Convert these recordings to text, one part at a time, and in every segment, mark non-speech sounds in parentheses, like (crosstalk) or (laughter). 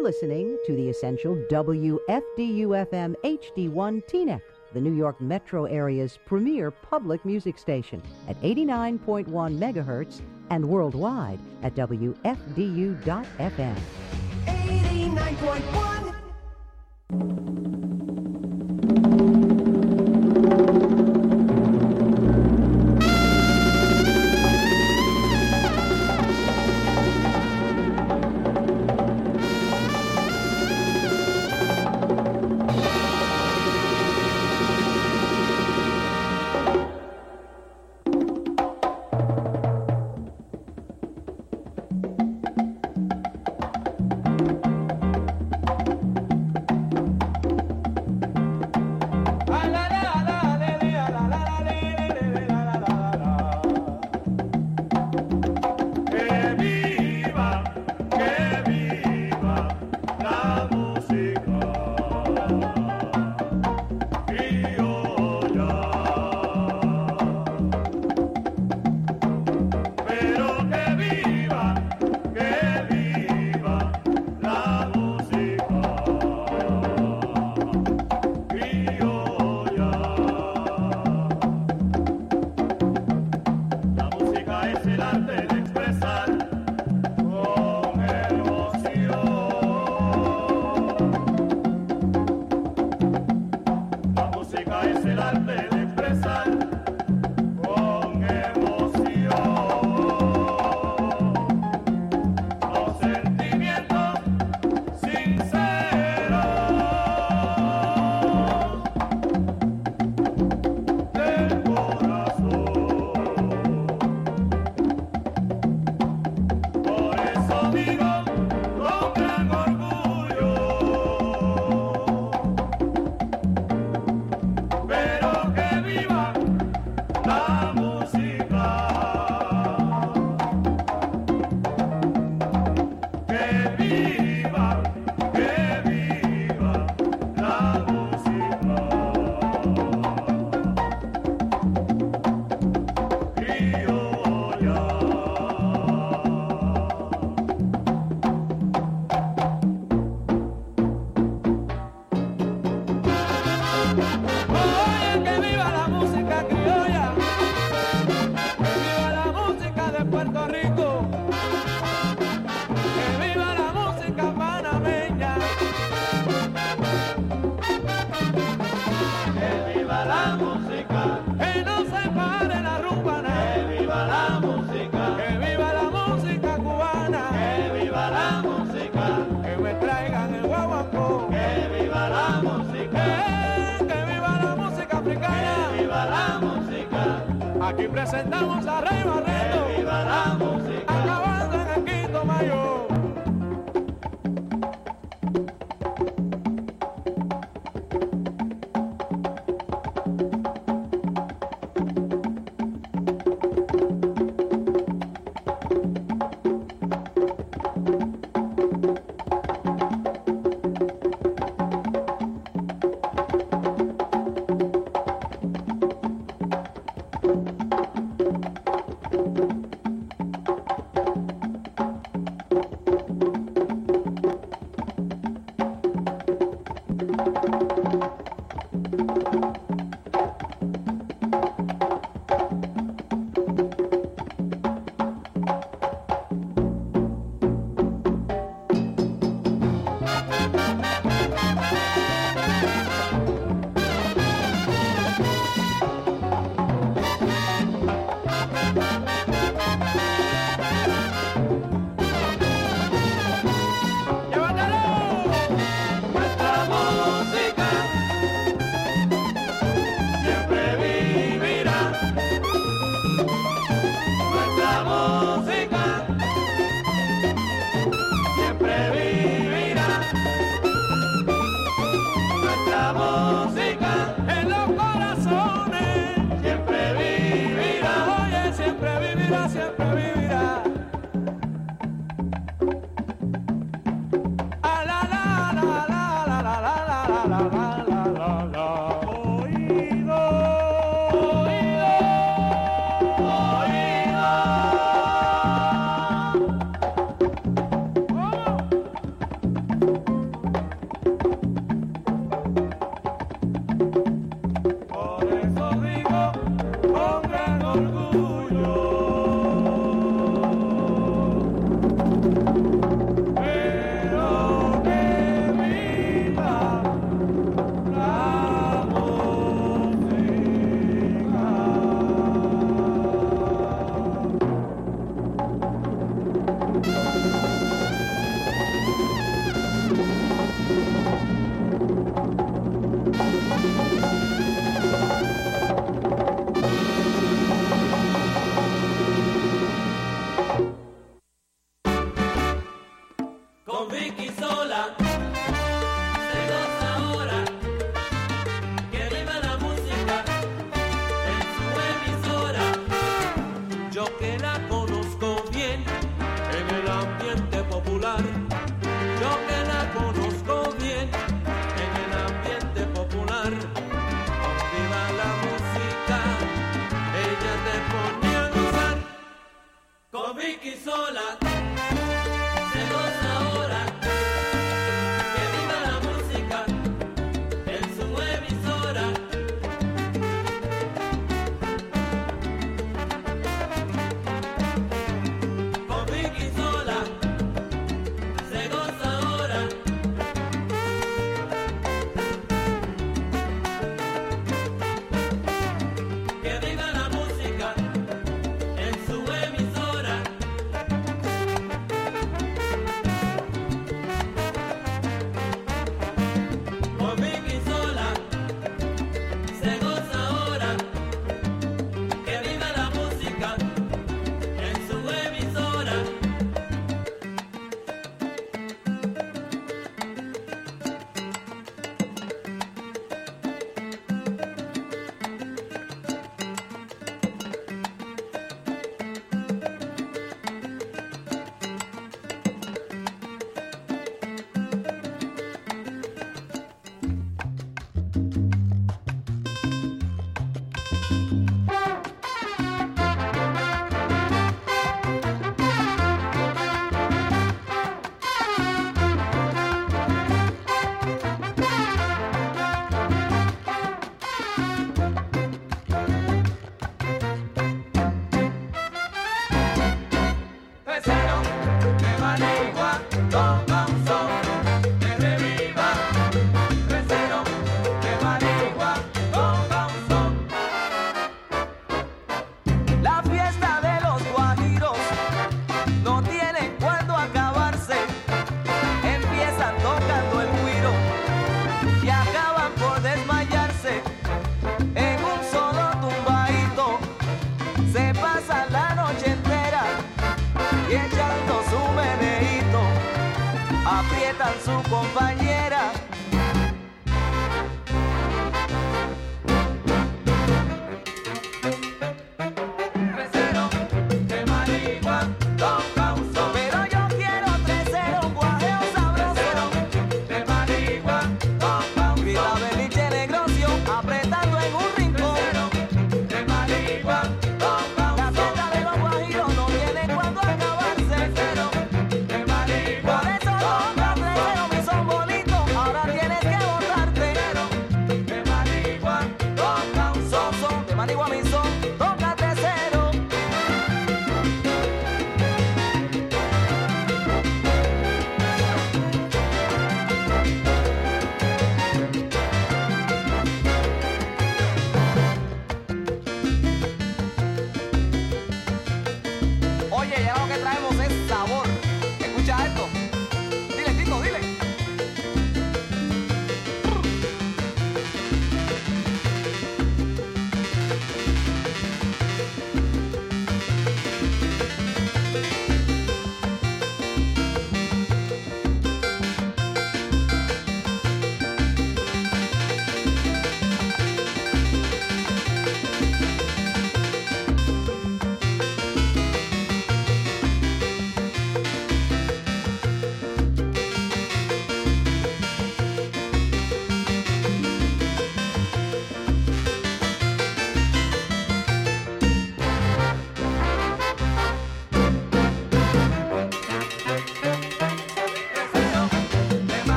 You're listening to the essential WFDUFM HD1 Teaneck, the New York metro area's premier public music station at 89.1 megahertz and worldwide at WFDU.FM. 89.1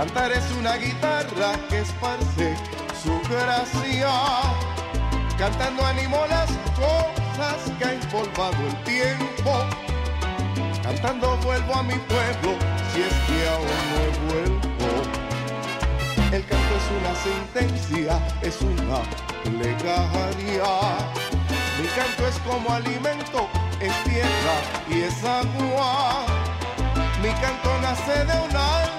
Cantar es una guitarra que esparce su gracia. Cantando animo las cosas que ha empolvado el tiempo. Cantando vuelvo a mi pueblo si es que aún no he vuelto. El canto es una sentencia, es una plegaria. Mi canto es como alimento, es tierra y es agua. Mi canto nace de un alma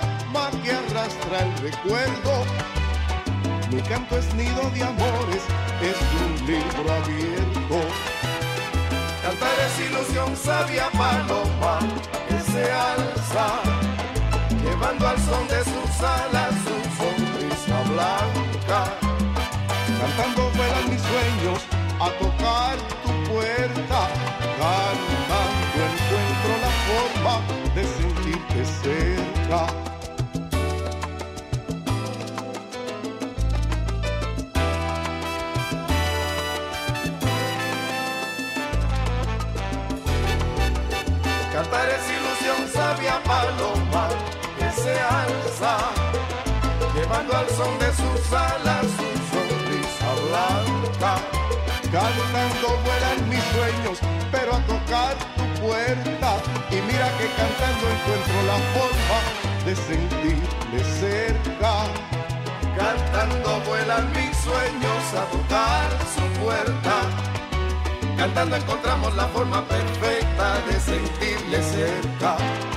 que arrastra el recuerdo. Mi canto es nido de amores, es un libro abierto. Cantar es ilusión sabia paloma que se alza, llevando al son de sus alas su sonrisa blanca. Cantando vuelan mis sueños a tocar tu puerta. Ilusión sabia paloma que se alza, llevando al son de sus alas su sonrisa blanca. Cantando vuelan mis sueños, pero a tocar tu puerta. Y mira que cantando encuentro la forma de sentirme cerca. Cantando vuelan mis sueños a tocar su puerta. Cantando encontramos la forma perfecta de sentirle cerca. Y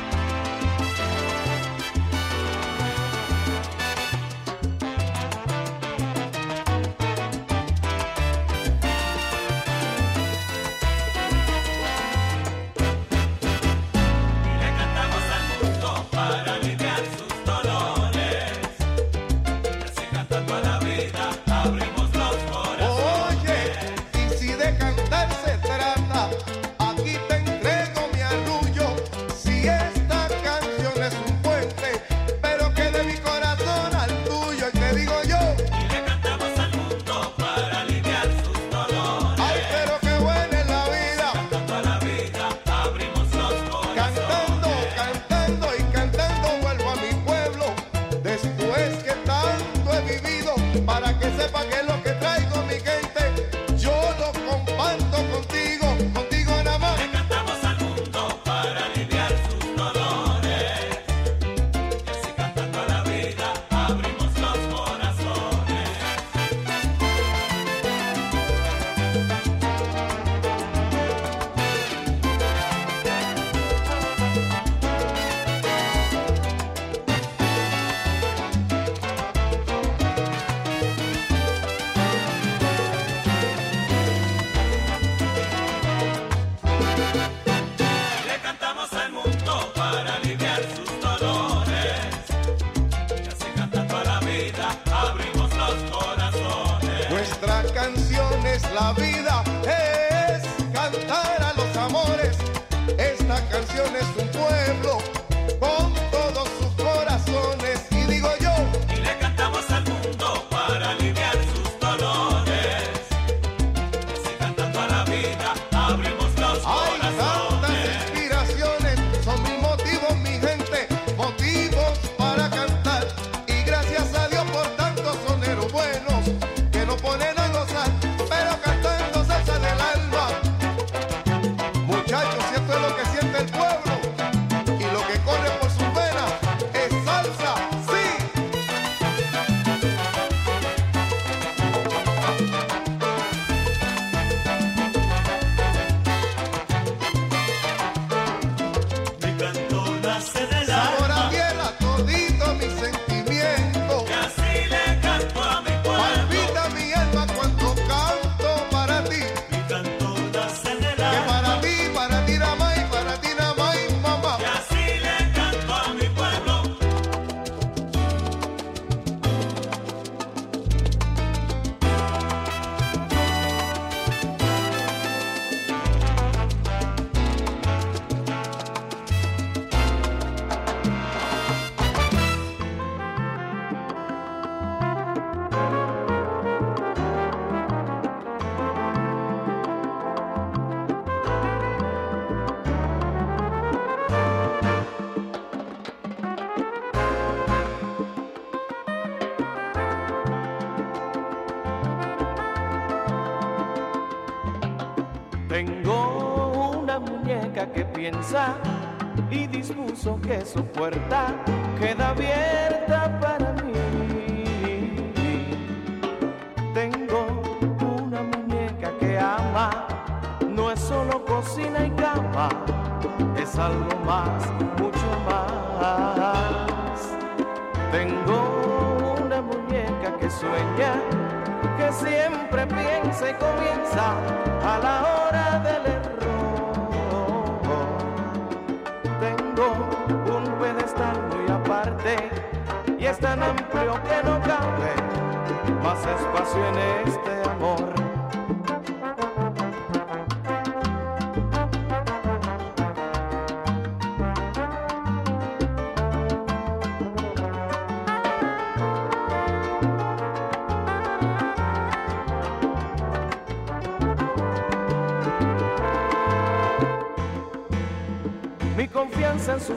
y dispuso que su puerta queda bien.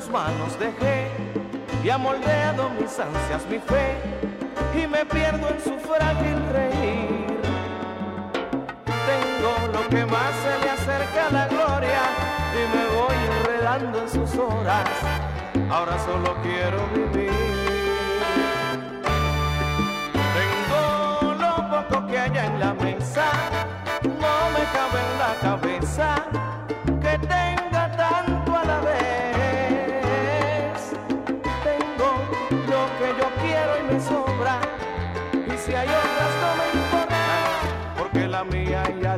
manos dejé y ha moldeado mis ansias, mi fe, y me pierdo en su frágil reír. Tengo lo que más se le acerca a la gloria y me voy enredando en sus horas. Ahora solo quiero vivir. Tengo lo poco que haya en la mesa, no me cabe en la cabeza si hay otras no me importa, porque la mía ya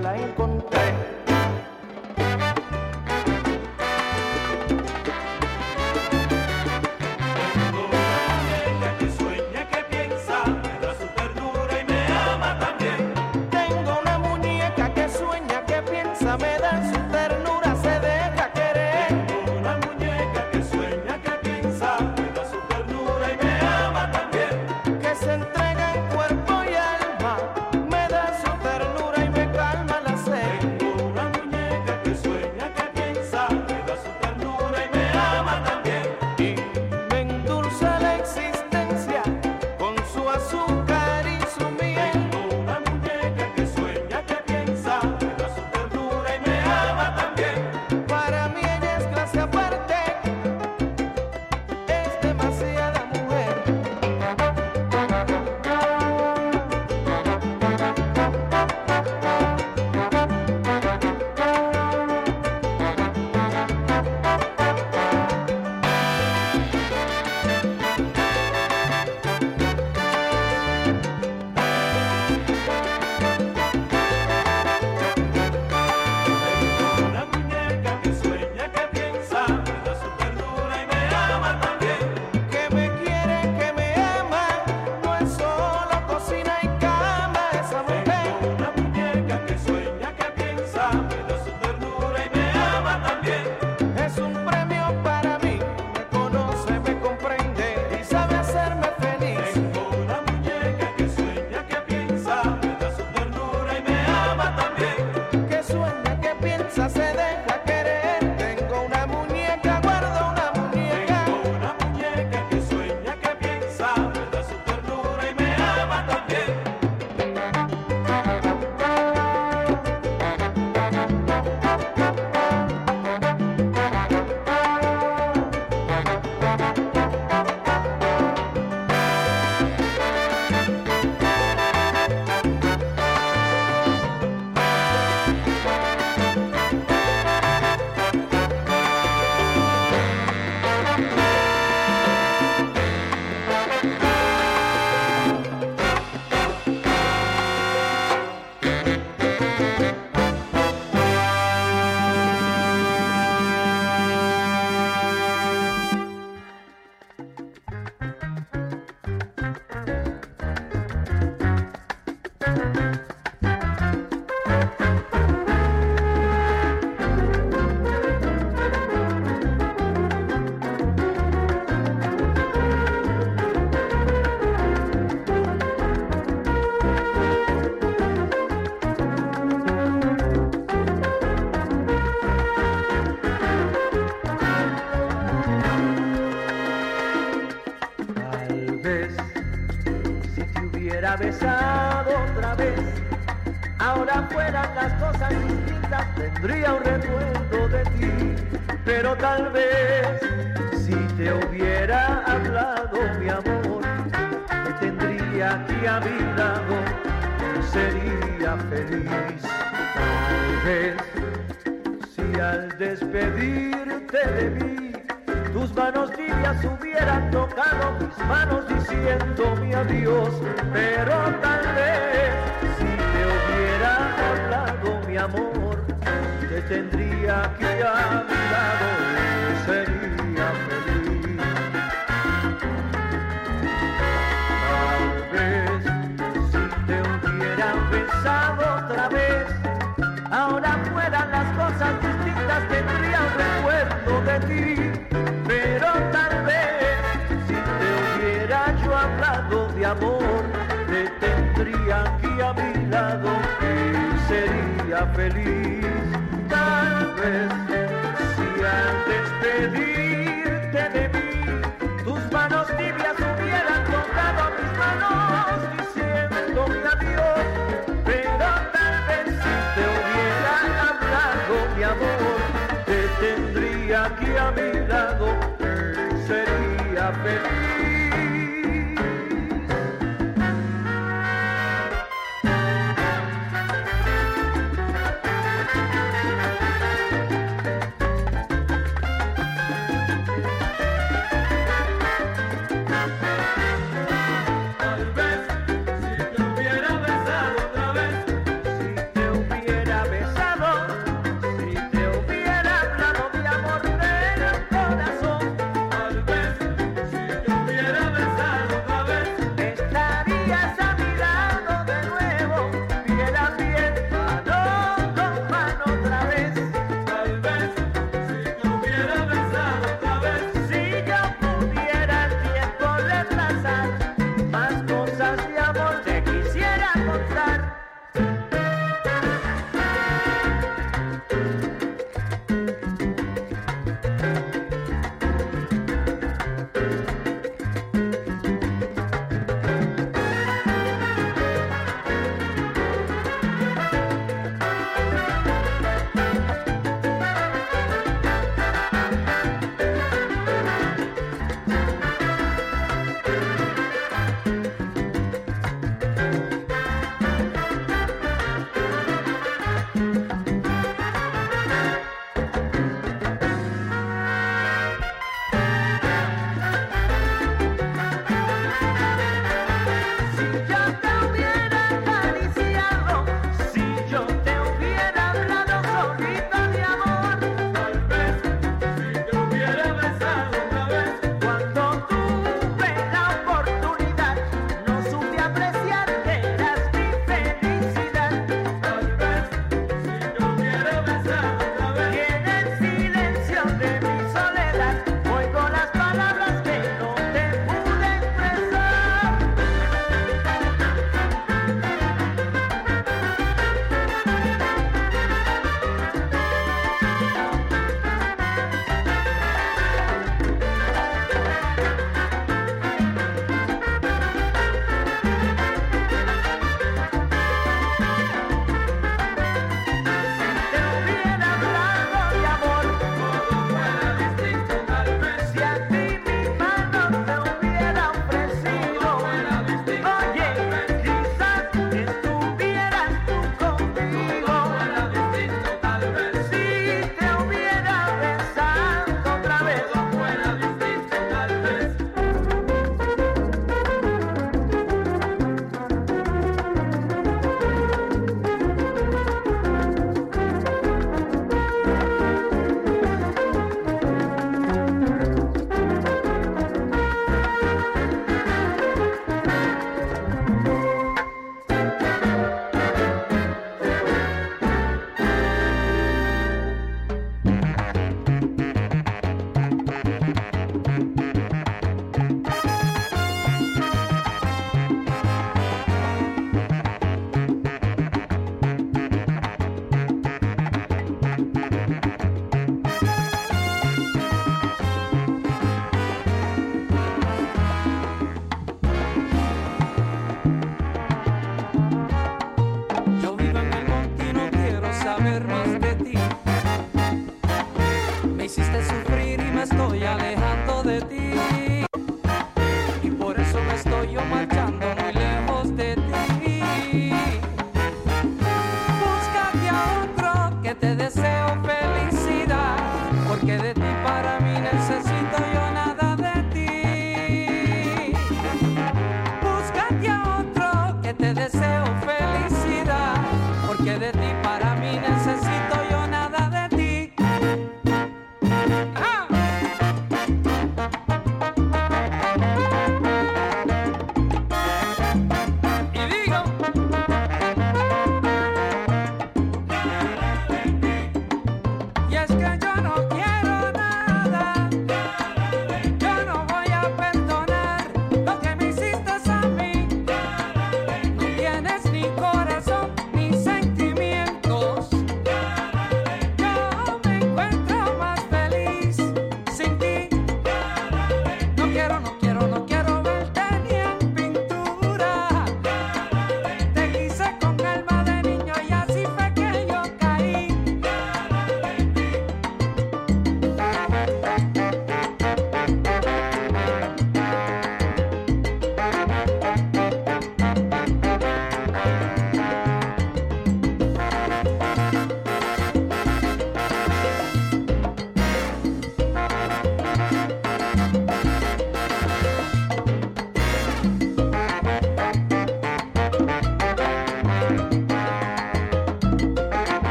Pero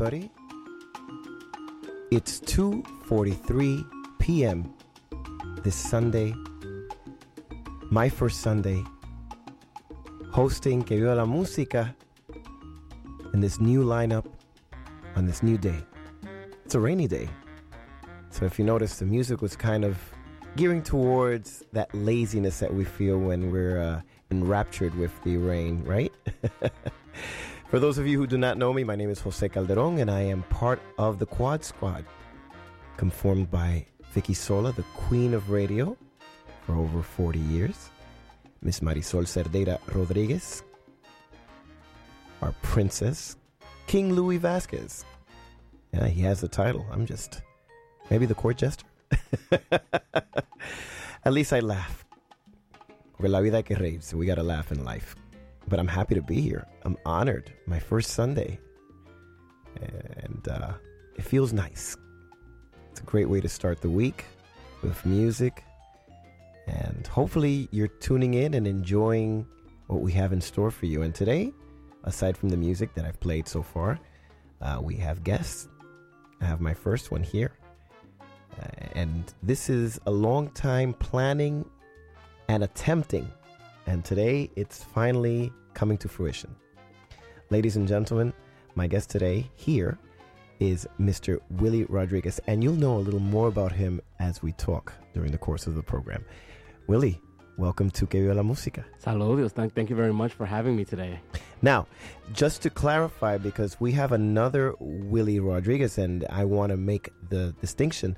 everybody. It's 2:43 p.m. this Sunday. My first Sunday hosting Que Viva la Música in this new lineup on this new day. It's a rainy day. So if you notice the music was kind of gearing towards that laziness that we feel when we're uh, enraptured with the rain, right? For those of you who do not know me, my name is Jose Calderon, and I am part of the Quad Squad, conformed by Vicki Sola, the queen of radio for over 40 years, Miss Marisol Cerdeira Rodriguez, our princess, King Louis Vasquez. Yeah, he has the title. I'm just maybe the court jester. (laughs) At least I laugh. La vida que raves, we gotta laugh in life. But I'm happy to be here. I'm honored. My first Sunday. And uh, it feels nice. It's a great way to start the week with music. And hopefully you're tuning in and enjoying what we have in store for you. And today, aside from the music that I've played so far, uh, we have guests. I have my first one here. Uh, and this is a long time planning and attempting. And today it's finally coming to fruition. Ladies and gentlemen, my guest today here is Mr. Willie Rodriguez. And you'll know a little more about him as we talk during the course of the program. Willie, welcome to Que Viva la Música. Saludos. Thank, thank you very much for having me today. Now, just to clarify, because we have another Willie Rodriguez, and I want to make the distinction.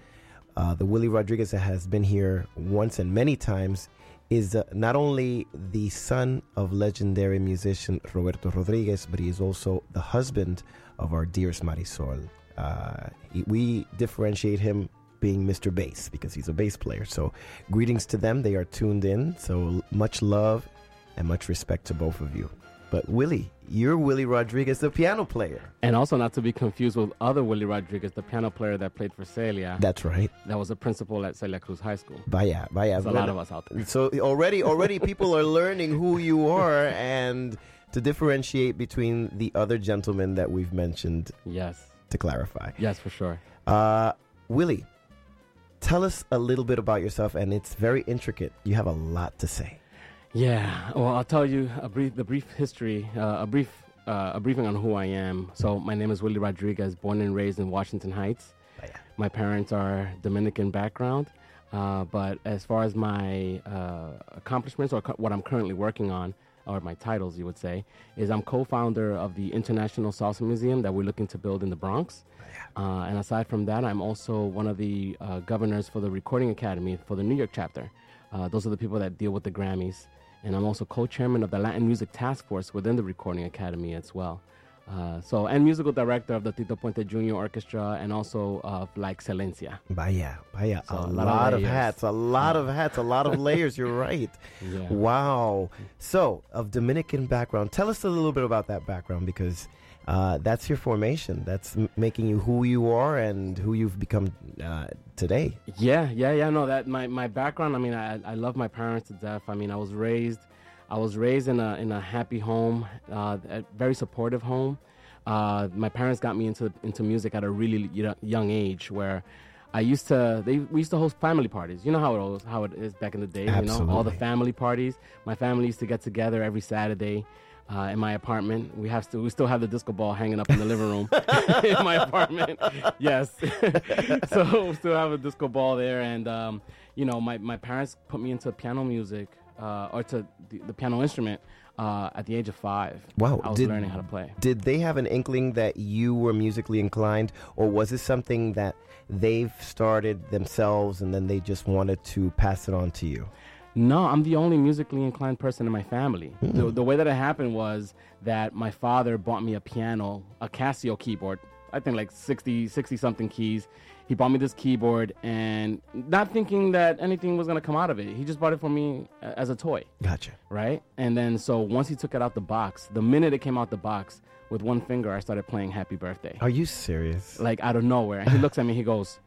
Uh, the Willie Rodriguez that has been here once and many times is uh, not only the son of legendary musician Roberto Rodriguez, but he is also the husband of our dearest Marisol. Uh, we differentiate him being Mr. Bass because he's a bass player. So, greetings to them. They are tuned in. So, much love and much respect to both of you. But, Willie, you're Willie Rodriguez, the piano player. And also not to be confused with other Willie Rodriguez, the piano player that played for Celia. That's right. That was a principal at Celia Cruz High School. Vaya, vaya. There's a lot of us out there. So already, already, people are learning who you are and to differentiate between the other gentlemen that we've mentioned. Yes. To clarify. Yes, for sure. Uh, Willie, tell us a little bit about yourself, and it's very intricate. You have a lot to say. Yeah. Well, I'll tell you a brief, the brief history, uh, a brief, uh, a briefing on who I am. So my name is Willie Rodriguez, born and raised in Washington Heights. My parents are Dominican background, uh, but as far as my uh, accomplishments or co- what I'm currently working on, or my titles, you would say, is I'm co-founder of the International Salsa Museum that we're looking to build in the Bronx. Uh, and aside from that, I'm also one of the uh, governors for the Recording Academy for the New York chapter. Uh, those are the people that deal with the Grammys. And I'm also co-chairman of the Latin Music Task Force within the Recording Academy as well. Uh, so, and musical director of the Tito Puente Jr. Orchestra and also of La Excelencia. Vaya, vaya. So a a lot, lot of of hats, a lot of hats, a lot of (laughs) layers. You're right. Yeah. Wow. So, of Dominican background, tell us a little bit about that background because uh, that's your formation. That's m- making you who you are and who you've become uh, today. Yeah, yeah, yeah. No, that my, my background. I mean, I, I love my parents to death. I mean, I was raised, I was raised in a in a happy home, uh, a very supportive home. Uh, my parents got me into into music at a really young age, where I used to they we used to host family parties. You know how it was, how it is back in the day. You know, all the family parties. My family used to get together every Saturday. Uh, in my apartment, we have to. We still have the disco ball hanging up in the living room (laughs) in my apartment. (laughs) Yes, (laughs) so we still have a disco ball there, and um, you know, my, my parents put me into piano music uh, or to the, the piano instrument uh, at the age of five. Wow. I was did, learning how to play. Did they have an inkling that you were musically inclined, or was this something that they've started themselves and then they just wanted to pass it on to you? No, I'm the only musically inclined person in my family. Hmm. The, the way that it happened was that my father bought me a piano, a Casio keyboard. I think like 60, 60 something keys. He bought me this keyboard and not thinking that anything was going to come out of it. He just bought it for me as a toy. Gotcha. Right? And then so once he took it out the box, the minute it came out the box, with one finger I started playing Happy Birthday. Are you serious? Like out of nowhere. And he looks at me, he goes,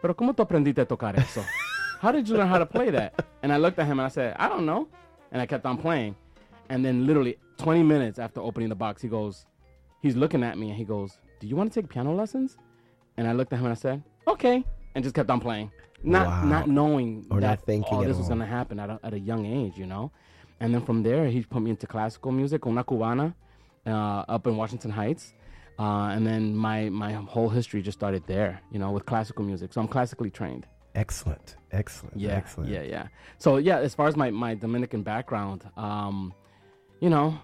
Pero ¿cómo tú aprendiste a tocar eso? (laughs) How did you learn how to play that? And I looked at him and I said, I don't know. And I kept on playing. And then literally 20 minutes after opening the box, he goes, he's looking at me and he goes, Do you want to take piano lessons? And I looked at him and I said, Okay. And just kept on playing. Not Wow. not knowing Or that not thinking all this was going to happen at a, at a young age, you know? And then from there, he put me into classical music, una cubana, uh, up in Washington Heights. Uh, and then my, my whole history just started there, you know, with classical music. So I'm classically trained. Excellent. Excellent. Yeah, Excellent. yeah, yeah. So yeah, as far as my, my Dominican background, um, you know,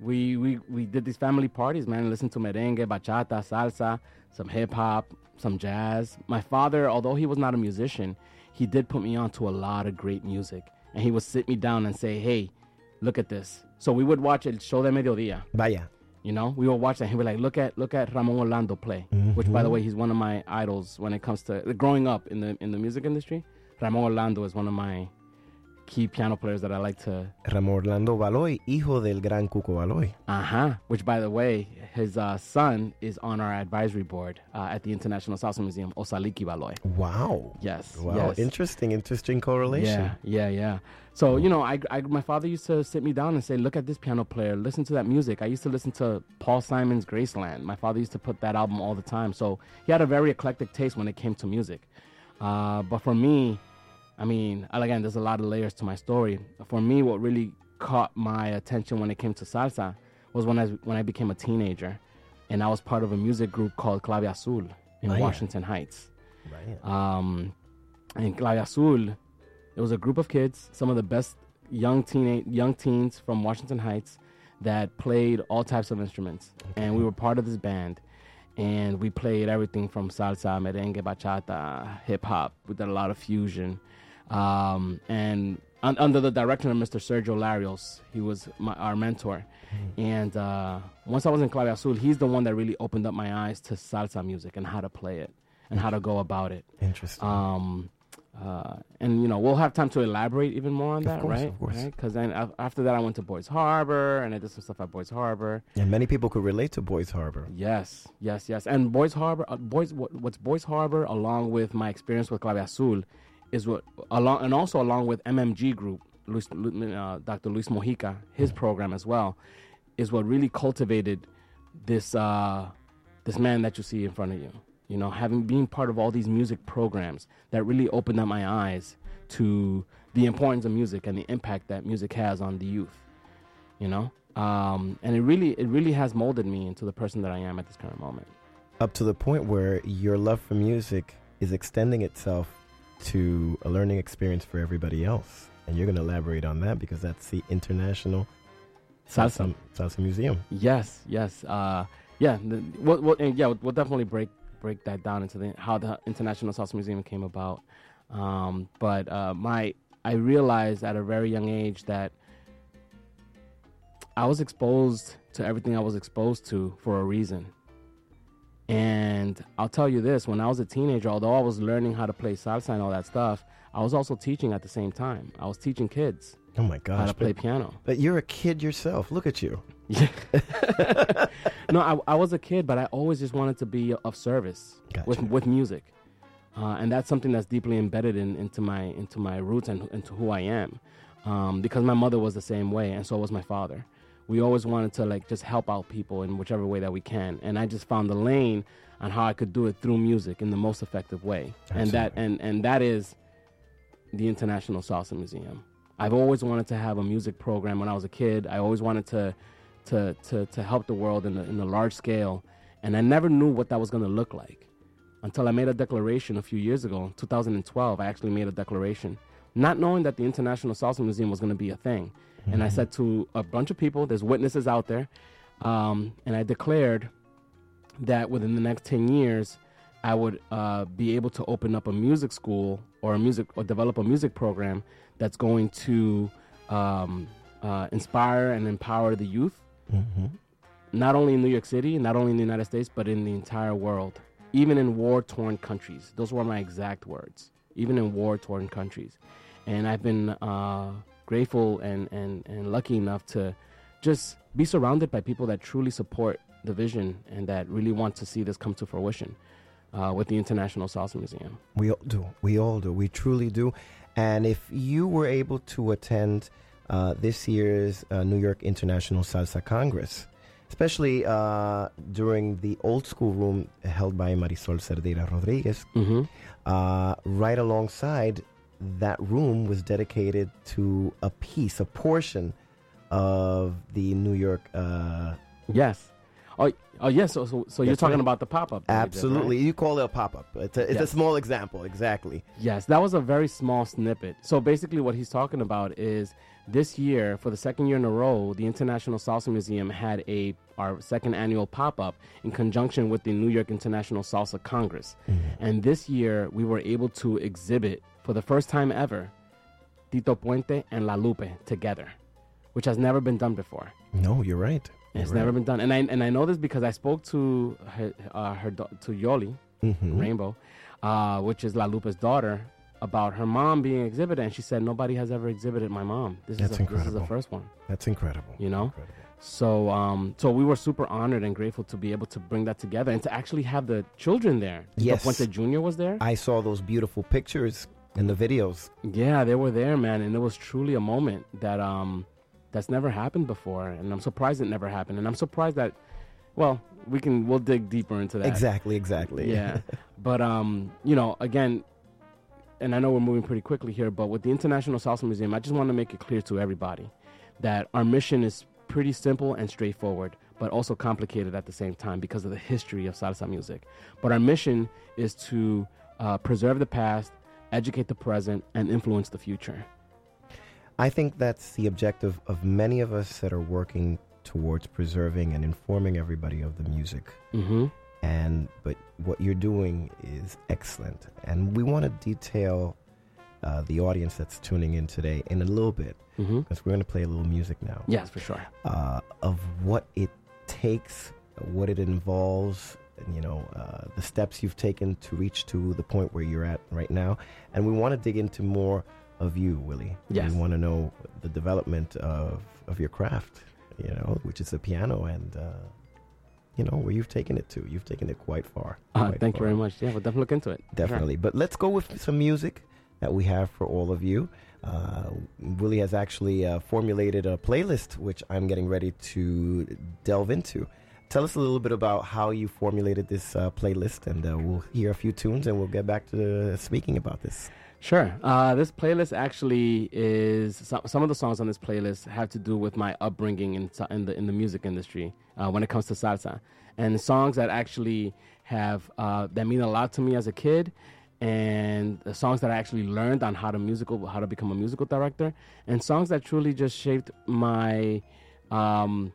we, we we did these family parties, man. Listen to merengue, bachata, salsa, some hip hop, some jazz. My father, although he was not a musician, he did put me on to a lot of great music, and he would sit me down and say, "Hey, look at this." So we would watch El Show de Mediodía. Vaya. You know, we would watch that. He'd be like, "Look at look at Ramon Orlando play," mm-hmm. which, by the way, he's one of my idols when it comes to growing up in the in the music industry. Ramon Orlando is one of my key piano players that I like to. Ramón Orlando Valoy, hijo del gran Cuco Valoy. Uh huh. Which, by the way, his uh, son is on our advisory board uh, at the International Salsa Museum, Osaliki Valoy. Wow. Yes. Wow. yes. Interesting, interesting correlation. Yeah, yeah, yeah. So you know, I, I, my father used to sit me down and say, "Look at this piano player. Listen to that music." I used to listen to Paul Simon's Graceland. My father used to put that album all the time. So he had a very eclectic taste when it came to music. Uh, but for me, I mean, again, there's a lot of layers to my story. For me, what really caught my attention when it came to salsa was when I when I became a teenager, and I was part of a music group called Clave Azul in. Washington Heights. Right. Um, and Clave Azul, it was a group of kids, some of the best young teen young teens from Washington Heights that played all types of instruments, and we were part of this band. And we played everything from salsa, merengue, bachata, hip hop. We did a lot of fusion, um, and un- under the direction of Mr. Sergio Larios, he was my, our mentor. And uh, once I was in Clave Azul, he's the one that really opened up my eyes to salsa music and how to play it and how to go about it. Interesting. Um, uh, and you know we'll have time to elaborate even more on that, course, right? of course. Because then af- after that, I went to Boys Harbor and I did some stuff at Boys Harbor. and many people could relate to Boys Harbor. Yes, yes, yes. And Boys Harbor, uh, Boys, what, what's Boys Harbor, along with my experience with Clave Azul, is what along and also along with MMG Group, Luis, uh, Dr. Luis Mojica, his program as well, is what really cultivated this uh, this man that you see in front of you. You know, having been part of all these music programs that really opened up my eyes to the importance of music and the impact that music has on the youth. You know, um, and it really it really has molded me into the person that I am at this current moment. Up to the point where your love for music is extending itself to a learning experience for everybody else. And you're going to elaborate on that because that's the International Salsa. Salsa Museum. Yes, yes, uh, yeah. The, we'll, we'll, yeah, we'll, we'll definitely break break that down into the, how the International Salsa Museum came about. Um, but uh, my I realized at a very young age that I was exposed to everything I was exposed to for a reason. And I'll tell you this: when I was a teenager, although I was learning how to play salsa and all that stuff, I was also teaching at the same time. I was teaching kids Oh my gosh. how to play but, piano. but you're a kid yourself. Look at you. Yeah. (laughs) (laughs) no, I, I was a kid, but I always just wanted to be of service with with music, uh, and that's something that's deeply embedded in, into my into my roots and into who I am. Um, because my mother was the same way, and so was my father. We always wanted to like just help out people in whichever way that we can, and I just found the lane on how I could do it through music in the most effective way, and that and and that is the International Salsa Museum. I've always wanted to have a music program when I was a kid. I always wanted to to to, to help the world in the, in the large scale, and I never knew what that was going to look like until I made a declaration a few years ago, in 2012. I actually made a declaration, not knowing that the International Salsa Museum was going to be a thing. And I said to a bunch of people, there's witnesses out there, um, and I declared that within the next 10 years, I would uh, be able to open up a music school or a music or develop a music program that's going to um, uh, inspire and empower the youth, not only in New York City, not only in the United States, but in the entire world, even in war torn countries. Those were my exact words, even in war torn countries. And I've been uh, grateful and, and, and lucky enough to just be surrounded by people that truly support the vision and that really want to see this come to fruition uh, with the International Salsa Museum. We all do. We all do. We truly do. And if you were able to attend uh, this year's uh, New York International Salsa Congress, especially uh, during the old school room held by Marisol Cerdeira Rodriguez, Mhm. Uh, right alongside that room was dedicated to a piece, a portion of the New York. Uh, Yes. Oh, oh yes. So, so, so you're talking right. about the pop up. absolutely. You call it a pop up. It's, a, it's a small example, exactly. Yes, that was a very small snippet. So basically, what he's talking about is this year, for the second year in a row, the International Salsa Museum had a our second annual pop up in conjunction with the New York International Salsa Congress. And this year, we were able to exhibit for the first time ever Tito Puente and La Lupe together, which has never been done before. No, you're right. It's Right. never been done, and I and I know this because I spoke to her, uh, her to Yoli Mhm. Rainbow, uh, which is La Lupe's daughter, about her mom being exhibited, and she said nobody has ever exhibited my mom. This That's is a, this is the first one. That's incredible. You know, so um, so we were super honored and grateful to be able to bring that together and to actually have the children there. Yes. Puente Junior was there. I saw those beautiful pictures in the videos. Yeah, they were there, man, and it was truly a moment that um that's never happened before, and I'm surprised it never happened, and I'm surprised that, well, we can we'll dig deeper into that. Exactly, exactly. Yeah, (laughs) but um, you know, again, and I know we're moving pretty quickly here, but with the International Salsa Museum, I just want to make it clear to everybody that our mission is pretty simple and straightforward, but also complicated at the same time because of the history of salsa music. But our mission is to uh, preserve the past, educate the present, and influence the future. I think that's the objective of many of us that are working towards preserving and informing everybody of the music. Mm-hmm. And but what you're doing is excellent, and we want to detail uh, the audience that's tuning in today in a little bit because Mhm. we're going to play a little music now. Yes, for sure. Uh, of what it takes, what it involves, and, you know, uh, the steps you've taken to reach to the point where you're at right now, and we want to dig into more of you, Willie. Yes. We want to know the development of of your craft, you know, which is the piano, and uh, you know where you've taken it to. You've taken it quite far. Uh, quite thank you very much. Yeah, we'll definitely look into it. Definitely. But let's go with some music that we have for all of you. Uh, Willie has actually uh, formulated a playlist, which I'm getting ready to delve into. Tell us a little bit about how you formulated this uh, playlist, and uh, we'll hear a few tunes, and we'll get back to speaking about this. Sure. Uh, this playlist actually is some, some of the songs on this playlist have to do with my upbringing in, in the in the music industry uh, when it comes to salsa, and songs that actually have uh, that mean a lot to me as a kid, and the songs that I actually learned on how to musical how to become a musical director, and songs that truly just shaped my um,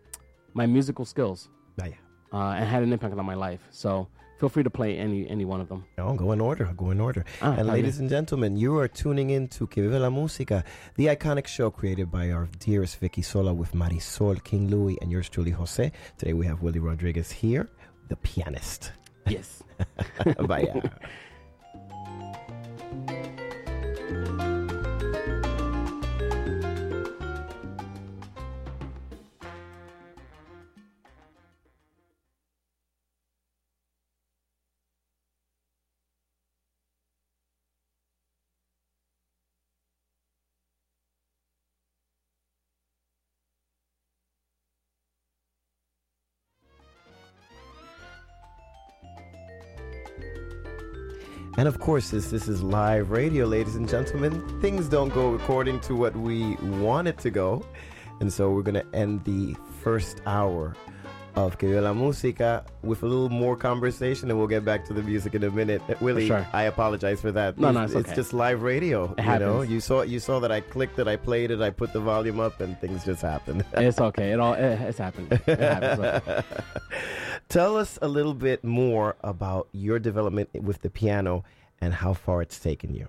my musical skills yeah. uh, and had an impact on my life. So feel free to play any any one of them. No, go in order. Go in order. Ah, and ladies bien. and gentlemen, you are tuning in to Que Viva la Música, the iconic show created by our dearest Vicki Sola with Marisol King Louis and yours truly, Jose. Today we have Willie Rodriguez here, the pianist. Yes. (laughs) Vaya. (laughs) And of course, this this is live radio, ladies and gentlemen. Things don't go according to what we want it to go, and so we're gonna end the first hour of Que Viva la Música with a little more conversation, and we'll get back to the music in a minute. Uh, Willie, sure. I apologize for that. No, no, it's okay. just live radio. It you know, you saw you saw that I clicked it, I played it, I put the volume up, and things just happened. it's okay. It all it, it's happened. It happens. (laughs) Tell us a little bit more about your development with the piano and how far it's taken you.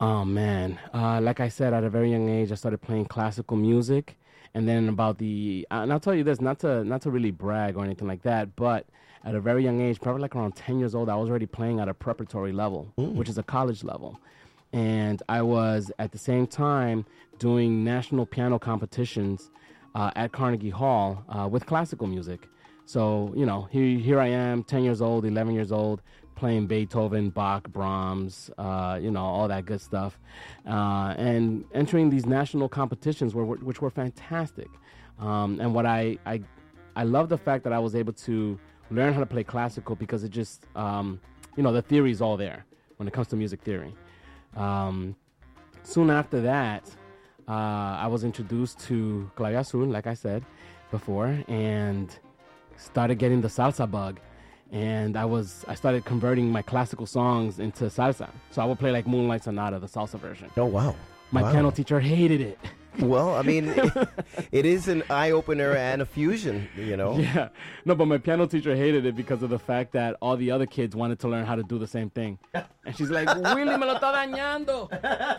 Oh man, uh, like I said, at a very young age, I started playing classical music, and then about the uh, and I'll tell you this, not to not to really brag or anything like that, but at a very young age, probably like around ten years old, I was already playing at a preparatory level, which is a college level, and I was at the same time doing national piano competitions uh, at Carnegie Hall uh, with classical music. So you know, here here I am, ten years old, eleven years old, playing Beethoven, Bach, Brahms, uh, you know, all that good stuff, uh, and entering these national competitions were, which were fantastic. Um, and what I, I I love the fact that I was able to learn how to play classical because it just um, you know the theory is all there when it comes to music theory. Um, soon after that, uh, I was introduced to Azul, like I said before, and started getting the salsa bug. And I was I started converting my classical songs into salsa. So I would play like Moonlight Sonata, the salsa version. Oh wow! My Wow. piano teacher hated it. Well, I mean, (laughs) it, it is an eye opener and a fusion, you know? Yeah. No, but my piano teacher hated it because of the fact that all the other kids wanted to learn how to do the same thing. And she's like, Willie, me lo está dañando.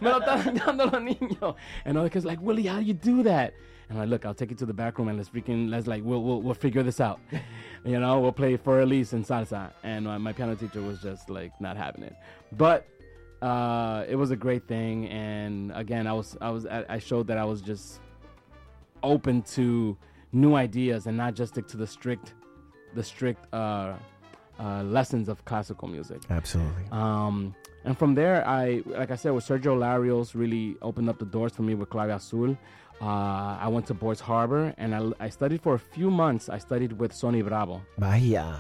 Me lo está dañando los niños. And other kids like, Willie, how do you do that? And I'm like, look, I'll take you to the back room and let's freaking, let's like, we'll, we'll, we'll figure this out. (laughs) you know, we'll play Für Elise and salsa. And uh, my piano teacher was just like not having it. But uh, it was a great thing. And again, I was, I was, I I showed that I was just open to new ideas and not just stick to the strict the strict uh, uh, lessons of classical music. Absolutely. Um, and from there, I like I said, with Sergio Larios, really opened up the doors for me with Clave Azul. Uh, I went to Boys Harbor and I, I studied for a few months. I studied with Sonny Bravo. Vaya,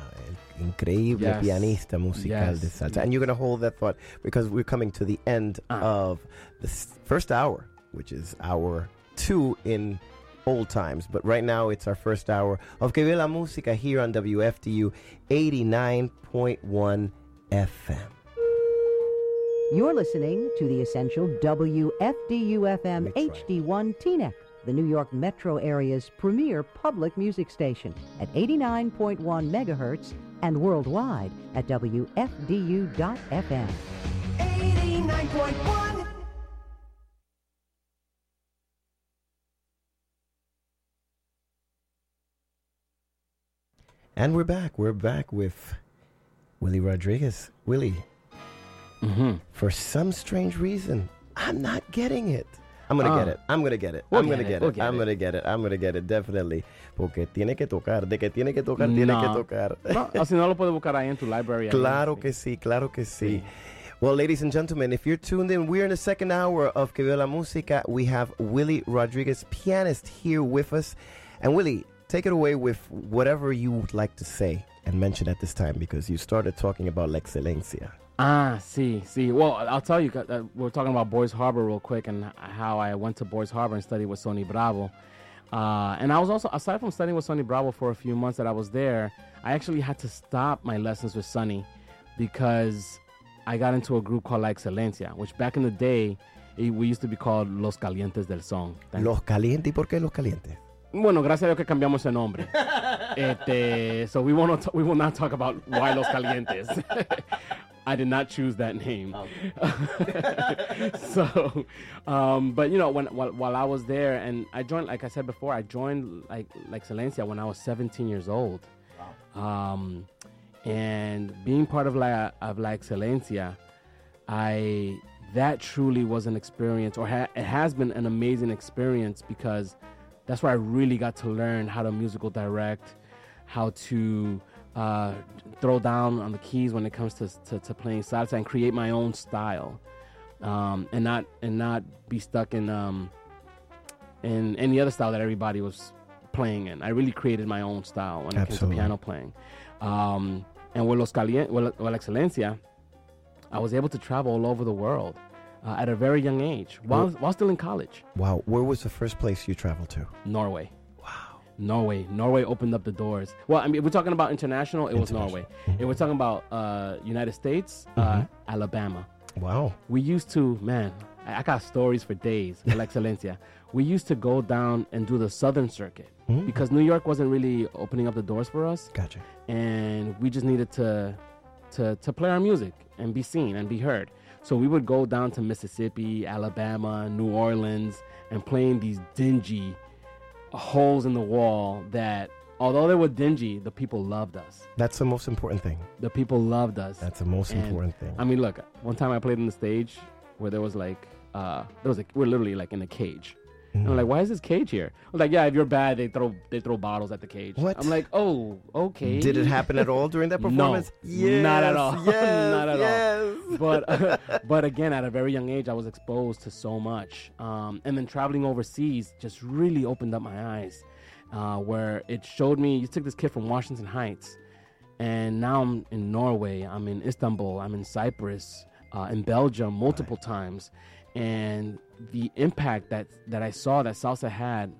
el increíble Yes. pianista musical de salsa. And you're going to hold that thought because we're coming to the end Ah. of the first hour, which is hour two in old times. But right now, it's our first hour of Que Viva la Música here on WFDU 89.1 FM. You're listening to the essential WFDU-FM right. HD1 Teaneck, the New York metro area's premier public music station at 89.1 megahertz and worldwide at WFDU.FM. 89.1 And we're back. We're back with Willy Rodriguez. Willy, Mm-hmm. for some strange reason, I'm not getting it. I'm gonna get Ah. it. I'm gonna get it. We'll I'm gonna get it. get. We'll get I'm it. gonna get it. I'm gonna get it. Definitely. Porque tiene que tocar. De que tiene que tocar, tiene que tocar. No, (laughs) si no lo puede buscar ahí en tu library. Claro que sí, claro que sí. Well, ladies and gentlemen, if you're tuned in, we're in the second hour of Que Viva la Música. We have Willy Rodriguez, pianist, here with us. And Willy, take it away with whatever you would like to say and mention at this time because you started talking about La Excelencia. Ah, see, see. Well, I'll tell you. Uh, we're talking about Boys Harbor real quick and how I went to Boys Harbor and studied with Sonny Bravo. Uh, and I was also, aside from studying with Sonny Bravo for a few months that I was there, I actually had to stop my lessons with Sonny because I got into a group called La Excelencia, which back in the day, it, we used to be called Los Calientes del Son. Los Calientes. ¿Y por qué Los Calientes? Bueno, gracias a Dios que cambiamos ese nombre. (laughs) este, so we we will not talk about why Los Calientes. (laughs) I did not choose that name. (laughs) so, um, but you know, when while, while I was there, and I joined, like I said before, I joined like like Excelencia when I was 17 years old. wow. Um, and being part of La of La Excelencia, I that truly was an experience, or ha- it has been an amazing experience because that's where I really got to learn how to musical direct, how to uh, throw down on the keys when it comes to, to, to playing salsa and create my own style, um, and not and not be stuck in um, in any other style that everybody was playing in. I really created my own style when it came to piano playing. Um, and with Los Calien- with, with Excelencia, I was able to travel all over the world uh, at a very young age while, while still in college. Wow. Where was the first place you traveled to? Norway. Norway. Norway opened up the doors. Well, I mean, if we're talking about international, it was Norway. If we're talking about uh, United States, uh, Alabama. Wow. We used to, man, I, I got stories for days La (laughs) Excelencia. We used to go down and do the Southern Circuit because New York wasn't really opening up the doors for us. Gotcha. and we just needed to to to play our music and be seen and be heard. So we would go down to Mississippi, Alabama, New Orleans, and playing these dingy holes in the wall that although they were dingy, the people loved us. That's the most important thing. The people loved us. That's the most And, important thing. I mean, look, one time I played on the stage where there was like uh there was like we're literally like in a cage. And I'm like, why is this cage here? I'm like, yeah, if you're bad, they throw they throw bottles at the cage. What? I'm like, oh, okay. Did it happen at all during that performance? (laughs) No, performance? not at all. (laughs) Yes, Not at all. yes. but (laughs) but again, at a very young age, I was exposed to so much, um, and then traveling overseas just really opened up my eyes, uh, where it showed me. You took this kid from Washington Heights, and now I'm in Norway. I'm in Istanbul. I'm in Cyprus, uh, in Belgium, multiple times, and the impact that that I saw that salsa had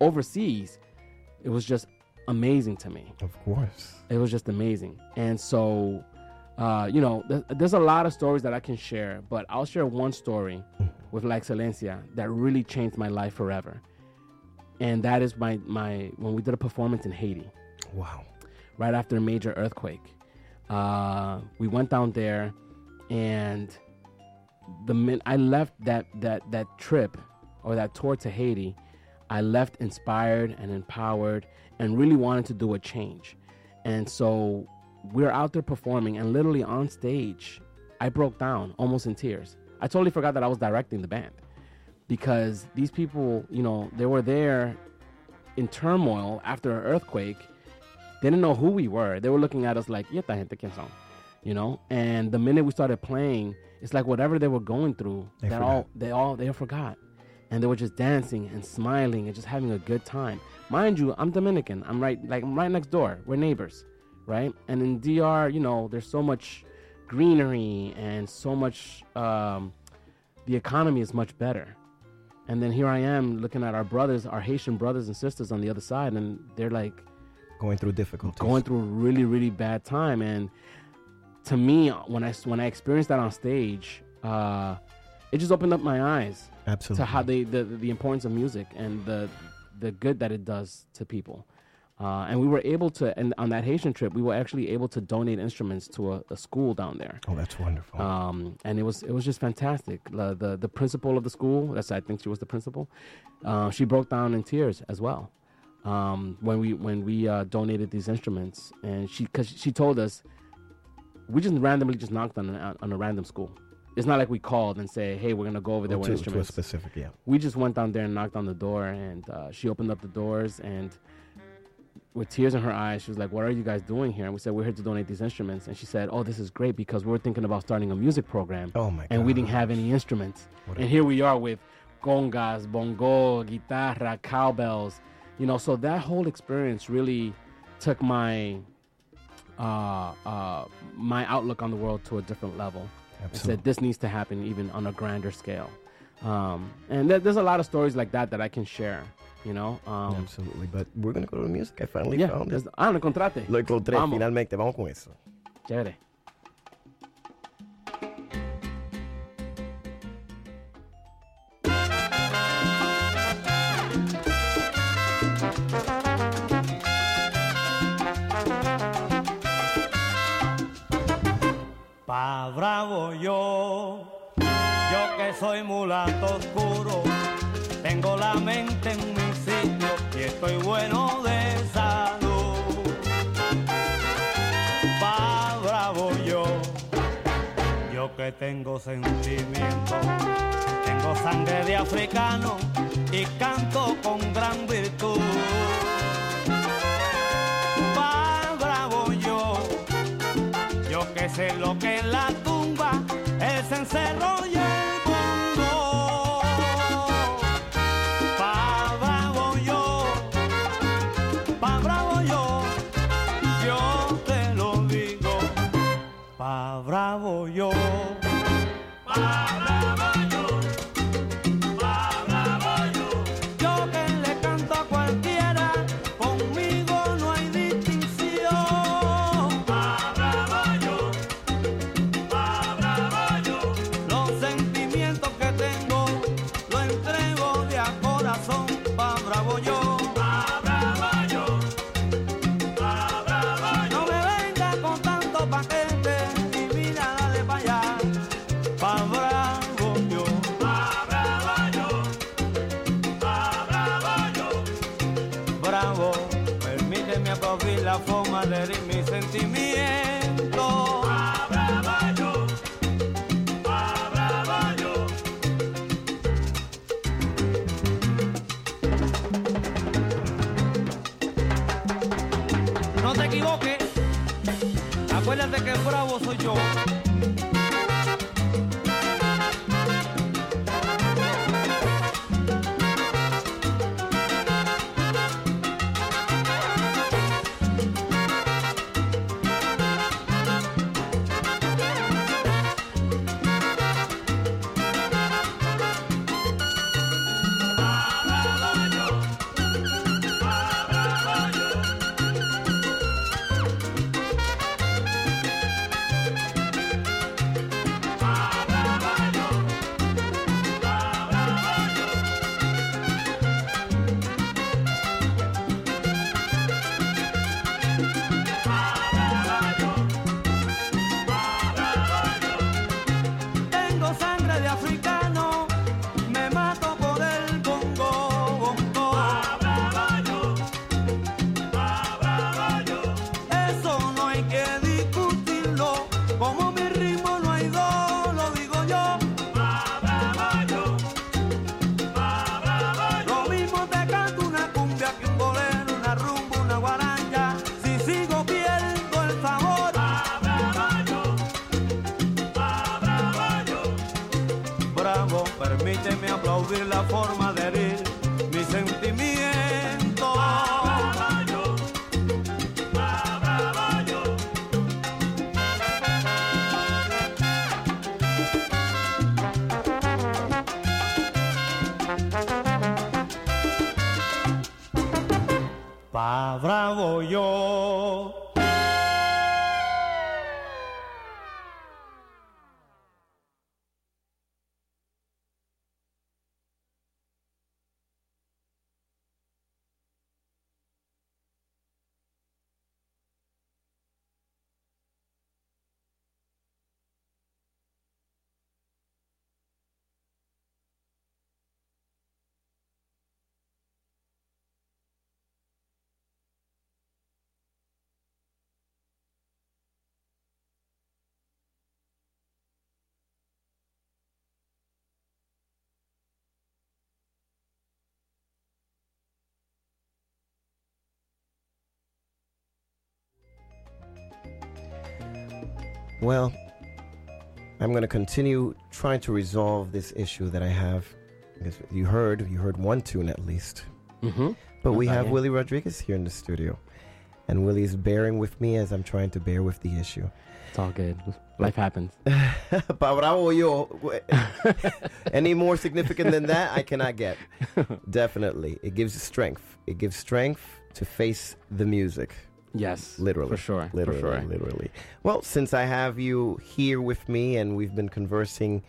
overseas, it was just amazing to me Of course. it was just amazing. And so uh, you know, th- there's a lot of stories that I can share, but I'll share one story with La Excelencia that really changed my life forever. And that is my, my when we did a performance in Haiti Wow. right after a major earthquake. Uh, we went down there, and the min- I left that that that trip or that tour to Haiti, I left inspired and empowered, and really wanted to do a change. And so we are out there performing, and literally on stage, I broke down almost in tears. I totally forgot that I was directing the band because these people, you know, they were there in turmoil after an earthquake they didn't know who we were. They were looking at us like, "Y esta gente quién son?" You know. And the minute we started playing, it's like whatever they were going through, They that forgot. all they all they forgot, and they were just dancing and smiling and just having a good time. Mind you, I'm Dominican. I'm right like I'm right next door. We're neighbors, right? And in DR, you know, there's so much greenery and so much. Um, the economy is much better. And then here I am looking at our brothers, our Haitian brothers and sisters on the other side, and they're like Going through difficulties. going through a really really bad time and to me when i when i experienced that on stage uh it just opened up my eyes Absolutely. to how they the, the importance of music and the the good that it does to people uh, and we were able to and on that haitian trip we were actually able to donate instruments to a, a school down there Oh, that's wonderful. um, and it was it was just fantastic. The, the the principal of the school, that's I think she was the principal. Uh, she broke down in tears as well um, when we when we uh, donated these instruments, and she because she told us we just randomly just knocked on a, on a random school. It's not like we called and say, "Hey, we're gonna go over there with to, to a specific, yeah. we just went down there and knocked on the door and uh, she opened up the doors and with tears in her eyes she was like what are you guys doing here? And we said we're here to donate these instruments. And she said oh this is great because we were thinking about starting a music program. Oh my and we didn't have any instruments. What and here we are with congas bongo guitarra cowbells you know so that whole experience really took my uh, uh, my outlook on the world to a different level Absolutely. said this needs to happen even on a grander scale. Um, and there, there's a lot of stories like that that I can share, you know. Um, Absolutely. But we're going to go to the music. I finally yeah, found it. ah, lo encontraste. Lo encontré Vamos. finalmente. Vamos con eso. Chévere. Bravo yo, yo que soy mulato oscuro, tengo la mente en mi sitio y estoy bueno de salud. Bravo yo, yo que tengo sentimiento, tengo sangre de africano y canto con gran virtud. Yo que sé lo que es la tumba, el cencerro y Well, I'm going to continue trying to resolve this issue that I have. You heard, you heard one tune at least. Mm-hmm. But we have Willy Rodriguez here in the studio. And Willy is bearing with me as I'm trying to bear with the issue. It's all good. Life (laughs) happens. Bravo yo. (laughs) (laughs) Any more significant than that, I cannot get. Definitely. It gives strength. It gives strength to face the music. Yes, Literally. for sure, for Literally. sure. Literally. Well, since I have you here with me and we've been conversing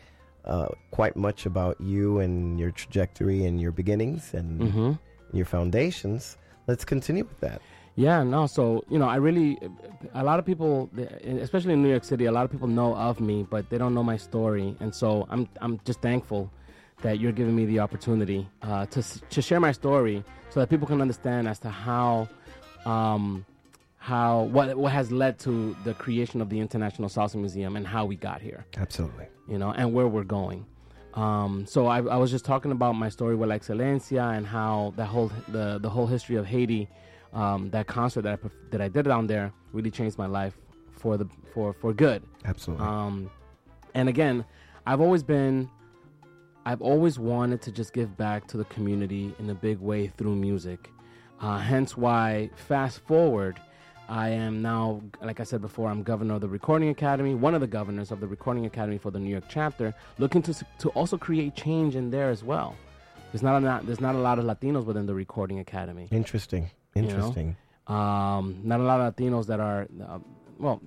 uh, quite much about you and your trajectory and your beginnings and Mm-hmm. your foundations, let's continue with that. Yeah, no. So you know, I really, a lot of people, especially in New York City, a lot of people know of me, but they don't know my story, and so I'm I'm just thankful that you're giving me the opportunity uh, to to share my story, so that people can understand as to how. Um, how what what has led to the creation of the International Salsa Museum and how we got here Absolutely. you know, and where we're going. Um, so I, I was just talking about my story with La Excelencia and how that whole the the whole history of Haiti, um, that concert that I, that I did down there really changed my life for the for for good. Absolutely. Um, and again, I've always been, I've always wanted to just give back to the community in a big way through music. Uh, hence why, fast forward, I am now, like I said before, I'm governor of the Recording Academy, one of the governors of the Recording Academy for the New York chapter, looking to to also create change in there as well. There's not a lot, there's not a lot of Latinos within the Recording Academy Interesting. you know? Interesting. um, not a lot of Latinos that are, uh, well,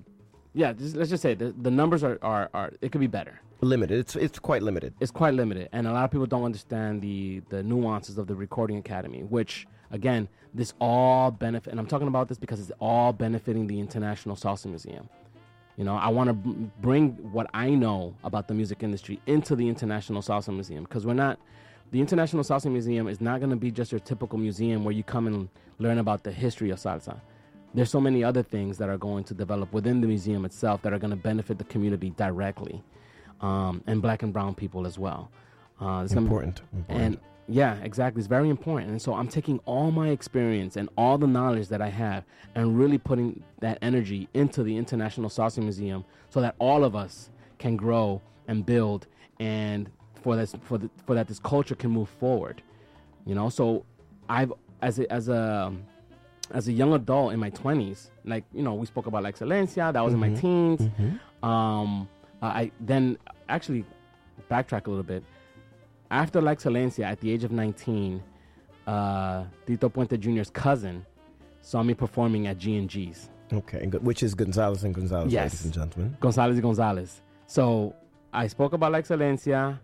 yeah. Just, let's just say the, the numbers are, are, are it could be better. Limited. It's it's quite limited. It's quite limited, and a lot of people don't understand the the nuances of the Recording Academy, which again, this all benefit. And I'm talking about this because it's all benefiting the International Salsa Museum. You know, I want to b- bring what I know about the music industry into the International Salsa Museum because we're not. The International Salsa Museum is not going to be just your typical museum where you come and learn about the history of salsa. There's so many other things that are going to develop within the museum itself that are going to benefit the community directly, um, and black and brown people as well. Uh, Important. Important. and yeah, exactly. It's very important. And so I'm taking all my experience and all the knowledge that I have and really putting that energy into the International Salsa Museum so that all of us can grow and build and for this for the, for that this culture can move forward. You know, so I've as a as a as a young adult in my 20s, like you know, we spoke about La Excelencia, that was in my teens. Um, uh, I then actually backtrack a little bit after La Excelencia at the age of 19, uh, Tito Puente Jr.'s cousin saw me performing at G&G's. Okay, and which is Gonzalez and Gonzalez, Yes. ladies and gentlemen. Gonzalez y Gonzalez. So I spoke about La Excelencia.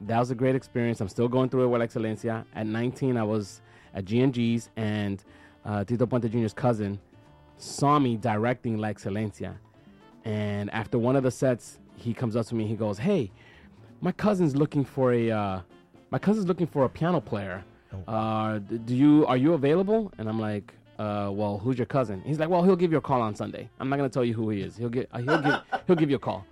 That was a great experience. I'm still going through it with La Excelencia. At 19, I was at G&G's, and uh, Tito Puente Jr.'s cousin saw me directing La Excelencia. And after one of the sets, he comes up to me. He goes, "Hey, my cousin's looking for a uh, my cousin's looking for a piano player. Uh, do you are you available?" And I'm like, uh, "Well, who's your cousin?" He's like, "Well, he'll give you a call on Sunday. I'm not gonna tell you who he is. He'll get uh, he'll give (laughs) he'll give you a call."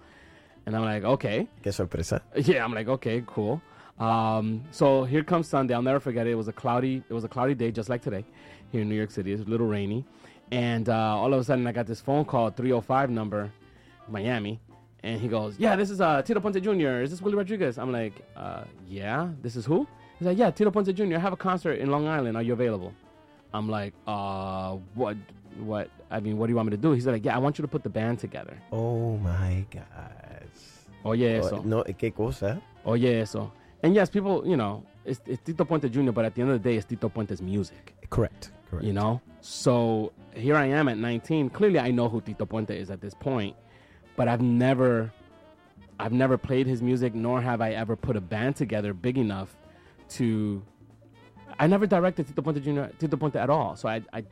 And I'm like, "Okay." Qué sorpresa. Yeah, I'm like, okay, cool. Um, so here comes Sunday. I'll never forget it. It was a cloudy, it was a cloudy day, just like today, here in New York City. It's a little rainy, and uh, all of a sudden I got this phone call, 305 number, Miami, And he goes, "Yeah, this is uh, Tito Puente Jr. Is this Willy Rodriguez?" I'm like, uh, "Yeah, this is who?" He's like, "Yeah, Tito Puente Jr. I have a concert in Long Island. Are you available?" I'm like, "Uh, what? What? I mean, what do you want me to do?" He's like, "Yeah, I want you to put the band together." Oh my gosh. Oye Oh, eso. No, qué cosa. Oye eso. And yes, people, you know, it's, it's Tito Puente Jr., but at the end of the day, it's Tito Puente's music. Correct. Correct. You know? So here I am at 19. Clearly, I know who Tito Puente is at this point, but I've never, I've never played his music, nor have I ever put a band together big enough to. I never directed Tito Puente Jr. Tito Puente at all. So I, I,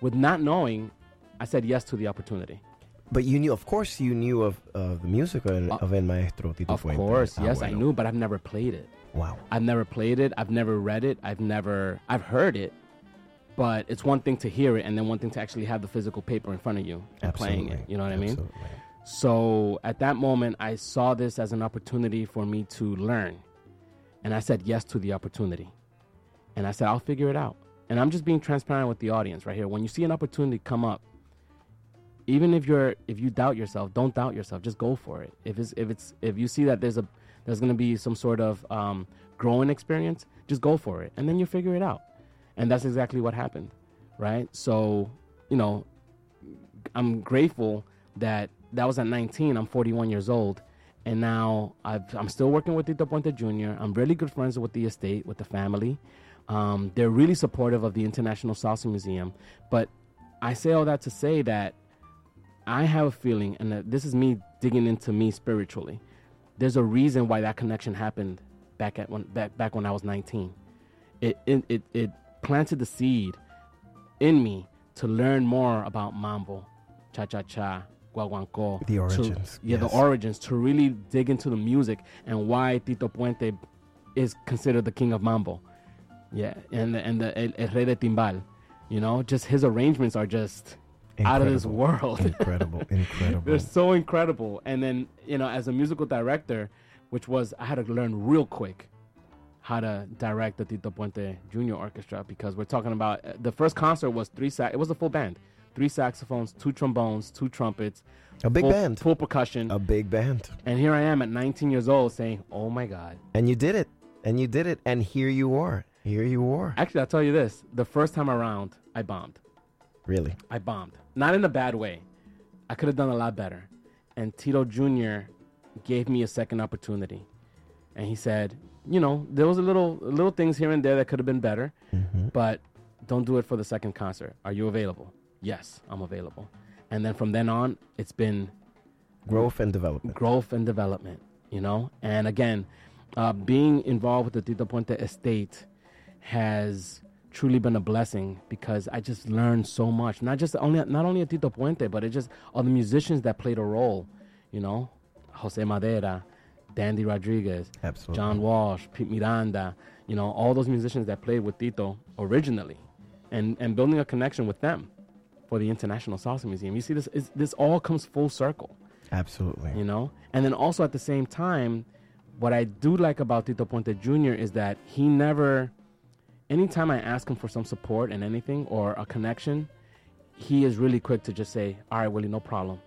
with not knowing, I said yes to the opportunity. But you knew, of course, you knew of uh, the music of, of El Maestro Tito Of Puente. course, Ah, yes, I knew, but I've never played it. Wow. I've never played it. I've never read it. I've never. I've heard it, but it's one thing to hear it, and then one thing to actually have the physical paper in front of you and playing it. You know what I mean? So at that moment, I saw this as an opportunity for me to learn, and I said yes to the opportunity, and I said I'll figure it out. And I'm just being transparent with the audience right here. When you see an opportunity come up, even if you're if you doubt yourself, don't doubt yourself. Just go for it. If it's if it's if you see that there's a there's going to be some sort of um, growing experience, just go for it, and then you figure it out. And that's exactly what happened, right? So, you know, I'm grateful that that was at 19. I'm 41 years old, and now I've, I'm still working with Tito Puente Jr. I'm really good friends with the estate, with the family. Um, they're really supportive of the International Salsa Museum. But I say all that to say that I have a feeling, and this is me digging into me spiritually. There's a reason why that connection happened back at when back back when I was 19. It it it, it planted the seed in me to learn more about mambo, cha cha cha, guaguancó. The to- origins, yeah, yes. the origins. To really dig into the music and why Tito Puente is considered the king of mambo. Yeah, and the, and the el, el rey de timbal. You know, just his arrangements are just out of this world. (laughs) Incredible. Incredible. They're so incredible. And then, you know, as a musical director, which was, I had to learn real quick how to direct the Tito Puente Junior Orchestra because we're talking about uh, the first concert was three sax. It was a full band, three saxophones, two trombones, two trumpets, A big full, band. full percussion. A big band. and here I am at 19 years old saying, "Oh my God!" And you did it. And you did it. And here you are. Here you are. Actually, I'll tell you this: the first time around, I bombed. Really. I bombed. Not in a bad way. I could have done a lot better. And Tito Jr. gave me a second opportunity. And he said, you know, there was a little little things here and there that could have been better, mm-hmm. but don't do it for the second concert. Are you available? Yes, I'm available. And then from then on, it's been Growth and development. growth and development, you know? And again, uh, being involved with the Tito Puente estate has truly been a blessing because I just learned so much. Not just only not only at Tito Puente, but it just all the musicians that played a role, you know? Jose Madera, Dandy Rodriguez, Absolutely. John Walsh, Pete Miranda, you know, all those musicians that played with Tito originally and, and building a connection with them the International Salsa Museum. You see, this is, this all comes full circle Absolutely. you know and then also at the same time what i do like about tito puente jr is that he never anytime i ask him for some support and anything or a connection he is really quick to just say all right willy no problem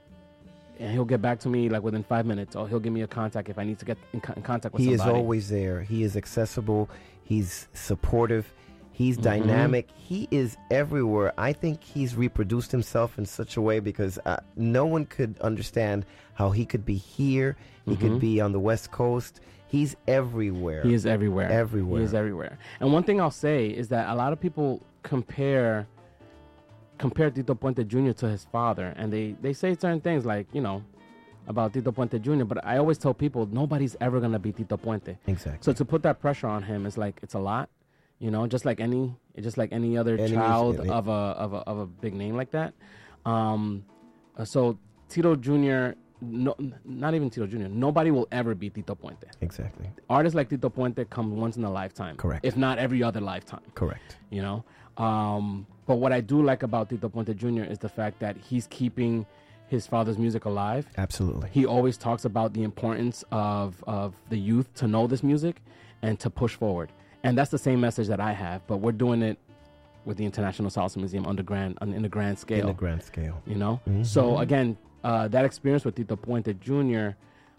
and he'll get back to me like within five minutes or he'll give me a contact if i need to get in, co- in contact with He is always there. He is accessible. He's supportive. He's Mhm. dynamic. He is everywhere. I think he's reproduced himself in such a way because uh, no one could understand how he could be here. He Mhm. could be on the West Coast. He's everywhere. He is everywhere. Everywhere. He is everywhere. And one thing I'll say is that a lot of people compare compare Tito Puente Jr. to his father, and they they say certain things like you know about Tito Puente Jr. But I always tell people nobody's ever gonna be Tito Puente. Exactly. So to put that pressure on him is like it's a lot, you know, just like any just like any other Any child music- of a of a of a big name like that. Um, uh, so Tito Jr. No, not even Tito Jr. Nobody will ever be Tito Puente Exactly. artists like Tito Puente come once in a lifetime. Correct. If not every other lifetime. Correct. You know? Um, but what I do like about Tito Puente Jr. is the fact that he's keeping his father's music alive. Absolutely. He always talks about the importance of, of the youth to know this music and to push forward. And that's the same message that I have, but we're doing it with the International Salsa Museum on the grand, on, in the grand scale In the grand scale. you know Mhm. so again uh, that experience with Tito Puente Jr.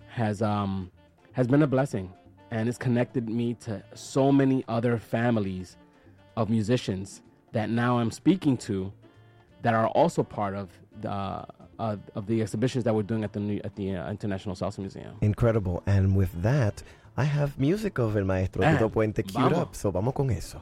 has um, has been a blessing, and it's connected me to so many other families of musicians that now I'm speaking to, that are also part of the uh, of the exhibitions that we're doing at the New, at the uh, International Salsa Museum. Incredible. And with that, I have music of El Maestro Ah, Tito Puente queued up. So vamos con eso.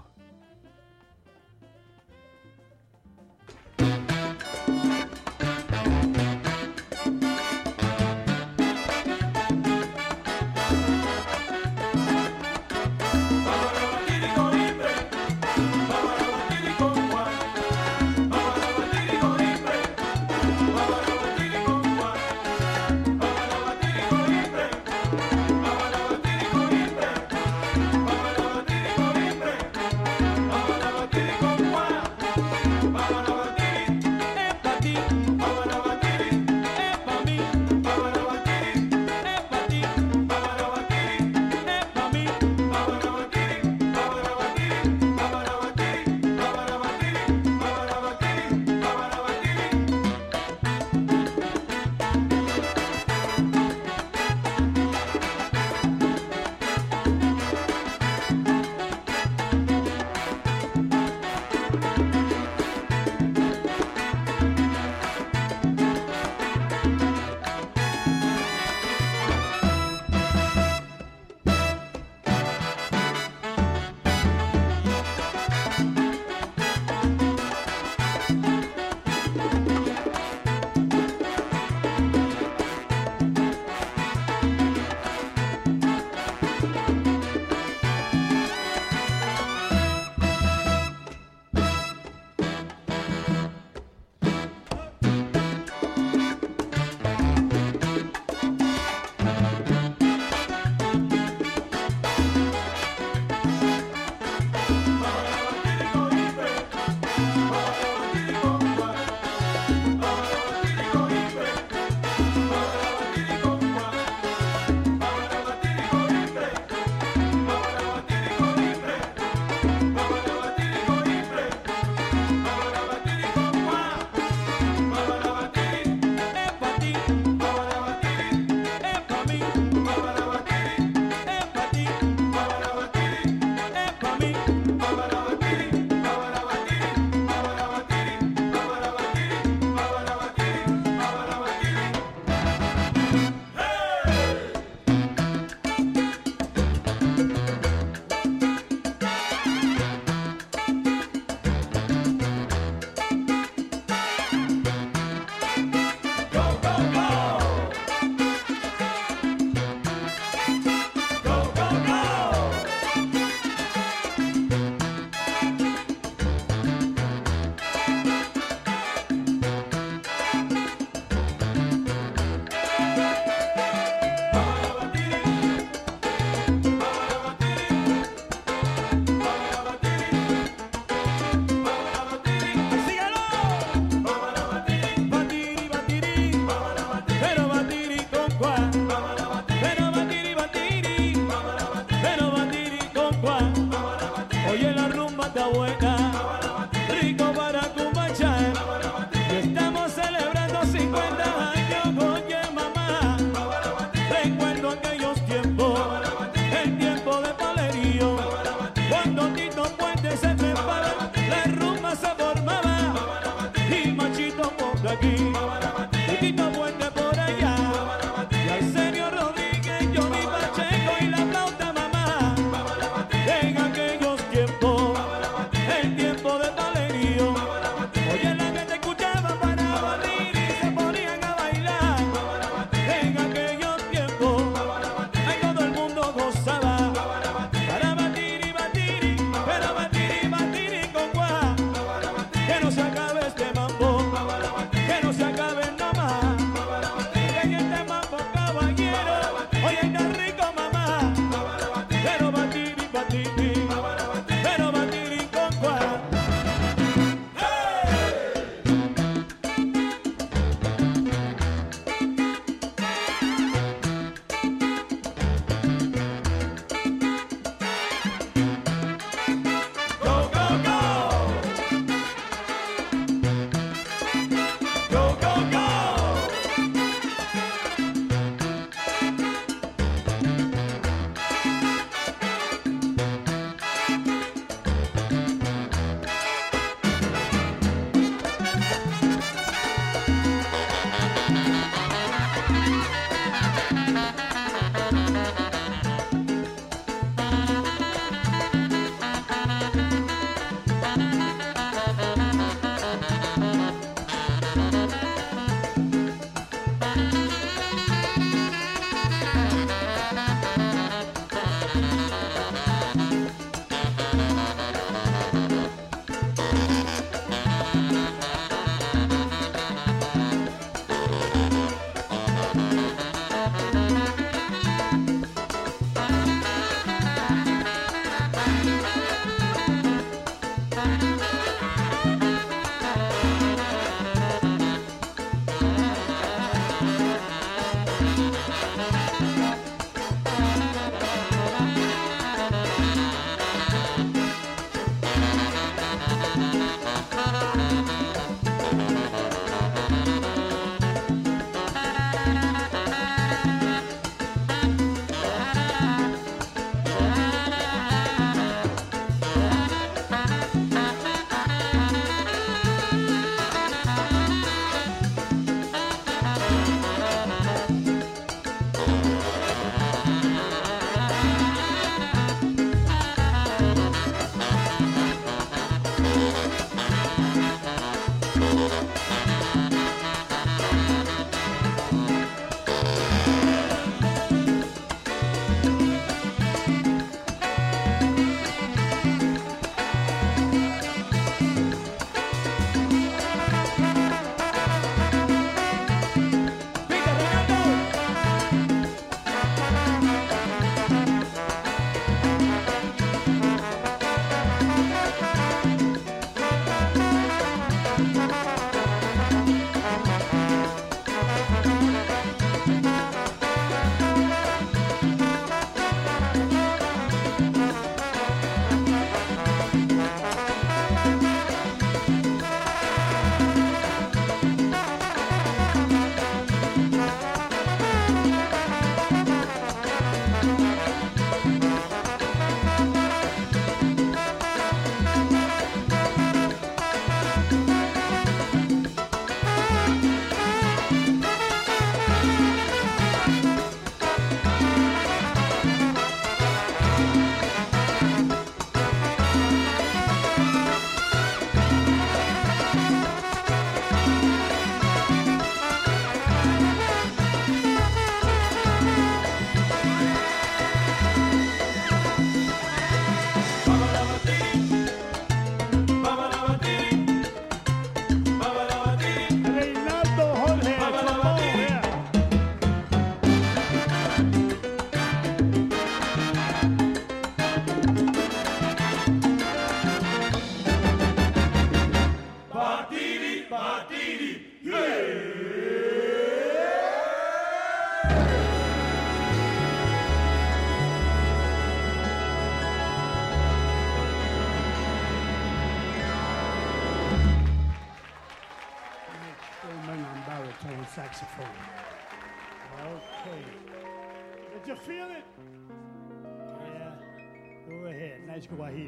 Nice guajira.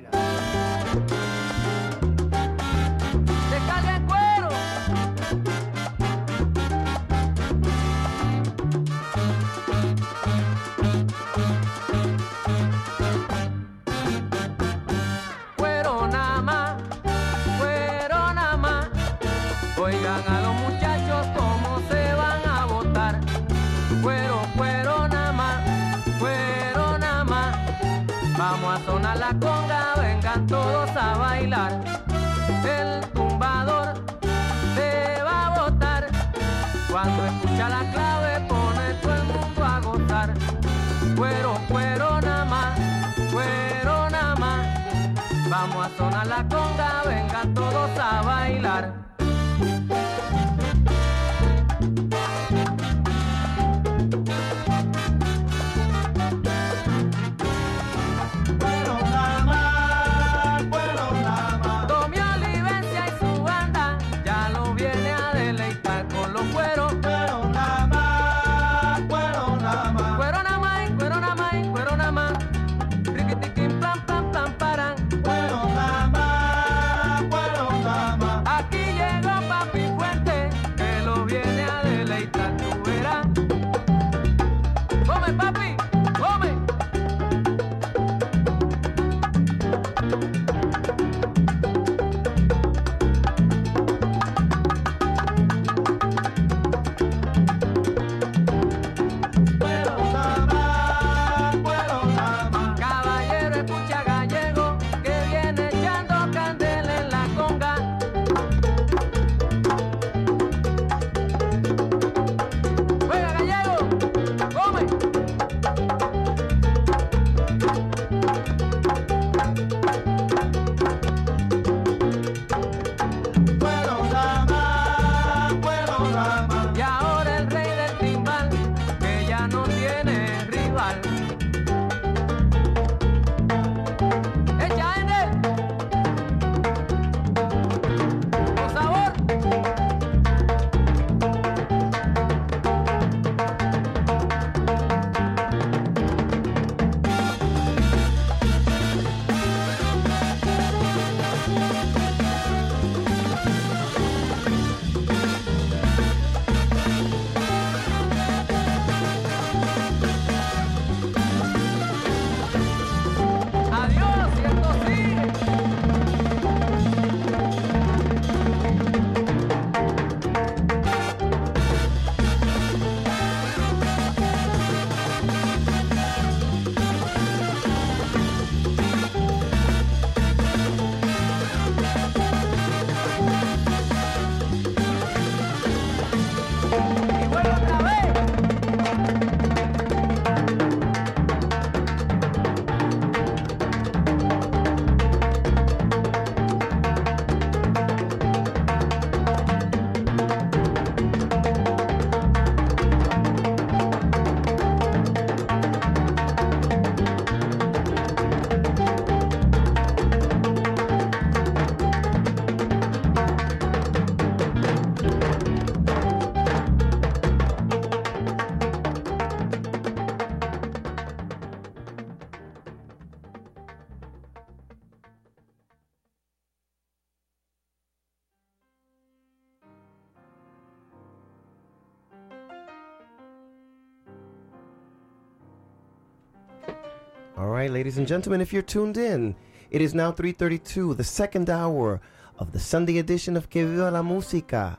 Ladies and gentlemen, if you're tuned in, it is now 3:32, the second hour of the Sunday edition of Que Viva la Música.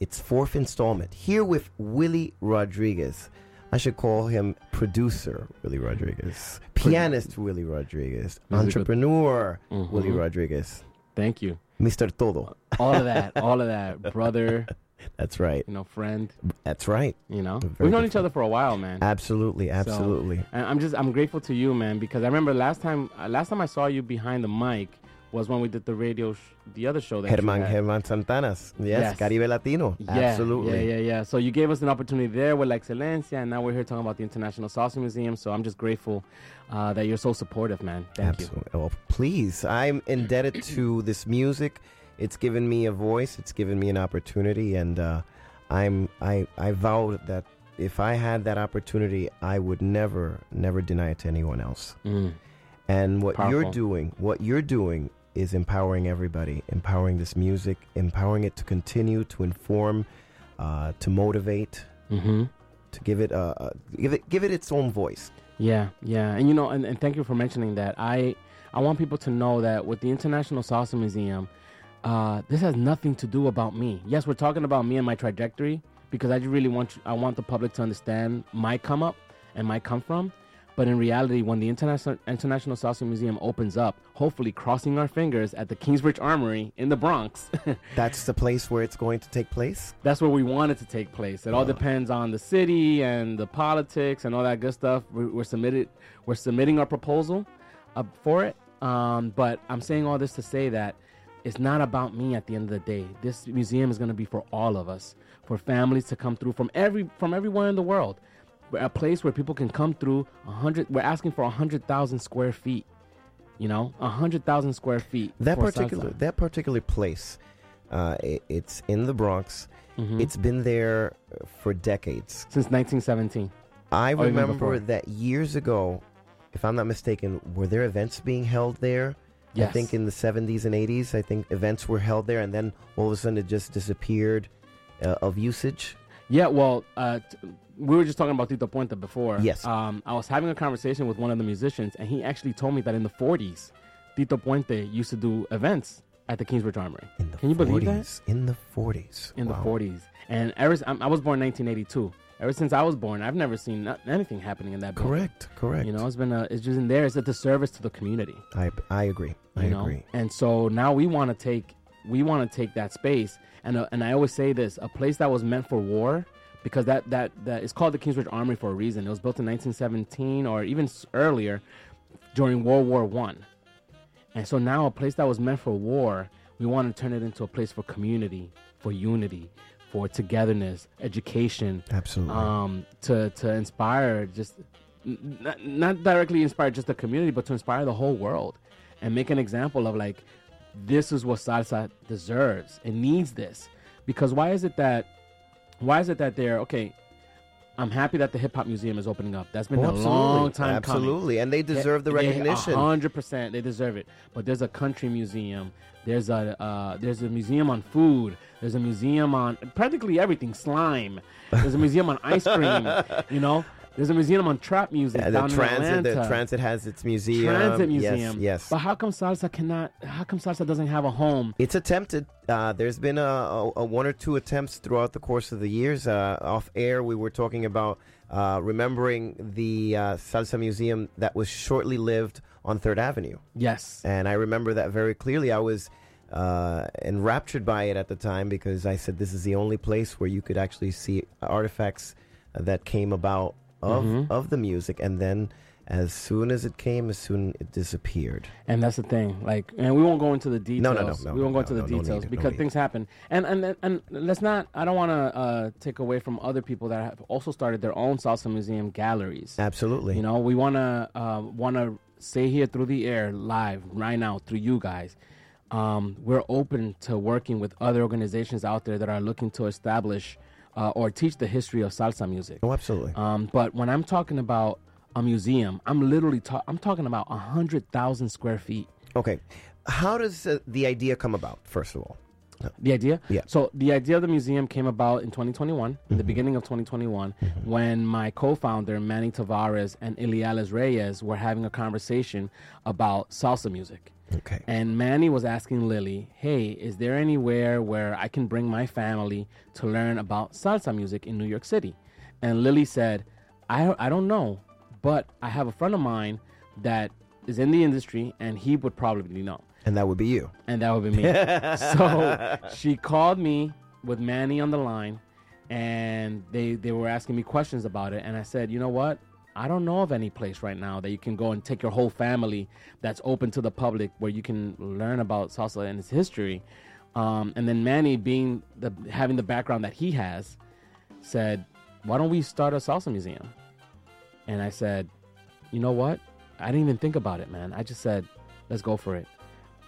Its fourth installment here with Willy Rodriguez. I should call him producer Willy Rodriguez, pianist Willy Rodriguez, That's a good- entrepreneur Willy Mhm. Rodriguez, Thank you. Mr. Todo. All of that, (laughs) all of that, brother. That's right. You know, friend. That's right. You know, Very we've known each other for a while, man. Absolutely, So, absolutely. and I'm just I'm grateful to you, man, because I remember last time uh, last time I saw you behind the mic was when we did the radio, sh- the other show that you Herman. Herman Santanas. Yes, Yes. Caribe Latino. Yeah, Absolutely. Yeah, yeah, yeah. So you gave us an opportunity there with La Excelencia, and now we're here talking about the International Salsa Museum. So I'm just grateful uh, that you're so supportive, man. Thank you. Absolutely. Well, please, I'm indebted to this music. It's given me a voice. It's given me an opportunity, and uh, I'm I I vowed that if I had that opportunity, I would never never deny it to anyone else. Mm. And what you're doing, what you're doing is empowering everybody, empowering this music, empowering it to continue to inform, uh, to motivate, Mm-hmm. to give it a, a give it give it its own voice. Yeah, yeah, and you know, and, and thank you for mentioning that. I I want people to know that with the International Salsa Museum, uh, this has nothing to do about me. Yes, we're talking about me and my trajectory because I just really want you, I want the public to understand my come up and my come from. But in reality, when the International International Salsa Museum opens up, hopefully crossing our fingers at the Kingsbridge Armory in the Bronx, (laughs) That's the place where it's going to take place. that's where we want it to take place. It all depends on the city and the politics and all that good stuff. We're, we're submitted, we're submitting our proposal uh, for it. Um, but I'm saying all this to say that it's not about me at the end of the day. This museum is going to be for all of us, for families to come through from every from everywhere in the world. We're a place where people can come through. A hundred. We're asking for a hundred thousand square feet. You know, a hundred thousand square feet. That particular that particular place, uh, it, it's in the Bronx. Mhm. It's been there for decades. since 1917. I remember that years ago, if I'm not mistaken, were there events being held there? I think in the 70s and 80s, I think events were held there, and then all of a sudden it just disappeared uh, of usage. Yeah, well, uh, t- we were just talking about Tito Puente before. Yes. Um, I was having a conversation with one of the musicians, and he actually told me that in the 40s, Tito Puente used to do events at the Kingsbridge Armory. Can you believe that? 40s, In the 40s. In Wow. the 40s. And ever I was born in 1982. Ever since I was born, I've never seen no- anything happening in that building. Correct, correct. You know, it's been a, it's just in there. It's a disservice to the community. I, I agree. I you know? agree. And so now we want to take we want to take that space and uh, and I always say this, a place that was meant for war because that that that is called the Kingsbridge Armory for a reason. It was built in 1917 or even earlier during World War 1. And so now a place that was meant for war, we want to turn it into a place for community, for unity, for togetherness, education. Absolutely. Um, to to inspire just not, not directly inspire just the community, but to inspire the whole world and make an example of like this is what salsa deserves. It needs this because why is it that why is it that they're okay? I'm happy that the hip hop museum is opening up. That's been Oh, a absolutely. long time Absolutely. And they deserve the recognition. Hundred percent, they deserve it. But there's a country museum. There's a uh, there's a museum on food. There's a museum on practically everything. Slime. There's a museum on ice cream. (laughs) You know. There's a museum on trap music Yeah, down the transit, in the transit has its museum. Transit Yes, museum. Yes, But how come salsa cannot? How come salsa doesn't have a home? It's attempted. Uh, there's been a, a, a one or two attempts throughout the course of the years. Uh, off air, we were talking about uh, remembering the uh, Salsa Museum that was shortly lived on Third Avenue. Yes. And I remember that very clearly. I was uh, enraptured by it at the time because I said this is the only place where you could actually see artifacts that came about of, Mhm. of the music. And then as soon as it came, as soon it disappeared. And that's the thing. Like, and we won't go into the details. No, no, no, no, we won't no, go into no, the no details need, because things happen. And and and let's not. I don't want to uh, take away from other people that have also started their own salsa museum galleries. Absolutely. You know, we want to uh, want to say here through the air, live right now through you guys. Um, we're open to working with other organizations out there that are looking to establish uh, or teach the history of salsa music. Oh, absolutely. Um, but when I'm talking about a museum, I'm literally ta- I'm talking about a hundred thousand square feet. Okay. How does uh, the idea come about, first of all? The idea? Yeah. So the idea of the museum came about in 2021, in the mm-hmm. beginning of 2021, mm-hmm. when my co-founder Manny Tavares and Iliales Reyes were having a conversation about salsa music. Okay. And Manny was asking Lily, "Hey, is there anywhere where I can bring my family to learn about salsa music in New York City?" And Lily said, "I I don't know, but I have a friend of mine that is in the industry, and he would probably know." And that would be you. and that would be me. (laughs) so she called me with Manny on the line, and they they were asking me questions about it, and I said, you know what? I don't know of any place right now that you can go and take your whole family that's open to the public where you can learn about salsa and its history. Um, and then Manny, being the having the background that he has, said, "Why don't we start a salsa museum?" And I said, "You know what? I didn't even think about it, man. I just said, let's go for it."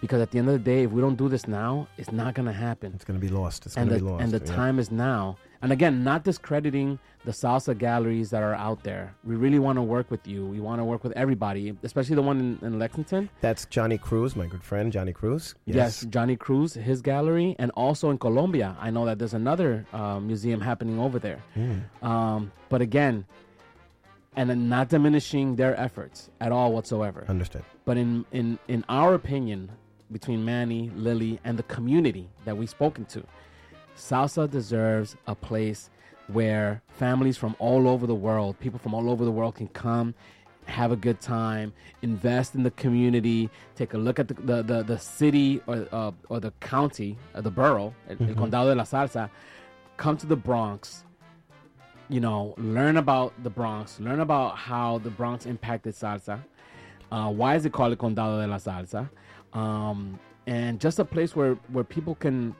Because at the end of the day, if we don't do this now, it's not going to happen. It's going to be lost. It's going to be lost. and the yeah. time is now. And again, not discrediting the salsa galleries that are out there. We really want to work with you. We want to work with everybody, especially the one in, in Lexington. That's Johnny Cruz, my good friend Johnny Cruz. Yes. Johnny Cruz, his gallery, and also in Colombia. I know that there's another uh, museum happening over there. Mm. Um, but again, and then not diminishing their efforts at all whatsoever. Understood. But in, in, in our opinion, between Manny, Lily, and the community that we've spoken to, salsa deserves a place where families from all over the world, people from all over the world can come, have a good time, invest in the community, take a look at the, the, the, the city or, uh, or the county, uh, the borough, el- el. Condado de la Salsa, come to the Bronx, you know, learn about the Bronx, learn about how the Bronx impacted salsa. Uh, why is it called el Condado de la Salsa? Um, and just a place where, where people can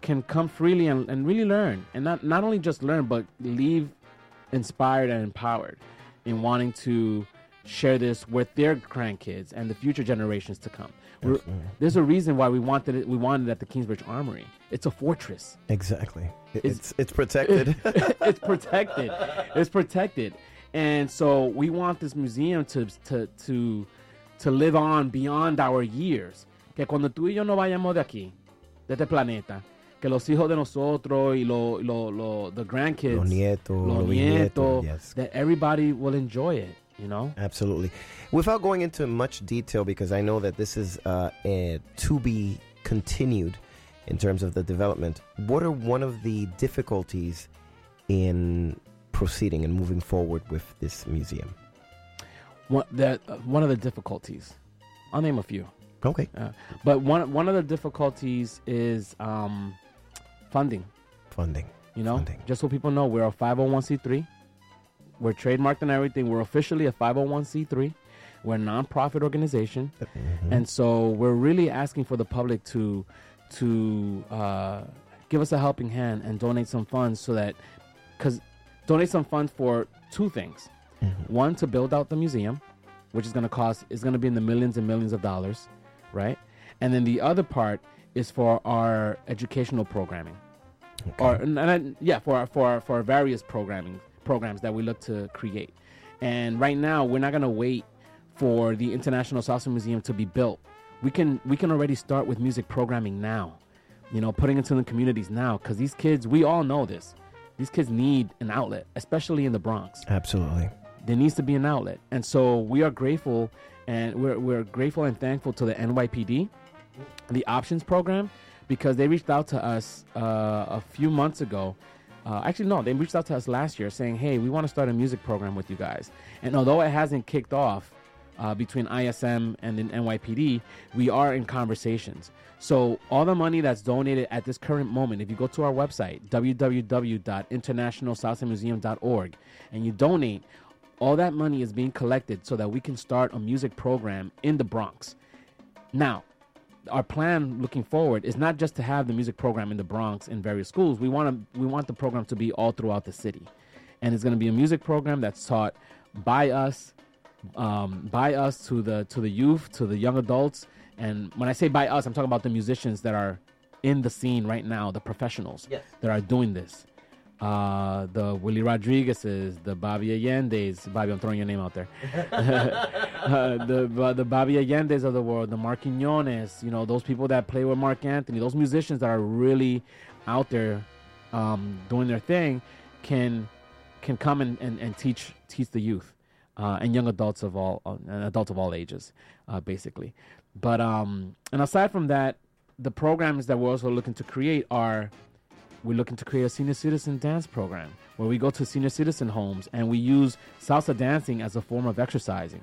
can come freely and, and really learn, and not not only just learn, but leave inspired and empowered in wanting to share this with their grandkids and the future generations to come. There's a reason why we wanted it. We wanted it at the Kingsbridge Armory. It's a fortress. Exactly. It's- It's it's protected. (laughs) it's protected. It's protected. And so we want this museum to to to to live on beyond our years. Que cuando tú y yo no vayamos de aquí, de este planeta, que los hijos de nosotros y lo, lo, lo, the grandkids, Los nietos, los nietos, yes. that everybody will enjoy it. You know. Absolutely. Without going into much detail, because I know that this is uh, eh, to be continued in terms of the development, what are one of the difficulties in proceeding and moving forward with this museum? One that uh, one of the difficulties. I'll name a few. Okay. Uh, but one one of the difficulties is um, funding. Funding. You know, just so people know, we're a 501c3. We're trademarked and everything. We're officially a 501c3. We're a nonprofit organization, and so we're really asking for the public to to uh, give us a helping hand and donate some funds so that because donate some funds for two things. Mm-hmm. One to build out the museum, which is going to cost is going to be in the millions and millions of dollars, right? And then the other part is for our educational programming, or and, and, yeah, for our, for our, for our various programming programs that we look to create. And right now, we're not going to wait for the International Salsa Museum to be built. We can we can already start with music programming now, you know, putting it to the communities now because these kids, we all know this. These kids need an outlet, especially in the Bronx Absolutely. There needs to be an outlet. And so we are grateful and we're, we're grateful and thankful to the NYPD, the options program, because they reached out to us uh, a few months ago. Uh, actually, no, they reached out to us last year saying, hey, we want to start a music program with you guys. And although it hasn't kicked off uh, between ISM and the NYPD, we are in conversations. So all the money that's donated at this current moment, if you go to our website, www.internationalsalsamuseum.org, and you donate, all that money is being collected so that we can start a music program in the Bronx. Now, our plan looking forward is not just to have the music program in the Bronx in various schools. We want to we want the program to be all throughout the city, and it's going to be a music program that's taught by us, um, by us to the to the youth, to the young adults. And when I say by us, I'm talking about the musicians that are in the scene right now, the professionals Yes. that are doing this. Uh, the Willy Rodriguez's, the Bobby Allende's. Bobby, I'm throwing your name out there. (laughs) uh, the uh, the Bobby Allende's of the world, the Marc Quiñones, you know, those people that play with Marc Anthony, those musicians that are really out there um, doing their thing, can can come and, and, and teach teach the youth uh, and young adults of all uh, adults of all ages, uh, basically. But um, and aside from that, the programs that we're also looking to create are we're looking to create a senior citizen dance program where we go to senior citizen homes and we use salsa dancing as a form of exercising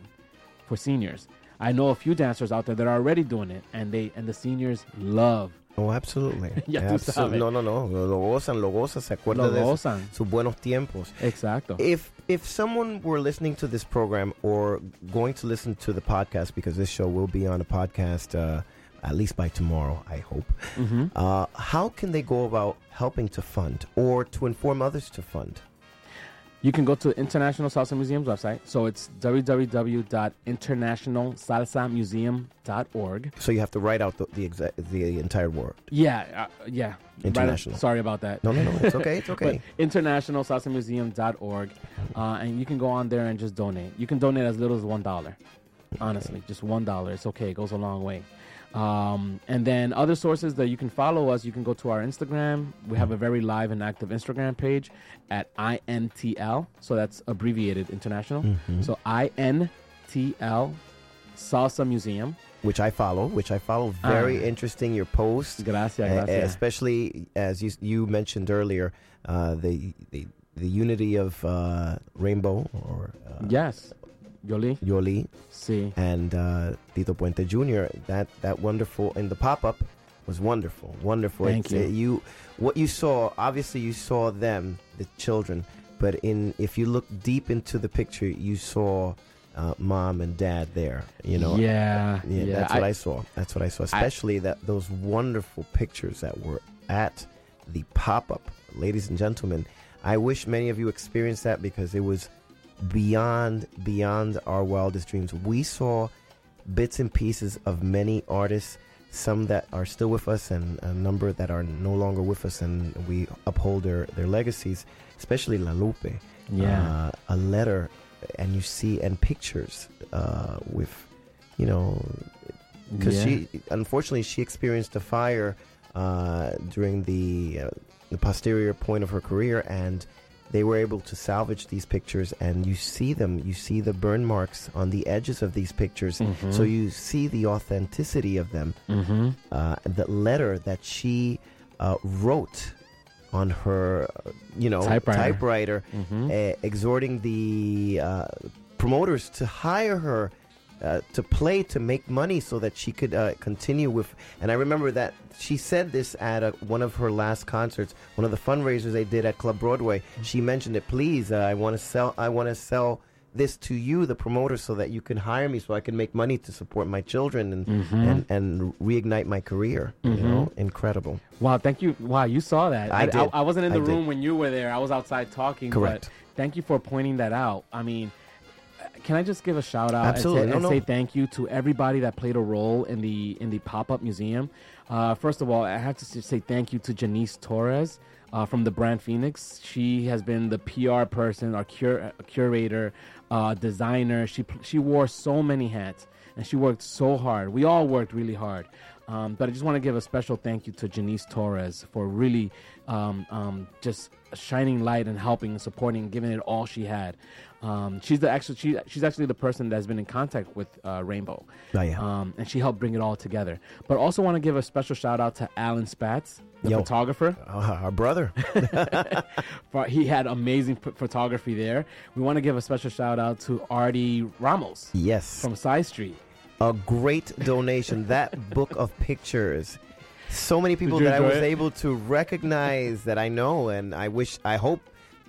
for seniors. I know a few dancers out there that are already doing it, and they and the seniors love. Oh, absolutely. (laughs) Ya tú Absol- sabes. No, no, no. Lo, lo gozan, lo gozan. Se acuerda Lo de eso. gozan. sus buenos tiempos. Exacto. If if someone were listening to this program or going to listen to the podcast, because this show will be on a podcast uh, at least by tomorrow, I hope. Mhm. Uh, how can they go about helping to fund or to inform others to fund? You can go to International Salsa Museum's website. So it's www.internationalsalsamuseum.org. So you have to write out the the, exa- the entire word. Yeah, uh, yeah. Right- International. sorry about that. No, no, no. It's okay. It's (laughs) okay. Internationalsalsamuseum.org, uh, and you can go on there and just donate. You can donate as little as one dollar. Honestly, just one dollar. It's okay. It goes a long way. Um, and then other sources that you can follow us, you can go to our Instagram. We have a very live and active Instagram page at INTL. So that's abbreviated international. Mhm. So INTL Salsa Museum. which I follow, which I follow. Very Ah. interesting your posts. Gracias, Uh, gracias. especially as you you mentioned earlier, uh, the, the the unity of uh, Rainbow or uh, Yes. Yoli. Yoli, sí. and uh, Tito Puente Jr. That that wonderful in the pop up was wonderful, wonderful. Thank It's, uh, you. you what you saw. Obviously, you saw them, the children, but in if you look deep into the picture, you saw. Uh, mom and dad there, you know. Yeah, yeah. yeah, that's what I, I- saw. That's what I saw. Especially that those wonderful pictures that were at the pop up, ladies and gentlemen. I wish many of you experienced that because it was beyond beyond our wildest dreams. We saw bits and pieces of many artists, some that are still with us, and a number that are no longer with us, and we uphold their their legacies. Especially La Lupe, Yeah. uh, a letter, and you see and pictures uh, with, you know, because Yeah. she unfortunately she experienced a fire uh, during the uh, the posterior point of her career, and they were able to salvage these pictures, and you see them. You see the burn marks on the edges of these pictures, Mhm. so you see the authenticity of them. Mhm. Uh, the letter that she uh, wrote on her, you know, Typewriter. typewriter Mhm. uh, exhorting the uh, promoters to hire her uh, to play to make money so that she could uh, continue with. And I remember that she said this at a, one of her last concerts, one of the fundraisers they did at Club Broadway. She mentioned it. Please, uh, I want to sell. I want to sell this to you, the promoter, so that you can hire me, so I can make money to support my children and Mhm. and, and reignite my career. You Mhm. know, incredible. Wow, thank you. Wow, you saw that. I I, did. I, wasn't in I the did. room when you were there. I was outside talking. Correct. But thank you for pointing that out. I mean, uh, can I just give a shout out Absolutely. and, say, and no. say thank you to everybody that played a role in the in the pop up museum? Uh, first of all, I have to say thank you to Janice Torres. Uh, from the brand Phoenix, she has been the PR person, our cur- curator, uh, designer. She she wore so many hats, and she worked so hard. We all worked really hard. Um, but I just want to give a special thank you to Janice Torres for really um, um, just shining light and helping and supporting, and giving it all she had. Um, she's the actually she, she's actually the person that's been in contact with uh, Rainbow, Oh, yeah. um, and she helped bring it all together. But also want to give a special shout out to Alan Spatz, the Yo. photographer. Uh, our brother. (laughs) (laughs) He had amazing p- photography there. We want to give a special shout out to Artie Ramos Yes. from Side Street. a great donation. that (laughs) book of pictures. So many people that I was it? able to recognize that I know, and I wish, I hope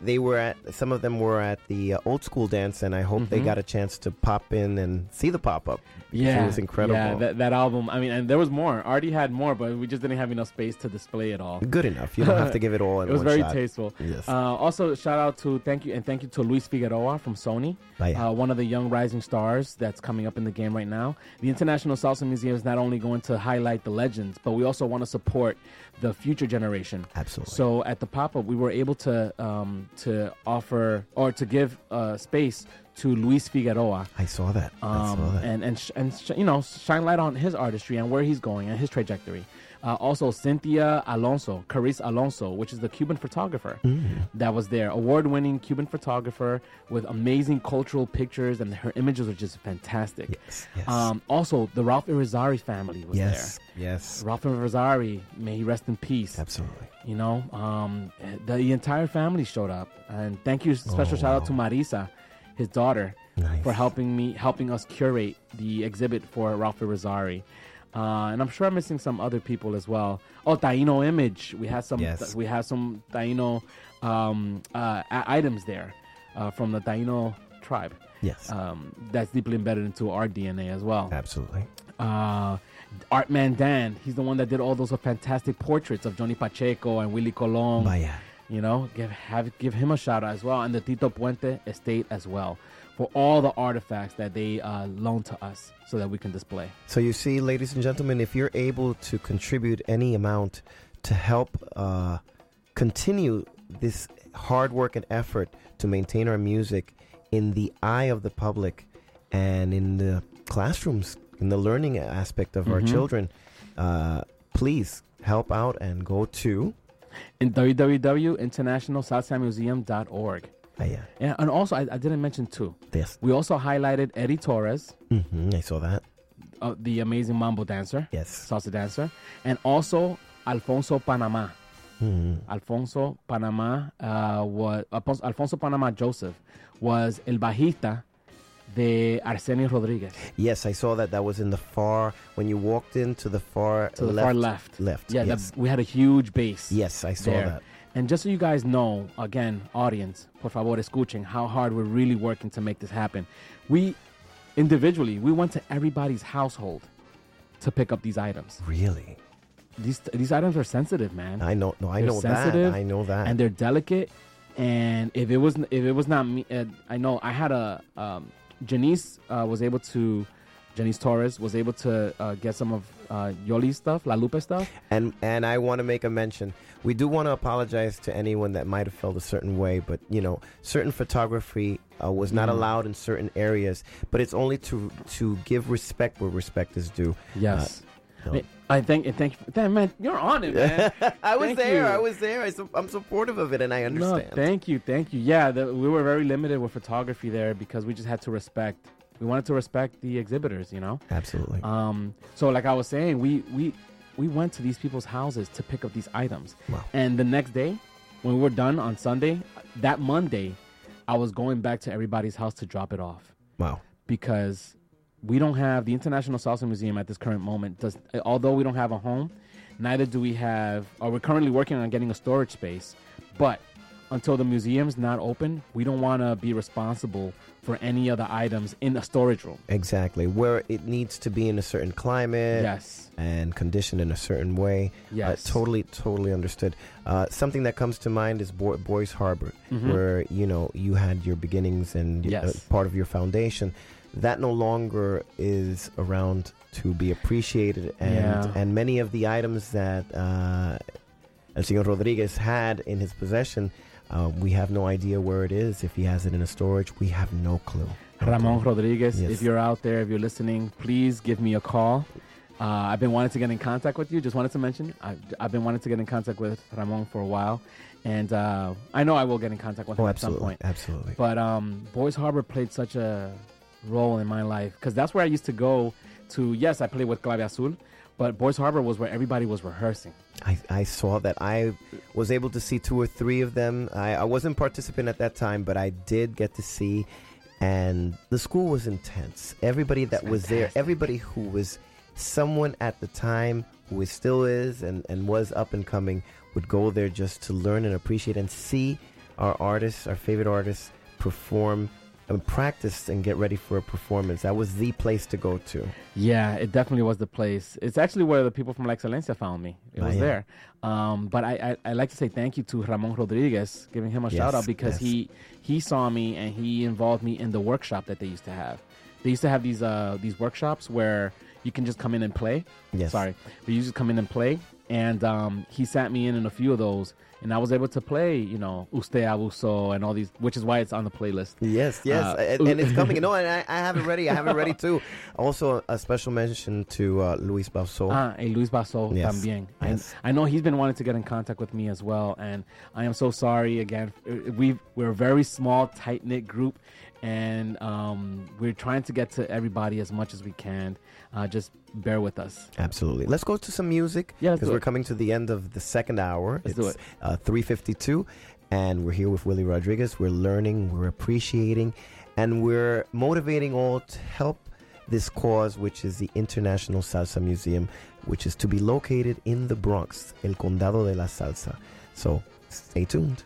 they were at. Some of them were at the uh, old school dance, and I hope they Mhm. got a chance to pop in and see the pop up. Yeah, it was incredible. Yeah, that, that album. I mean, and there was more. Artie had more, but we just didn't have enough space to display it all. Good enough. You don't have to give it all (laughs) in it was very shot. tasteful. Yes. Uh, also, shout out to thank you and thank you to Luis Figueroa from Sony, uh, one of the young rising stars that's coming up in the game right now. The International Salsa Museum is not only going to highlight the legends, but we also want to support the future generation. Absolutely. So at the pop up, we were able to um, to offer or to give uh, space to Luis Figueroa. I saw that. I saw Um, that. and and sh- and sh- you know shine light on his artistry and where he's going and his trajectory. Uh, also, Cynthia Alonso, Carice Alonso, which is the Cuban photographer Mm. that was there, award-winning Cuban photographer with amazing cultural pictures, and her images are just fantastic. Yes, yes. Um, also, the Ralph Irizarry family was yes. there. Yes. Ralph Irizarry, may he rest in peace. Absolutely. You know, um, the, the entire family showed up, and thank you. Special Oh, shout out to Marisa, his daughter, Nice. for helping me, helping us curate the exhibit for Ralph Irizarry. Uh, and I'm sure I'm missing some other people as well. Oh, Taino Image. We had some. Yes. we had some Taino um, uh, items there uh, from the Taino tribe. Yes. Um, that's deeply embedded into our DNA as well. Absolutely. Uh, Artman Dan, he's the one that did all those fantastic portraits of Johnny Pacheco and Willie Colon. Vaya. You know, give have give him a shout out as well, and the Tito Puente Estate as well, for all the artifacts that they uh, loaned to us so that we can display. So you see, ladies and gentlemen, if you're able to contribute any amount to help uh, continue this hard work and effort to maintain our music in the eye of the public and in the classrooms, in the learning aspect of our Mhm. children, uh, please help out and go to in www.internationalsalsamuseum.org. Ah, yeah. Yeah, and also I, I didn't mention too. Yes. We also highlighted Eddie Torres, hmm I saw that. uh, the amazing mambo dancer, Yes. salsa dancer, and also Alfonso Panama. Mhm. Alfonso Panama uh, was Alfonso, Alfonso Panama Joseph was el bajista de Arsenio Rodriguez Yes, I saw that. That was in the far when you walked into the far to the left. far left. Left. Yeah, yes. we had a huge bass. Yes, I saw there. that. And just so you guys know, again, audience, por favor, escuchen how hard we're really working to make this happen. We individually, we went to everybody's household to pick up these items. Really? These these items are sensitive, man. I know. No, I They're know sensitive that. I know that. and they're delicate. And if it was if it was not me, uh, I know I had a um, Janice uh, was able to Janice Torres was able to uh, get some of uh, Yoli's stuff, La Lupe stuff. And and I want to make a mention. We do want to apologize to anyone that might have felt a certain way, but you know, certain photography uh, was not Mm. allowed in certain areas. But it's only to to give respect where respect is due. Yes. Uh, no. I think and thank you, man. You're on it, man. (laughs) I was there. I was there. I I'm supportive of it, and I understand. No, thank you, thank you. Yeah, the, we were very limited with photography there because we just had to respect. We wanted to respect the exhibitors, you know. Absolutely. Um, so like I was saying, we we we went to these people's houses to pick up these items. Wow. And the next day, when we were done on Sunday, that Monday, I was going back to everybody's house to drop it off Wow. because we don't have the International Salsa Museum at this current moment. Does although we don't have a home, neither do we have. Or we're currently working on getting a storage space, but until the museum's not open, we don't want to be responsible for any of the items in the storage room. Exactly. Where it needs to be in a certain climate. Yes. And conditioned in a certain way. Yes. Uh, totally, totally understood. Uh, something that comes to mind is Bo- Boys Harbor, Mhm. where you know you had your beginnings and uh, part of your foundation. That no longer is around to be appreciated, and Yeah. and many of the items that uh, El Señor Rodriguez had in his possession. Uh, we have no idea where it is. If he has it in a storage, we have no clue. No Ramon clue. Rodriguez, Yes. if you're out there, if you're listening, please give me a call. Uh, I've been wanting to get in contact with you. Just wanted to mention, I, I've been wanting to get in contact with Ramon for a while, and uh, I know I will get in contact with him Oh, at some absolutely, point. absolutely. But um, Boys Harbor played such a role in my life because that's where I used to go to. Yes, I played with Clave Azul, but Boys Harbor was where everybody was rehearsing. I, I saw that. I was able to see two or three of them. I, I wasn't participant at that time, but I did get to see. And the school was intense. Everybody that was there, everybody who was someone at the time, who is still is and, and was up and coming, would go there just to learn and appreciate and see our artists, our favorite artists, perform and practice and get ready for a performance. That was the place to go to. Yeah, it definitely was the place. It's actually where the people from La Excelencia found me. It Ah, was yeah. there. Um, but I, I, I like to say thank you to Ramon Rodriguez, giving him a Yes, shout out because yes. he he saw me and he involved me in the workshop that they used to have. They used to have these uh these workshops where you can just come in and play. Yes. Sorry, but you just come in and play. And um, he sat me in in a few of those, and I was able to play, you know, Usted Abuso and all these, which is why it's on the playlist. Yes, yes, Uh, and, and it's coming. No, and I, I have it ready. I have it ready too. (laughs) Also, a special mention to uh, Luis Balso. Ah, and Luis Basso Yes, también. yes. I, I know he's been wanting to get in contact with me as well, and I am so sorry again. We we're a very small, tight knit group, and um, we're trying to get to everybody as much as we can. Uh, just bear with us. Absolutely. Let's go to some music. Yeah, because we're it. coming to the end of the second hour. Let's it's do it. Uh, 352, and we're here with Willy Rodriguez. We're learning, we're appreciating, and we're motivating all to help this cause, which is the International Salsa Museum, which is to be located in the Bronx, El Condado de la Salsa. So stay tuned.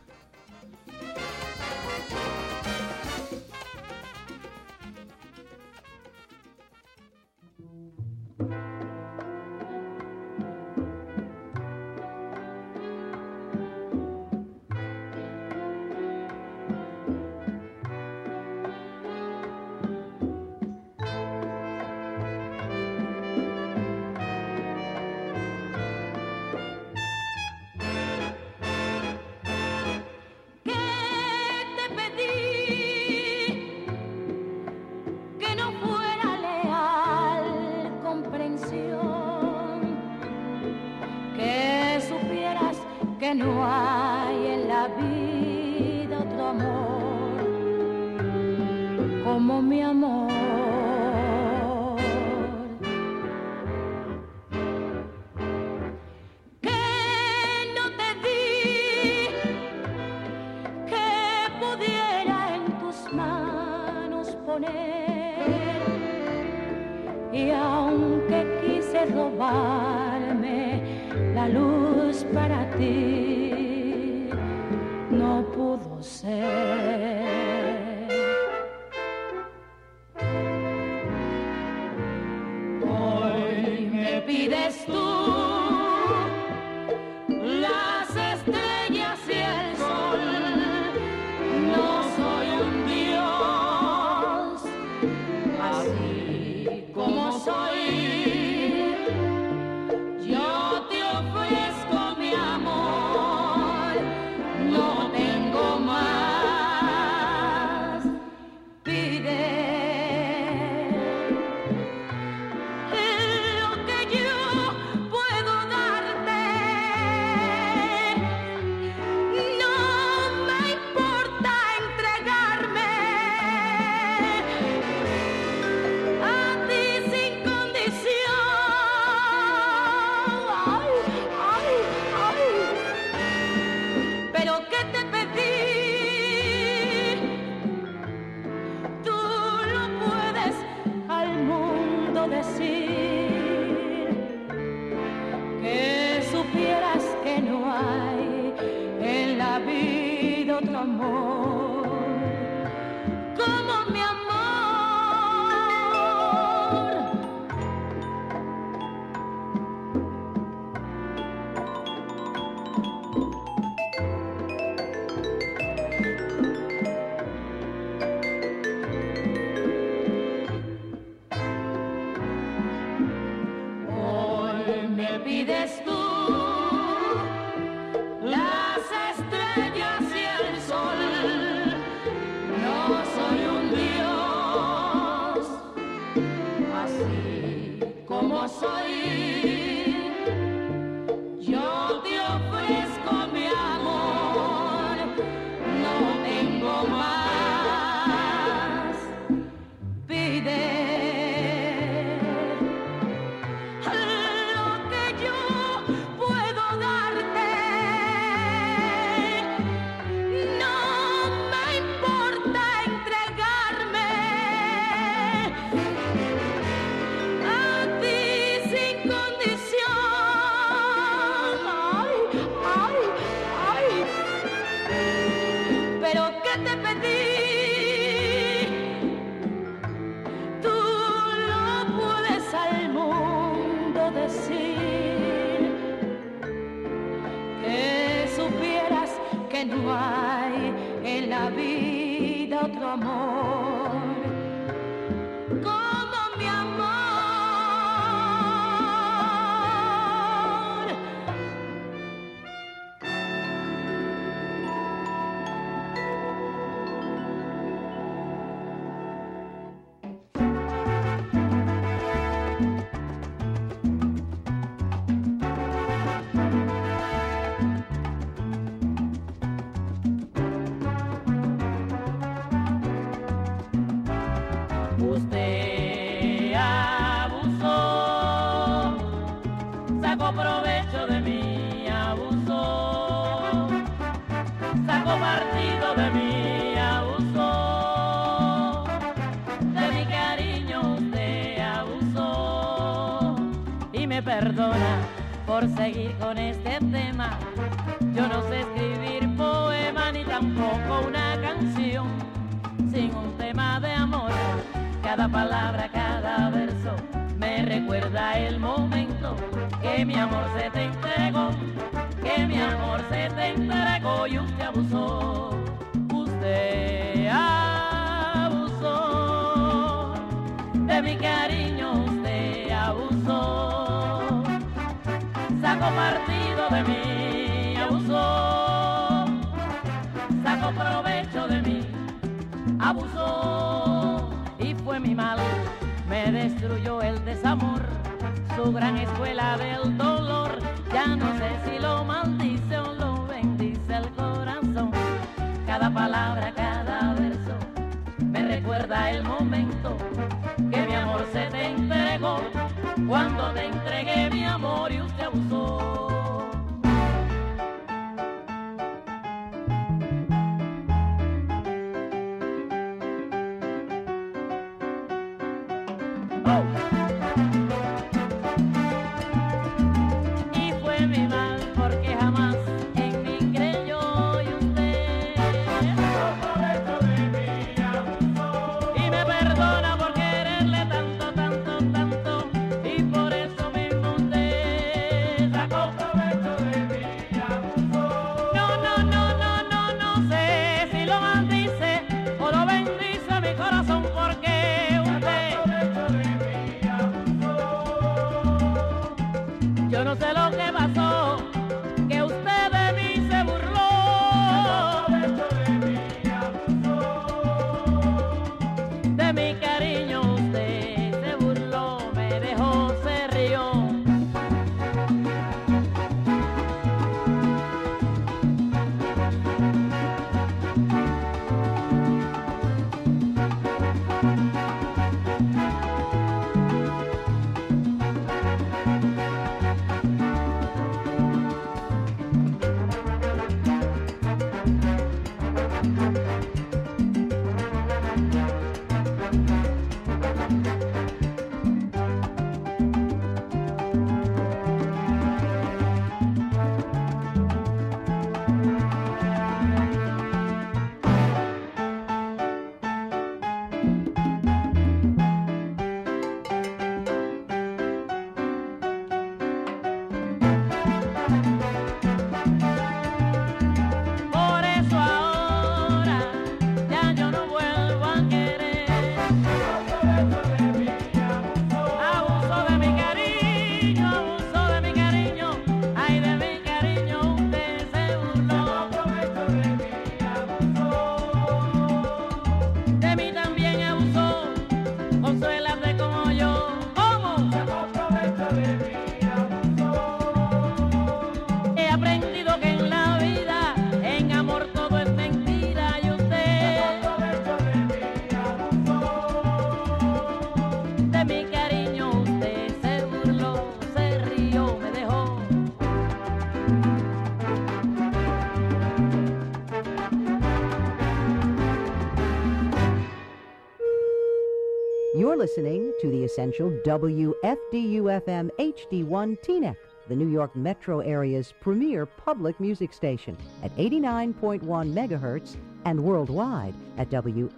Listening to the essential WFDU-FM HD1 Teaneck, the New York metro area's premier public music station at 89.1 megahertz and worldwide at WFDU.FM.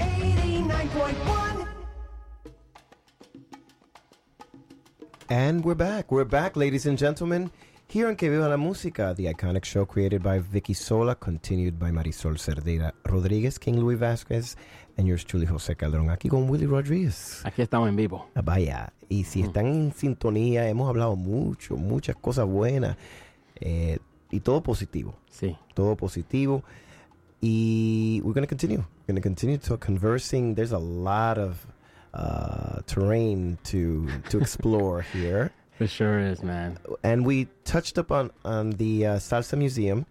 89.1 And we're back. We're back, ladies and gentlemen. Here on Que Viva la Música, the iconic show created by Vicki Sola, continued by Marisol Cerdeira Rodriguez, King Louis Vasquez, and yours truly, José Calderón, aquí con Willy Rodríguez. Aquí estamos en vivo. Ah, Vaya, y si están en sintonía, hemos hablado mucho, muchas cosas buenas, eh, y todo positivo. Sí. Todo positivo. Y we're going to continue. We're going to continue to conversing. There's a lot of uh, terrain to to explore (laughs) here. It sure is, man. And we touched up on on the uh, Salsa Museum,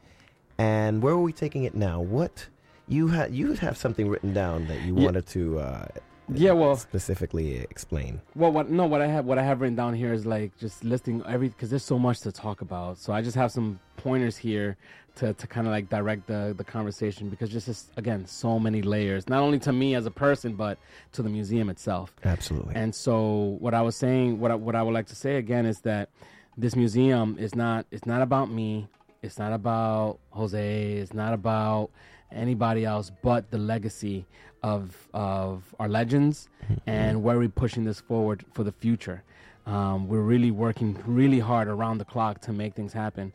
and where are we taking it now? What you had you have something written down that you Yeah. wanted to uh, Yeah, well- specifically explain. Well, what no, what I have what I have written down here is like just listing every because there's so much to talk about. So I just have some pointers here to, to kind of like direct the the conversation because just is, again so many layers, not only to me as a person but to the museum itself. Absolutely. And so what I was saying, what I, what I would like to say again is that this museum is not it's not about me. It's not about Jose. It's not about anybody else but the legacy of of our legends and where we're pushing this forward for the future. Um, we're really working really hard around the clock to make things happen.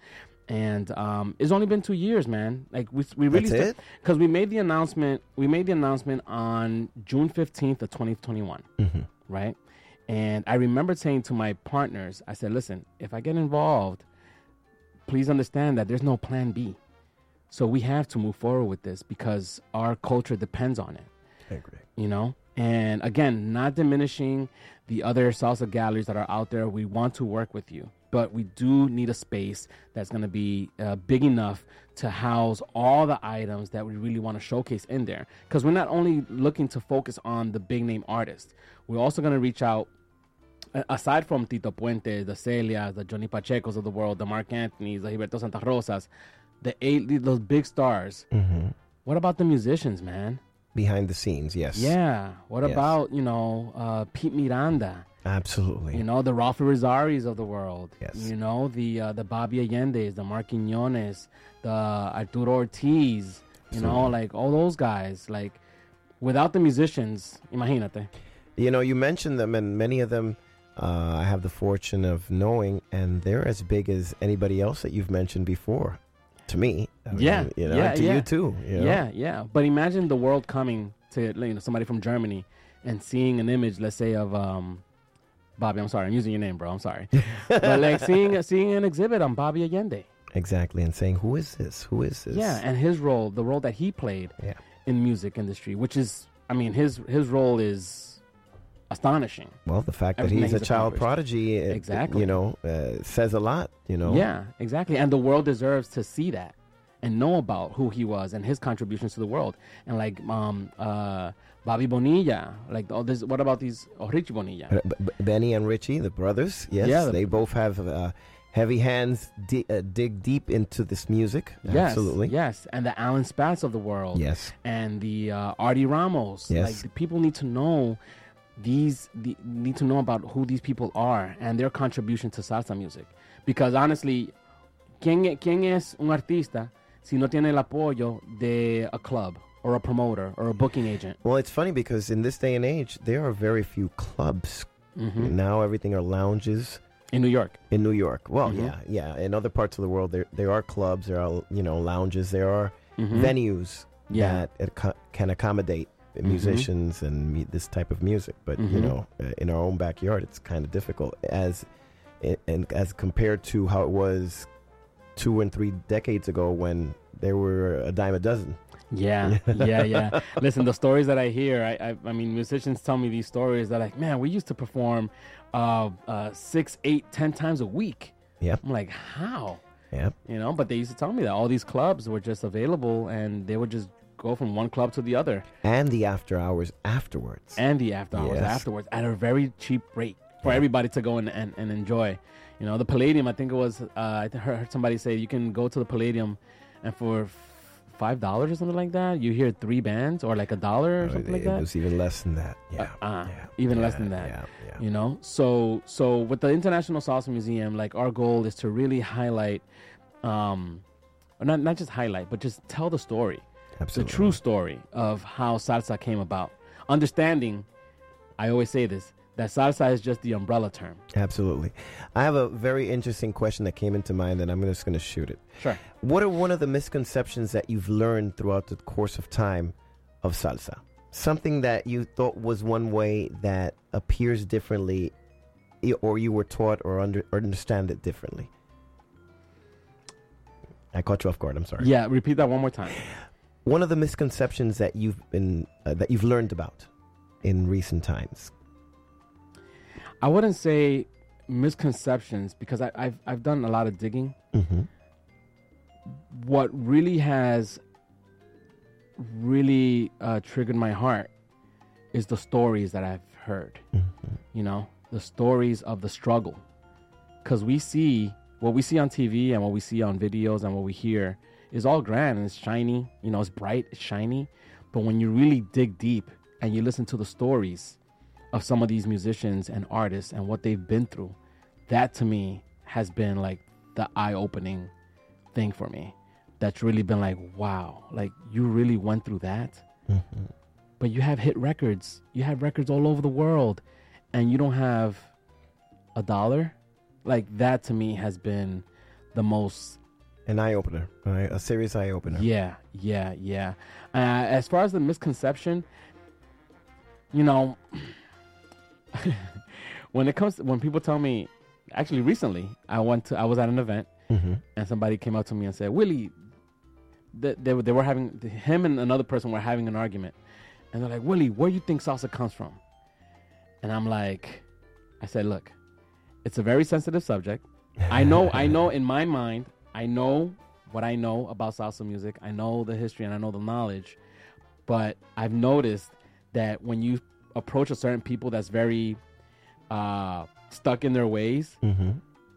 And um, it's only been two years, man. Like we, we really because we made the announcement. We made the announcement on June fifteenth of twenty twenty one Mhm. right? And I remember saying to my partners, I said, listen, if I get involved, please understand that there's no plan B. So we have to move forward with this because our culture depends on it. I agree. You know? And again, not diminishing the other salsa galleries that are out there. We want to work with you. but we do need a space that's going to be uh, big enough to house all the items that we really want to showcase in there. Because we're not only looking to focus on the big name artists, we're also going to reach out aside from Tito Puente, the Celias, the Johnny Pachecos of the world, the Marc Anthony's, the Gilberto Santa Rosas, the eight those big stars. Mhm. What about the musicians, man? Behind the scenes, yes. Yeah. What Yes. about you know uh, Pete Miranda? Absolutely. You know the Ralph Irizarrys of the world. Yes. You know the uh, the Bobby Allende's, the Marc Quiñones, the Arturo Ortiz. You know, like all those guys. Like without the musicians, imagínate. You know, you mentioned them, and many of them uh, I have the fortune of knowing, and they're as big as anybody else that you've mentioned before. To me, I mean, yeah, you know, yeah, to yeah. you too. you know? Yeah, yeah. But imagine the world coming to you know somebody from Germany and seeing an image, let's say of um, Bobby. I'm sorry, I'm using your name, bro. I'm sorry, (laughs) but like seeing seeing an exhibit on Bobby Allende. exactly, and saying, "Who is this? Who is this?" Yeah, and his role, the role that he played Yeah. in music industry, which is, I mean, his his role is astonishing. Well, the fact that he's a child accomplished. prodigy, it- Exactly. you know, uh, says a lot. You know. Yeah, exactly. And the world deserves to see that and know about who he was and his contributions to the world. And like um uh Bobby Bonilla, like all this what about these oh Richie Bonilla? B- B- Benny and Richie, the brothers, yes, Yeah, the- they both have uh, heavy hands. Di- uh, dig deep into this music. Yes, Absolutely. Yes, and the Alan Spatz of the world. Yes. And the uh, Artie Ramos. Yes. Like the people need to know these the, need to know about who these people are and their contribution to salsa music. Because honestly, ¿quién, quién es un artista si no tiene el apoyo de a club or a promoter or a booking agent? Well, it's funny because in this day and age, there are very few clubs. Mhm. Now everything are lounges. In New York. In New York. Well, Mhm. yeah, yeah. In other parts of the world, there there are clubs, there are you know lounges, there are Mhm. venues Yeah. that can accommodate musicians and mu- this type of music. But you Mhm. know, uh, in our own backyard, it's kind of difficult as and as compared to how it was two and three decades ago when there were a dime a dozen. Yeah, (laughs) yeah, yeah. Listen, the stories that I hear, I, I, I mean, musicians tell me these stories. They're like, man, we used to perform uh, uh, six, eight, ten times a week. Yeah. I'm like, how? Yeah. You know, but they used to tell me that all these clubs were just available, and they would just go from one club to the other, And the after hours afterwards. and the after hours Yes. afterwards at a very cheap rate for everybody to go and, and, and enjoy. You know, the Palladium. I think it was. Uh, I heard somebody say you can go to the Palladium, and for five dollars or something like that, you hear three bands, or like a dollar or Uh, something like that. it was even less than that. Yeah. uh, even less than that. yeah, yeah. You know, so so with the International Salsa Museum, like our goal is to really highlight, um, or not not just highlight, but just tell the story, Absolutely. the true story of how salsa came about. Understanding, I always say this that salsa is just the umbrella term. Absolutely. I have a very interesting question that came into mind, and I'm just going to shoot it. Sure. What are one of the misconceptions that you've learned throughout the course of time of salsa? Something that you thought was one way that appears differently, or you were taught or, under, or understand it differently. I caught you off guard. I'm sorry. Yeah, repeat that one more time. One of the misconceptions that you've been uh, that you've learned about in recent times. I wouldn't say misconceptions because I, I've I've done a lot of digging. Mm-hmm. What really has really uh, triggered my heart is the stories that I've heard. You know, the stories of the struggle, because we see what we see on TV and what we see on videos and what we hear is all grand and it's shiny. You know, it's bright, it's shiny. But when you really dig deep and you listen to the stories of some of these musicians and artists and what they've been through, that to me has been like the eye opening thing for me. That's really been like, wow, like you really went through that. Mm-hmm. But you have hit records. You have records all over the world and you don't have a dollar. Like that to me has been the most An eye opener, right? A serious eye opener. yeah, yeah, yeah. Uh, as far as the misconception, you know, (laughs) when it comes to, when people tell me, actually recently, I went to I was at an event Mhm. and somebody came up to me and said, Willy, they, they, they were having him and another person were having an argument, and they're like, Willy, where do you think salsa comes from? And I'm like, I said, look, it's a very sensitive subject. I know, I know (laughs) in my mind, I know what I know about salsa music. I know the history and I know the knowledge. But I've noticed that when you approach a certain people that's very uh, stuck in their ways, Mm-hmm.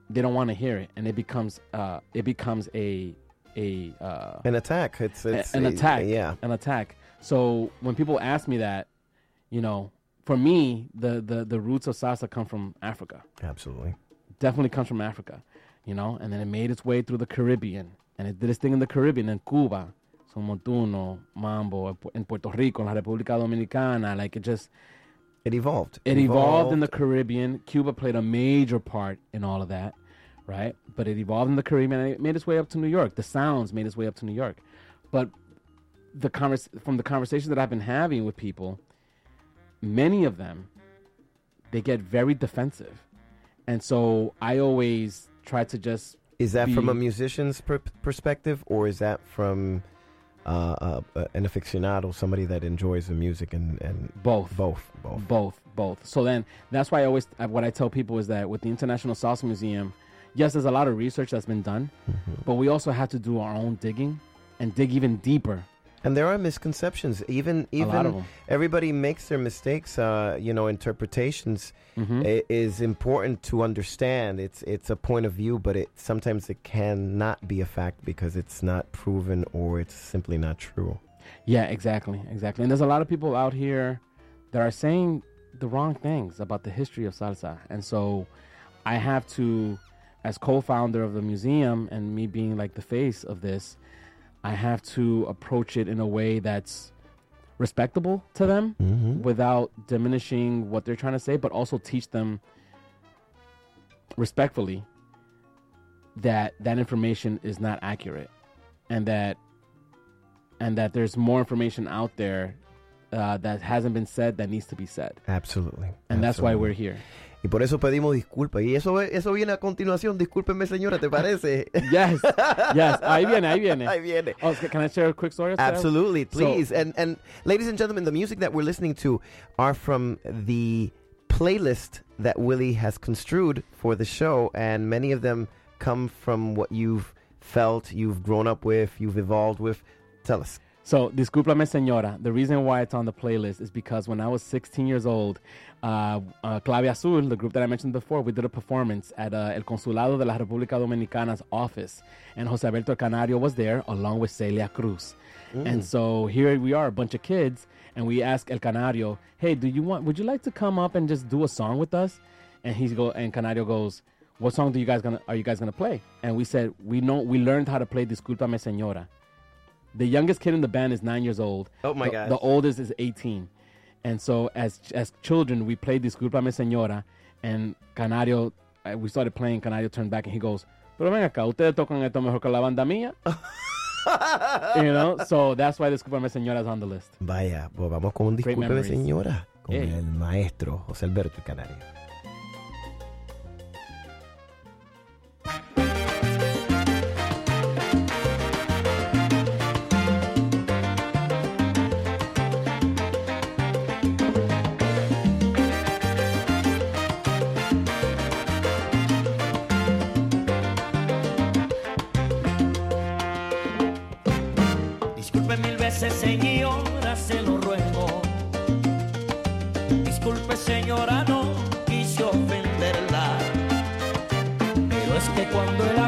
they don't want to hear it, and it becomes uh, it becomes a a uh, An attack. It's, it's an a- attack. Yeah. an attack. So when people ask me that, you know, for me, the the the roots of salsa come from Africa. Absolutely. Definitely comes from Africa, you know, and then it made its way through the Caribbean, and it did its thing in the Caribbean, in Cuba, so montuno, mambo, in Puerto Rico, in la República Dominicana, like it just It evolved. it evolved in the Caribbean. Cuba played a major part in all of that, right? But it evolved in the Caribbean and it made its way up to New York. The sounds made its way up to New York. But the convers- from the conversations that I've been having with people, many of them they get very defensive. And so I always try to just Is that from a musician's per- perspective, or is that from uh, uh, uh, an aficionado, somebody that enjoys the music and, and both, both, both, both, both. So then that's why I always uh, what I tell people is that with the International Salsa Museum, yes, there's a lot of research that's been done, Mm-hmm. but we also have to do our own digging and dig even deeper. And there are misconceptions. Even even lot of 'em. everybody makes their mistakes. Uh, you know, interpretations Mhm. i- is important to understand. It's it's a point of view, but it sometimes it cannot be a fact because it's not proven or it's simply not true. Yeah, exactly, exactly. And there's a lot of people out here that are saying the wrong things about the history of salsa, and so I have to, as co-founder of the museum and me being like the face of this, I have to approach it in a way that's respectable to them Mhm. without diminishing what they're trying to say, but also teach them respectfully that that information is not accurate and that and that there's more information out there uh, that hasn't been said that needs to be said. Absolutely. And that's why we're here. Y por eso pedimos disculpas. Y eso, eso viene a continuación. Discúlpeme, señora, ¿te parece? (laughs) Yes, yes. Ahí viene, ahí viene. Ahí viene. Oh, can I share a quick story? Absolutely, So- please. and and ladies and gentlemen, the music that we're listening to are from the playlist that Willy has construed for the show, and many of them come from what you've felt, you've grown up with, you've evolved with. Tell us. So, discúlpame, señora. The reason why it's on the playlist is because when I was 16 years old, uh, uh, Clave Azul, the group that I mentioned before, we did a performance at uh, El Consulado de la República Dominicana's office. And Jose Alberto Canario was there along with Celia Cruz. Mm. And so here we are, a bunch of kids, and we ask El Canario, hey, do you want, would you like to come up and just do a song with us? And he's go, and Canario goes, what song do you guys gonna, are you guys gonna play? And we said, we know, we learned how to play Discúlpame, Señora. The youngest kid in the band is nine years old. Oh, my god! The oldest is 18. And so as as children, we played Discúlpame Señora. And Canario, uh, we started playing. Canario turned back and he goes, Pero ven acá, ustedes tocan esto mejor que la banda mía. (laughs) you know? So that's why Discúlpame Señora is on the list. Vaya, pues vamos con un Great discúlpeme, memories. señora, con Hey. el maestro José Alberto Canario. Cuando el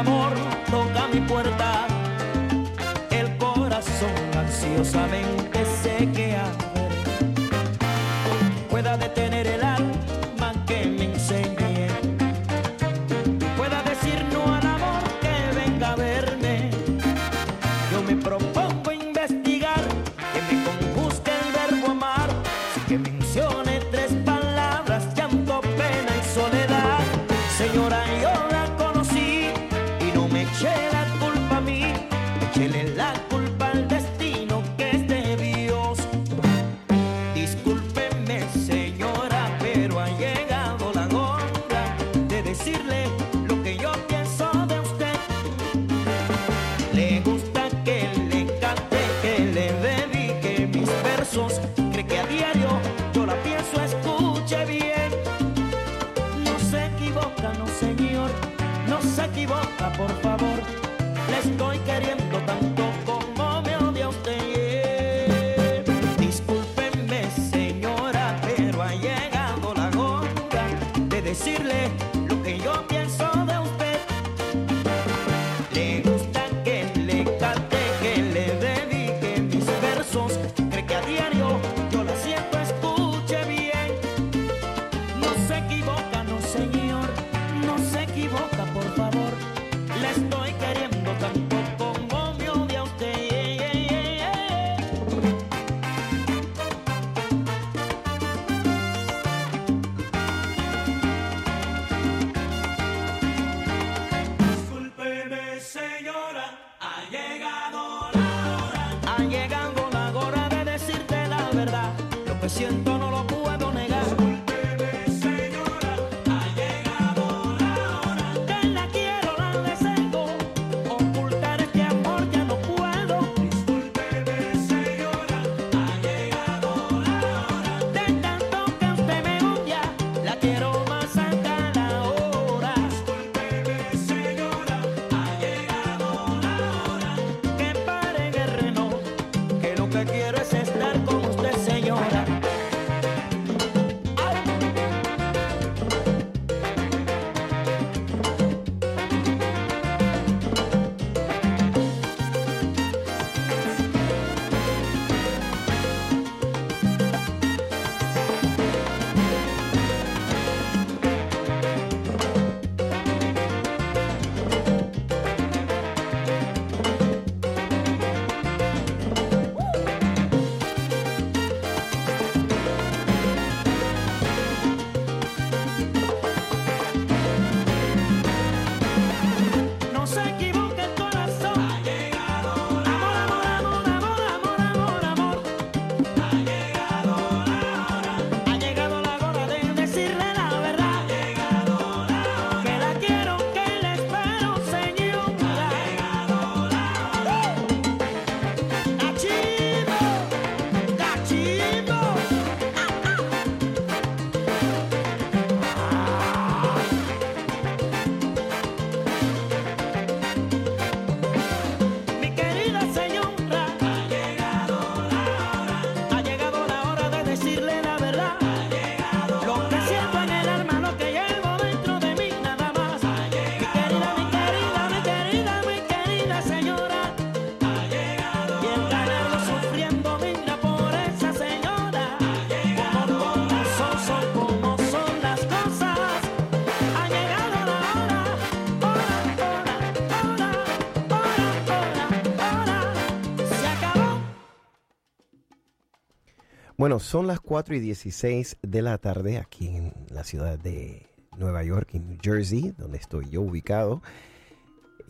Bueno, son las 4 y 16 de la tarde aquí en la ciudad de Nueva York, en New Jersey, donde estoy yo ubicado.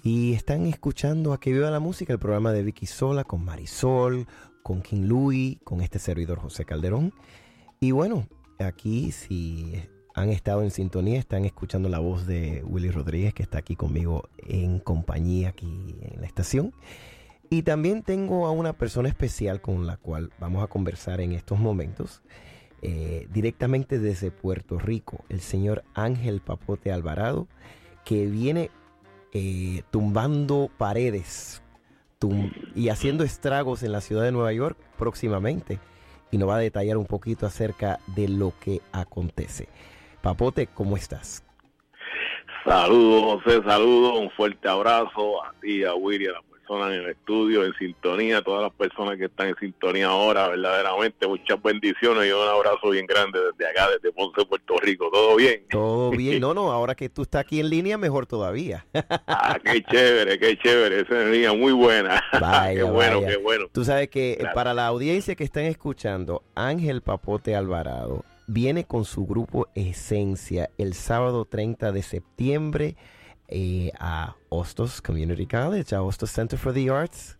Y están escuchando a Que Viva la Música, el programa de Vicky Sola con Marisol, con King Louis, con este servidor José Calderón. Y bueno, aquí si han estado en sintonía, están escuchando la voz de Willy Rodríguez, que está aquí conmigo en compañía aquí en la estación. Y también tengo a una persona especial con la cual vamos a conversar en estos momentos, eh, directamente desde Puerto Rico, el señor Ángel Papote Alvarado, que viene eh, tumbando paredes y haciendo estragos en la ciudad de Nueva York próximamente. Y nos va a detallar un poquito acerca de lo que acontece. Papote, ¿cómo estás? Saludos, José, saludos, un fuerte abrazo a ti, a Willy, a las personas en el estudio, en sintonía, todas las personas que están en sintonía ahora, verdaderamente muchas bendiciones y un abrazo bien grande desde acá, desde Ponce, Puerto Rico. ¿Todo bien? Todo bien. No, no, (laughs) ahora que tú estás aquí en línea, mejor todavía. (laughs) Ah, qué chévere, qué chévere, esa energía muy buena. (laughs) Vaya, qué bueno, vaya. qué bueno. Tú sabes que eh, Claro. para la audiencia que están escuchando, Ángel Papote Alvarado viene con su grupo Esencia el sábado 30 de septiembre eh, a Hostos Community College, a Hostos Center for the Arts.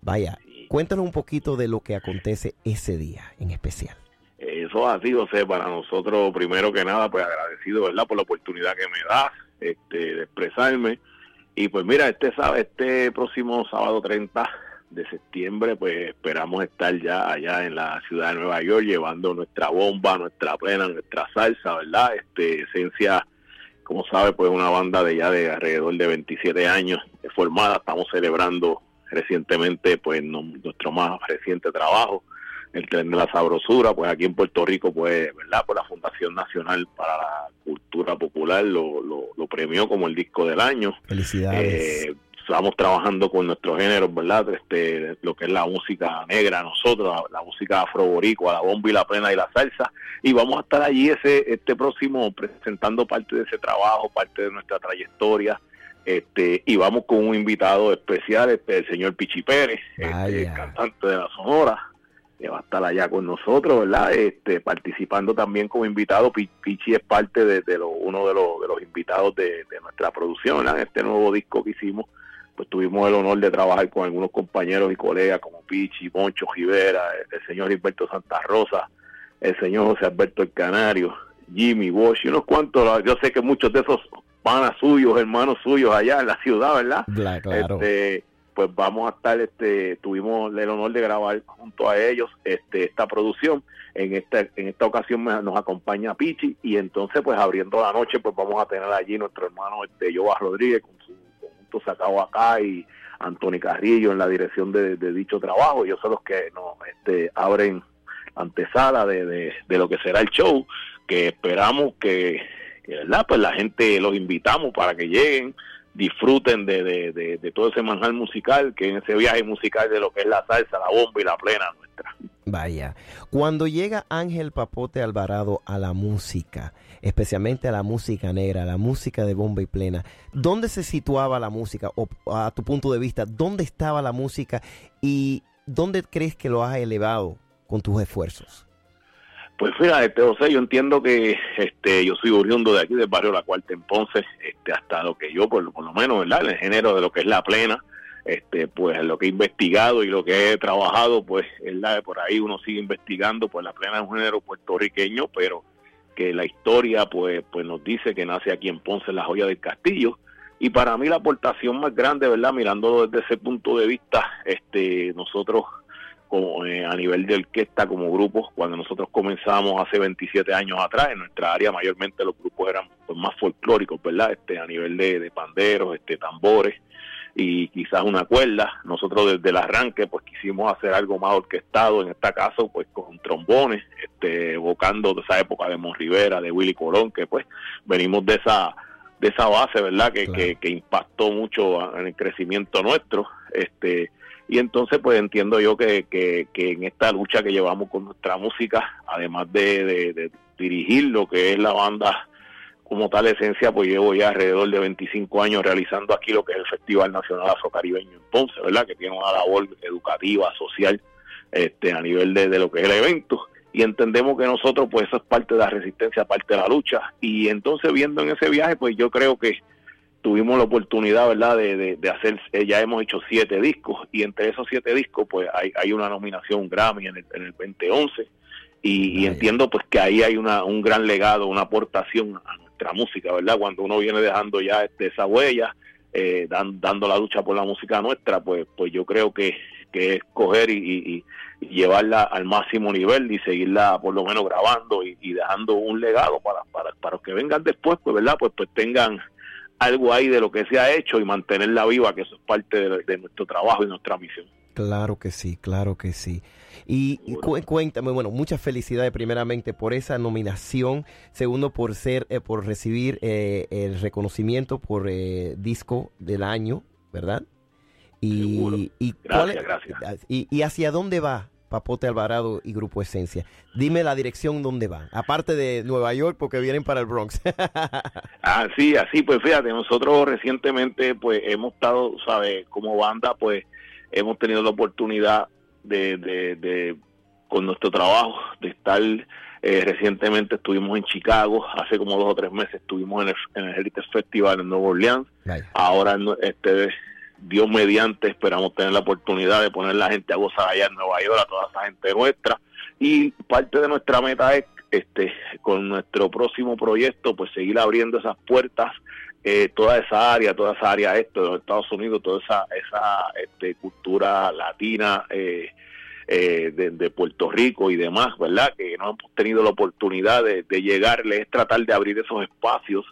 Vaya, cuéntanos un poquito de lo que acontece ese día en especial. Eso ha sido, José, para nosotros, primero que nada, pues agradecido, ¿verdad?, por la oportunidad que me das este, de expresarme. Y pues mira, este, este próximo sábado 30 de septiembre, pues esperamos estar ya allá en la ciudad de Nueva York llevando nuestra bomba, nuestra plena, nuestra salsa, ¿verdad? Este, Esencia, como sabe, pues una banda de ya de alrededor de 27 años formada. Estamos celebrando recientemente, pues, no- nuestro más reciente trabajo el tren de la sabrosura, pues aquí en Puerto Rico, pues, ¿verdad? Pues la Fundación Nacional para la Cultura Popular lo, lo, lo premió como el disco del año. Felicidades. Eh, estamos trabajando con nuestros géneros, ¿verdad? Este, lo que es la música negra, nosotros, la, la música afroboricua, la bomba y la plena y la salsa. Y vamos a estar allí ese este próximo presentando parte de ese trabajo, parte de nuestra trayectoria. Este, y vamos con un invitado especial, este, el señor Pichi Pérez, este, cantante de la Sonora, que va a estar allá con nosotros, ¿verdad? Este, participando también como invitado. Pi- Pichi es parte de, de lo- uno de los, de los invitados de, de nuestra producción, ¿verdad? Este nuevo disco que hicimos, pues tuvimos el honor de trabajar con algunos compañeros y colegas como Pichi, Moncho Rivera, el, el señor Gilberto Santa Rosa, el señor José Alberto El Canario, Jimmy Bosch y unos cuantos. Yo sé que muchos de esos panas suyos, hermanos suyos allá en la ciudad, ¿verdad? Bla- claro. Este, pues vamos a estar, este, tuvimos el honor de grabar junto a ellos este, esta producción. En esta, en esta ocasión nos acompaña Pichi y entonces pues abriendo la noche pues vamos a tener allí nuestro hermano este Joa Rodríguez con su conjunto sacado acá y Anthony Carrillo en la dirección de, dicho trabajo. Ellos son los que nos este, abren antesala de, de, lo que será el show, que esperamos que, ¿verdad? Pues la gente los invitamos para que lleguen, disfruten de, de, de todo ese manjar musical, que en ese viaje musical de lo que es la salsa, la bomba y la plena nuestra. Vaya, cuando llega Ángel Papote Alvarado a la música, especialmente a la música negra, la música de bomba y plena, ¿dónde se situaba la música? O a tu punto de vista, ¿dónde estaba la música y dónde crees que lo has elevado con tus esfuerzos? Pues fíjate, este, José, yo entiendo que este, yo soy oriundo de aquí, del barrio La Cuarta en Ponce, este, hasta lo que yo, por, lo- por lo menos, ¿verdad? El género de lo que es la plena, este, pues lo que he investigado y lo que he trabajado, pues, ¿verdad? Por ahí uno sigue investigando, pues la plena es un género puertorriqueño, pero que la historia, pues, pues nos dice que nace aquí en Ponce, en la joya del castillo. Y para mí la aportación más grande, ¿verdad? Mirándolo desde ese punto de vista, este, nosotros como, eh, a nivel de orquesta como grupos, cuando nosotros comenzamos hace 27 años atrás, en nuestra área mayormente los grupos eran pues, más folclóricos, ¿verdad? Este, a nivel de, de panderos, este, tambores y quizás una cuerda. Nosotros desde el arranque pues quisimos hacer algo más orquestado, en este caso pues con trombones, este, evocando de esa época de Mon Rivera, de Willy Colón, que pues venimos de esa de esa base, ¿verdad? Que, que, que impactó mucho en el crecimiento nuestro. Este, y entonces, pues entiendo yo que, que, que en esta lucha que llevamos con nuestra música, además de, de- de dirigir lo que es la banda como tal esencia, pues llevo ya alrededor de 25 años realizando aquí lo que es el Festival Nacional Afrocaribeño en Ponce, ¿verdad? Que tiene una labor educativa, social, este, a nivel de, de lo que es el evento. Y entendemos que nosotros, pues eso es parte de la resistencia, parte de la lucha. Y entonces viendo en ese viaje, pues yo creo que tuvimos la oportunidad, ¿verdad?, de, de, de hacer, eh, ya hemos hecho siete discos, y entre esos siete discos, pues hay, hay una nominación Grammy en el, en el 2011, y, y entiendo pues que ahí hay una, un gran legado, una aportación a nuestra música, ¿verdad? Cuando uno viene dejando ya este, esa huella, eh, dan- dando la lucha por la música nuestra, pues, pues yo creo que, que es coger y, y- y llevarla al máximo nivel y seguirla por lo menos grabando y, y dejando un legado para, para, para los que vengan después, pues, ¿verdad? Pues, pues tengan algo ahí de lo que se ha hecho y mantenerla viva, que eso es parte de, de nuestro trabajo y nuestra misión. Claro que sí, claro que sí. Y, cu- cuéntame, bueno, muchas felicidades primeramente por esa nominación, segundo por ser, eh, por recibir eh, el reconocimiento por eh, disco del año, ¿verdad? Y, es- Gracias, Y, y hacia dónde va Papote Alvarado y Grupo Esencia? Dime la dirección donde van, aparte de Nueva York, porque vienen para el Bronx. (laughs) Así, así, pues fíjate, nosotros recientemente pues hemos estado, ¿sabes? Como banda pues hemos tenido la oportunidad de, de, de con nuestro trabajo, de estar, eh, recientemente estuvimos en Chicago, hace como dos o tres meses estuvimos en el, en el Heritage Festival en Nueva Orleans, ahora no- este Dios mediante esperamos tener la oportunidad de poner la gente a gozar allá en Nueva York, a toda esa gente nuestra, y parte de nuestra meta es este con nuestro próximo proyecto pues seguir abriendo esas puertas eh, toda esa área toda esa área esto de los Estados Unidos toda esa esa este, cultura latina eh, eh, de, de Puerto Rico y demás verdad que no hemos tenido la oportunidad de, de llegarle es tratar de abrir esos espacios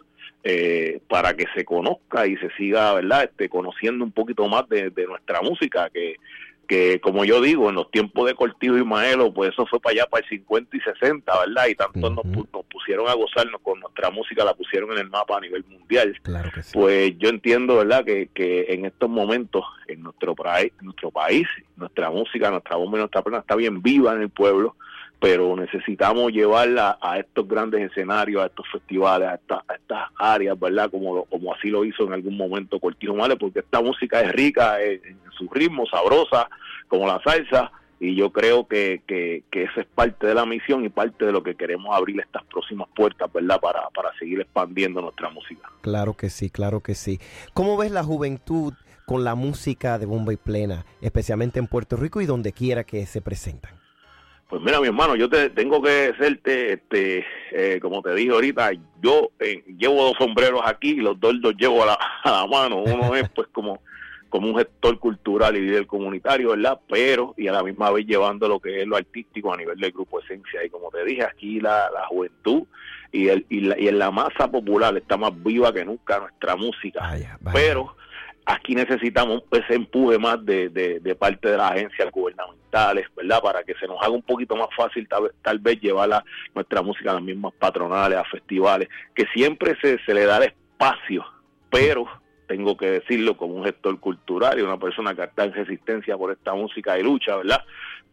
eh, para que se conozca y se siga verdad este conociendo un poquito más de, de nuestra música que que como yo digo, en los tiempos de Cortijo y Maelo, pues eso fue para allá, para el 50 y 60, ¿verdad? Y tanto nos, pu- nos pusieron a gozarnos con nuestra música, la pusieron en el mapa a nivel mundial. Pues yo entiendo, ¿verdad? Que, que en estos momentos, en nuestro, país, nuestro país, nuestra música, nuestra bomba y nuestra plena está bien viva en el pueblo, pero necesitamos llevarla a estos grandes escenarios, a estos festivales, a, esta- a estas áreas, ¿verdad? Como, como así lo hizo en algún momento Cortijo Male, porque esta música es rica en, en su ritmo, sabrosa, como la salsa, y yo creo que, que, que esa es parte de la misión y parte de lo que queremos abrir estas próximas puertas, ¿verdad? Para, para seguir expandiendo nuestra música. Claro que sí, claro que sí. ¿Cómo ves la juventud con la música de bomba y plena, especialmente en Puerto Rico y donde quiera que se presentan? Pues mira, mi hermano, yo te tengo que decirte, este, eh, como te dije ahorita, yo eh, llevo dos sombreros aquí y los dos los llevo a la, (laughs) a la mano. Uno es pues como, como un gestor cultural y líder comunitario, ¿verdad? Pero, y a la misma vez llevando lo que es lo artístico a nivel del grupo Esencia. Y como te dije, aquí la, la juventud y, el, y, la- y en la masa popular está más viva que nunca nuestra música. Pero aquí necesitamos ese empuje más de, de, de parte de las agencias gubernamentales, ¿verdad? Para que se nos haga un poquito más fácil tal, vez- llevar nuestra música a las mismas patronales, a festivales, que siempre se, se le da el espacio, pero tengo que decirlo como un gestor cultural y una persona que está en resistencia por esta música y lucha, ¿verdad?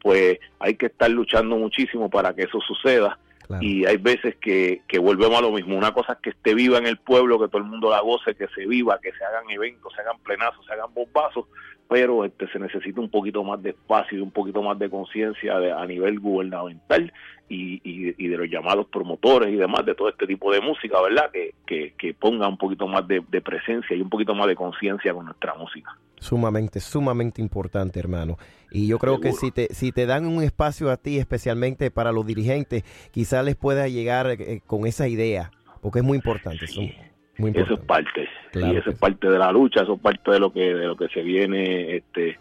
Pues hay que estar luchando muchísimo para que eso suceda. Y hay veces que, que volvemos a lo mismo. Una cosa es que esté viva en el pueblo, que todo el mundo la goce, que se viva, que se hagan eventos, se hagan plenazos, se hagan bombazos, pero este se necesita un poquito más de espacio y un poquito más de conciencia a nivel gubernamental y, y- y de los llamados promotores y demás de todo este tipo de música, ¿verdad? Que, que, que ponga un poquito más de, de presencia y un poquito más de conciencia con nuestra música. Sumamente, sumamente importante, hermano. Y yo creo que si te, si te dan un espacio a ti, especialmente para los dirigentes, quizás les pueda llegar eh, con esa idea, porque es muy importante. son muy Eso es importante. parte. Claro y eso es parte de la lucha, eso es parte de lo que de lo que se viene este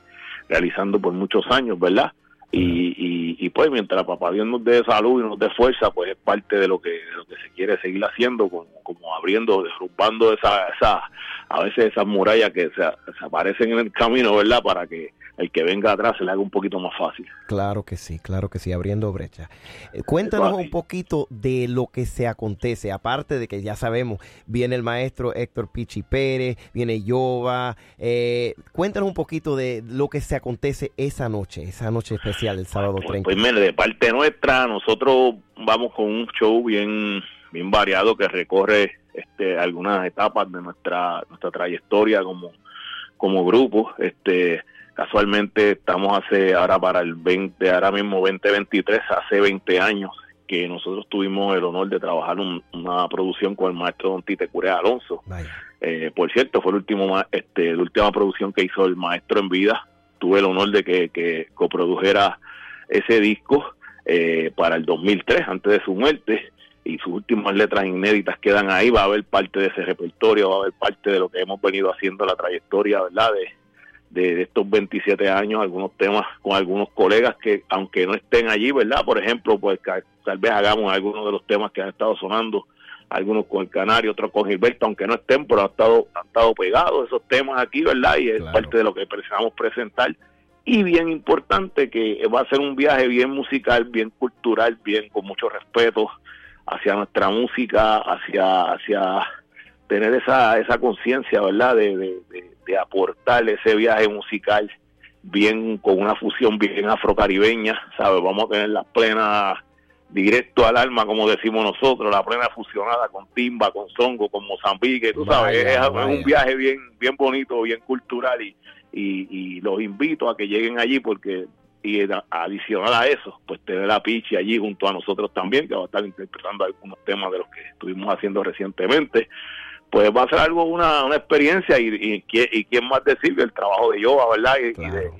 realizando por muchos años, ¿verdad? Y, y, y pues mientras papá Dios nos dé salud y nos dé fuerza, pues es parte de lo que de lo que se quiere seguir haciendo, como, como abriendo, derrumbando esa, esa a veces esas murallas que se, se aparecen en el camino, ¿verdad? Para que el que venga atrás se le haga un poquito más fácil. Claro que sí, claro que sí, abriendo brecha. Eh, cuéntanos un poquito de lo que se acontece, aparte de que ya sabemos, viene el maestro Héctor Pichi Pérez, viene Yoba, eh, cuéntanos un poquito de lo que se acontece esa noche, esa noche especial, el sábado 30. Pues mire, de parte nuestra, nosotros vamos con un show bien, bien variado que recorre este, algunas etapas de nuestra, nuestra trayectoria como, como grupo. Este, casualmente estamos hace, ahora para el 20, ahora mismo 2023, hace 20 años que nosotros tuvimos el honor de trabajar un- una producción con el maestro Don Tite Curea Alonso. Eh, por cierto, fue el último, este, la última producción que hizo el maestro en vida. Tuve el honor de que, que coprodujera ese disco eh, para el 2003, antes de su muerte, y sus últimas letras inéditas quedan ahí. Va a haber parte de ese repertorio, va a haber parte de lo que hemos venido haciendo la trayectoria, ¿verdad? De, de, de estos 27 años, algunos temas con algunos colegas que, aunque no estén allí, ¿verdad? Por ejemplo, pues tal vez hagamos algunos de los temas que han estado sonando, algunos con el Canario, otros con Gilberto, aunque no estén, pero han estado, han estado pegados esos temas aquí, ¿verdad? Y es parte de lo que precisamos presentar. Y bien importante que va a ser un viaje bien musical, bien cultural, bien con mucho respeto hacia nuestra música, hacia, hacia tener esa, esa conciencia, ¿verdad? De, de, de- de aportar ese viaje musical bien con una fusión bien afrocaribeña, ¿sabes? Vamos a tener la plena directo al alma, como decimos nosotros, la plena fusionada con timba, con songo, con Mozambique, tú sabes, Vaya, es, es vaya. un viaje bien bien bonito, bien cultural y, y, y los invito a que lleguen allí porque y adicional a eso, pues tener a Pichi allí junto a nosotros también, que va a estar interpretando algunos temas de los que estuvimos haciendo recientemente, pues va a ser algo, una, una experiencia y, y, qui- y quién más decir el trabajo de Yoba, ¿verdad? Y, y de,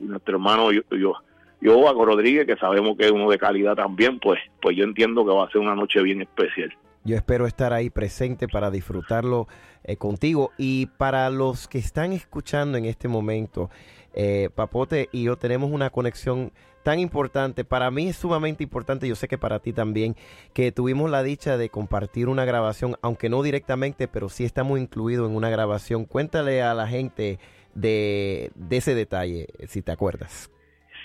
nuestro hermano yo, yo, Yoba Rodríguez, que sabemos que es uno de calidad también, pues, pues yo entiendo que va a ser una noche bien especial. Yo espero estar ahí presente para disfrutarlo eh, contigo. Y para los que están escuchando en este momento, eh, Papote y yo tenemos una conexión tan importante. Para mí es sumamente importante, yo sé que para ti también, que tuvimos la dicha de compartir una grabación, aunque no directamente, pero sí estamos incluidos en una grabación. Cuéntale a la gente de, de ese detalle, si te acuerdas.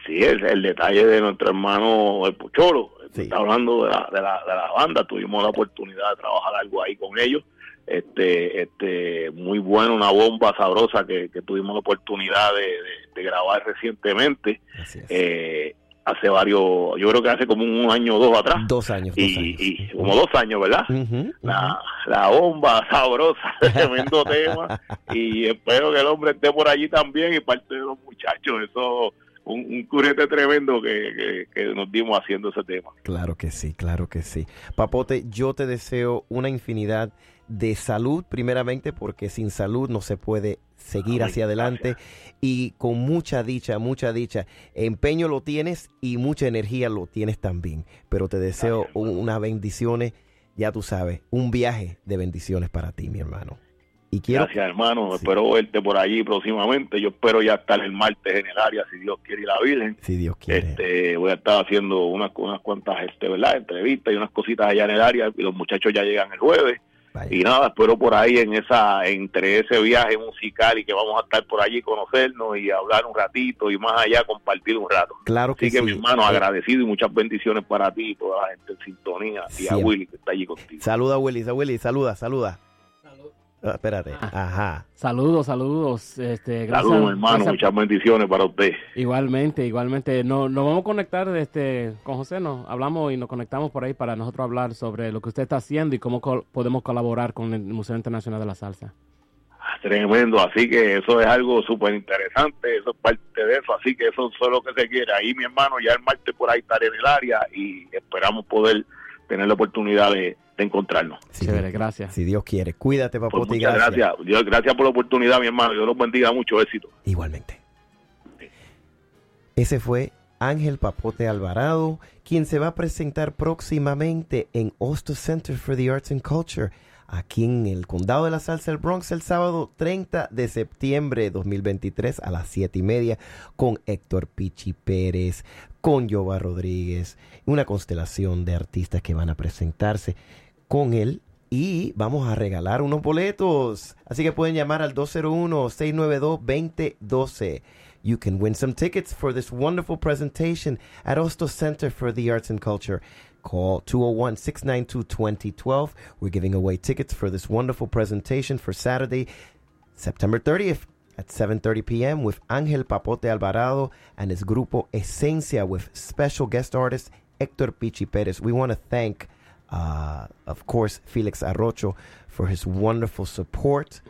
Sí, el, el detalle de nuestro hermano el Pocholo. Está hablando de la, de, la, de la banda. Tuvimos la oportunidad de trabajar algo ahí con ellos. Este, este, muy bueno, una bomba sabrosa que, que tuvimos la oportunidad de, de- de grabar recientemente. Eh, hace varios, yo creo que hace como un año o dos atrás. Dos años. y, y como dos años, ¿verdad? la, la bomba sabrosa, (laughs) tremendo tema. (laughs) Y espero que el hombre esté por allí también y parte de los muchachos. Eso, un, un curete tremendo que, que, que nos dimos haciendo ese tema. Claro que sí, claro que sí. Papote, yo te deseo una infinidad de salud, primeramente, porque sin salud no se puede seguir hacia adelante. Y con mucha dicha, mucha dicha. Empeño lo tienes y mucha energía lo tienes también. Pero te deseo un- unas bendiciones, ya tú sabes, un viaje de bendiciones para ti, mi hermano. Y quiero, Gracias, hermano. Espero verte por allí próximamente. Yo espero ya estar el martes en el área, si Dios quiere y la Virgen. si Dios quiere. Este, voy a estar haciendo unas, unas cuantas este, ¿verdad? entrevistas y unas cositas allá en el área y los muchachos ya llegan el jueves. Y nada, espero por ahí en esa entre ese viaje musical y que vamos a estar por allí conocernos y hablar un ratito y más allá compartir un rato. Claro que Así que sí. mi hermano, Eh, agradecido y muchas bendiciones para ti y toda la gente en sintonía y a. Willy que está allí contigo. Saluda, Willy, Willy, saluda, saluda. Ah, espérate. Ajá. Saludos, saludos. Este, gracias, Saludos, hermano, gracias- muchas bendiciones para usted. Igualmente, igualmente. No, nos vamos a conectar este, con José, nos hablamos y nos conectamos por ahí para nosotros hablar sobre lo que usted está haciendo y cómo col- podemos colaborar con el Museo Internacional de la Salsa. Tremendo, así que eso es algo súper interesante, eso es parte de eso, así que eso es lo que se quiere. Ahí mi hermano, ya el martes por ahí estaré en el área y esperamos poder tener la oportunidad de, de encontrarnos. Chévere, gracias. Si Dios quiere. Cuídate, Pues papote, y muchas gracias. gracias. Dios, gracias por la oportunidad, mi hermano. Dios los bendiga, mucho éxito. Igualmente. Ese fue Ángel Papote Alvarado, quien se va a presentar próximamente en Osto Center for the Arts and Culture, aquí en el Condado de la Salsa del Bronx, el sábado 30 de septiembre de 2023 a las 7 y media, con Héctor Pichi Pérez, con Jova Rodríguez, una constelación de artistas que van a presentarse con él y vamos a regalar unos boletos. Así que pueden llamar al 201-692-2012. You can win some tickets for this wonderful presentation at Osto Center for the Arts and Culture. Call 201-692-2012. We're giving away tickets for this wonderful presentation for Saturday, September 30th at 7:30 p.m. with Ángel Papote Alvarado and his grupo Esencia with special guest artist Héctor Pichi Perez. We want to thank, uh, of course, Felix Arrocho for his wonderful support.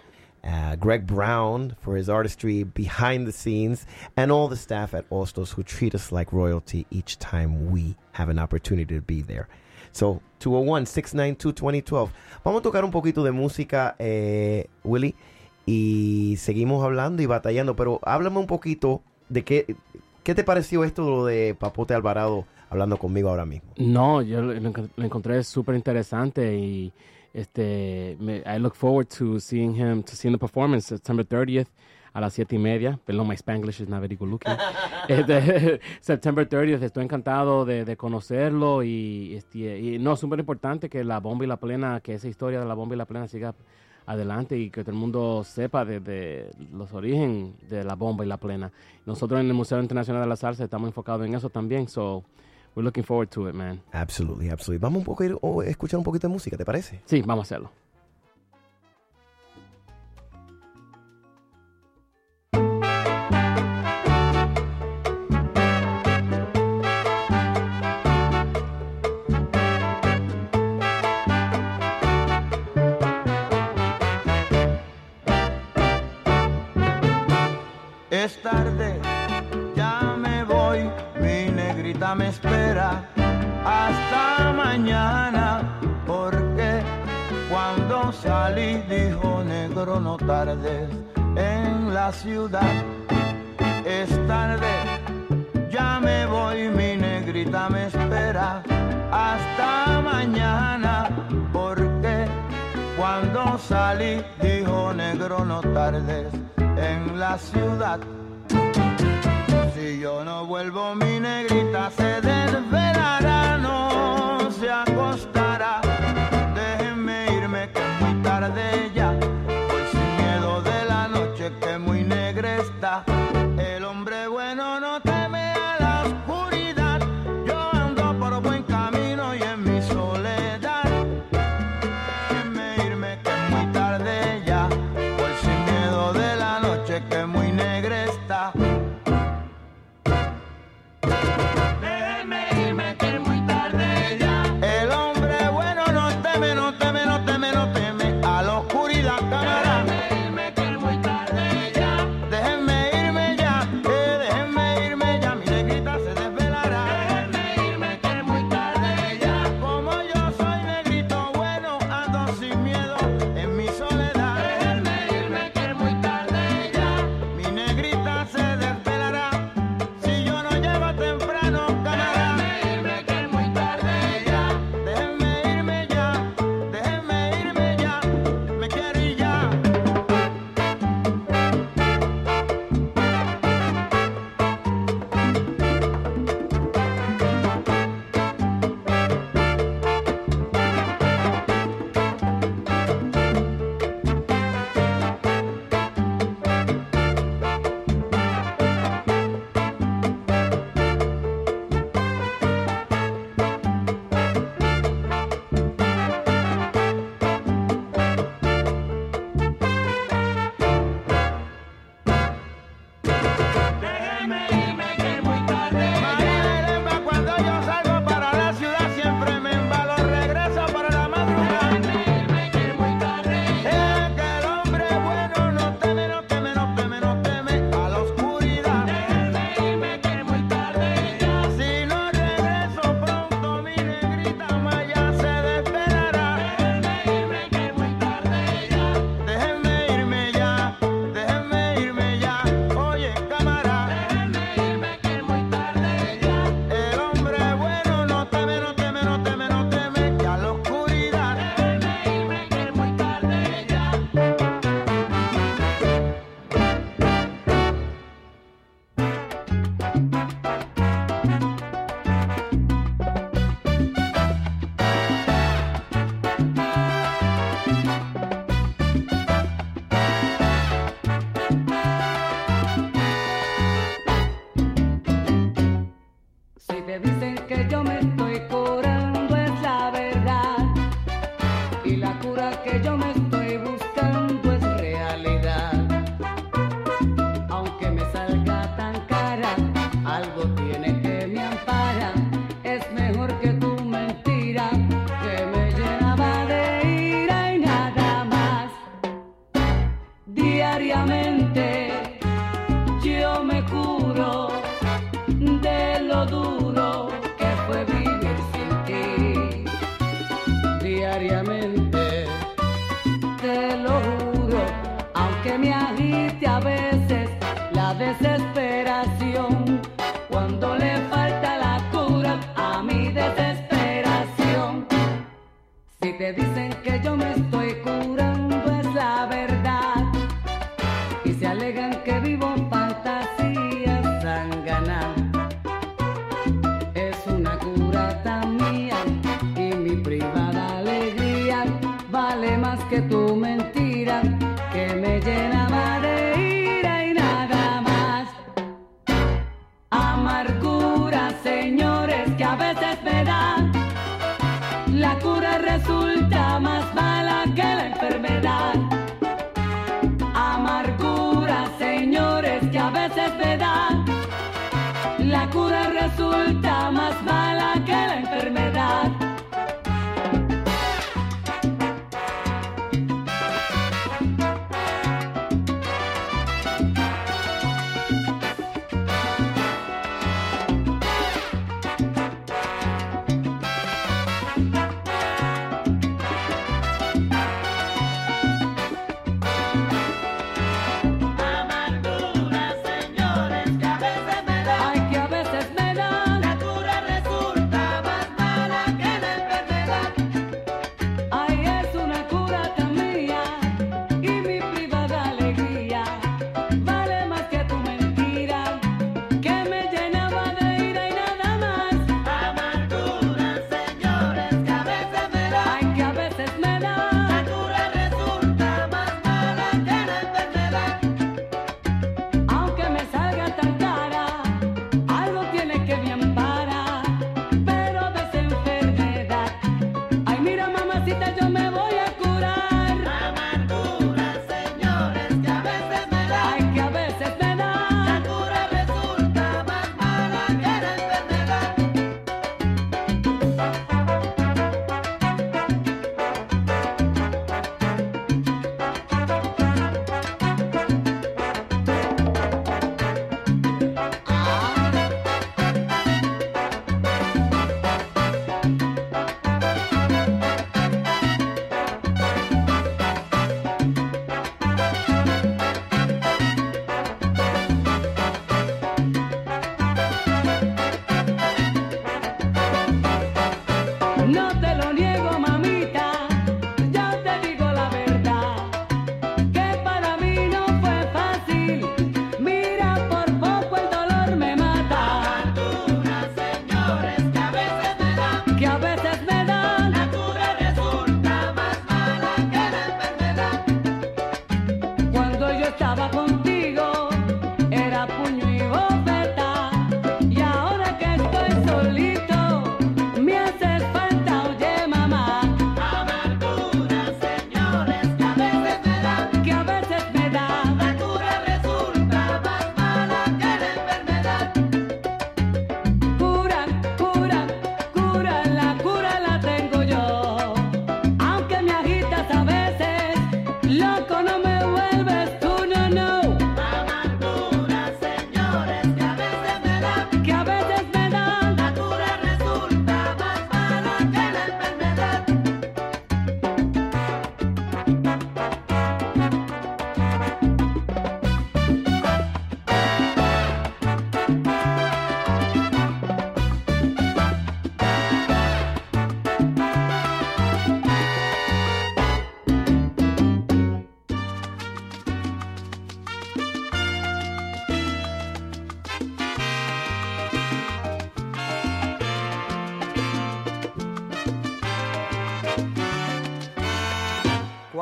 Uh, Greg Brown for his artistry behind the scenes, and all the staff at Hostos who treat us like royalty each time we have an opportunity to be there. So, 201-692-2012. Vamos a tocar un poquito de música, eh, Willy, y seguimos hablando y batallando, pero háblame un poquito de qué, qué te pareció esto lo de Papote Alvarado hablando conmigo ahora mismo. No, yo lo, lo encont- lo encontré súper interesante y este, me- I look forward to seeing him, to seeing the performance September 30th a las siete y media. Perdón, my Spanglish is not very good looking. (laughs) Este, (laughs) September 30th, estoy encantado de, de conocerlo y, este, y no, súper importante que la bomba y la plena, que esa historia de la bomba y la plena siga adelante y que todo el mundo sepa de, de los orígenes de la bomba y la plena. Nosotros en el Museo Internacional de la Salsa estamos enfocados en eso también, so we're looking forward to it, man. Absolutely, absolutely. Vamos un poco a ir- o escuchar un poquito de música, ¿te parece? Sí, vamos a hacerlo. Es tarde, ya me voy, mi negrita me espera hasta mañana, porque cuando salí dijo negro no tardes en la ciudad. Es tarde, ya me voy, mi negrita me espera hasta mañana, porque cuando salí dijo negro no tardes en la ciudad. Si yo no vuelvo mi negrita se desvelará,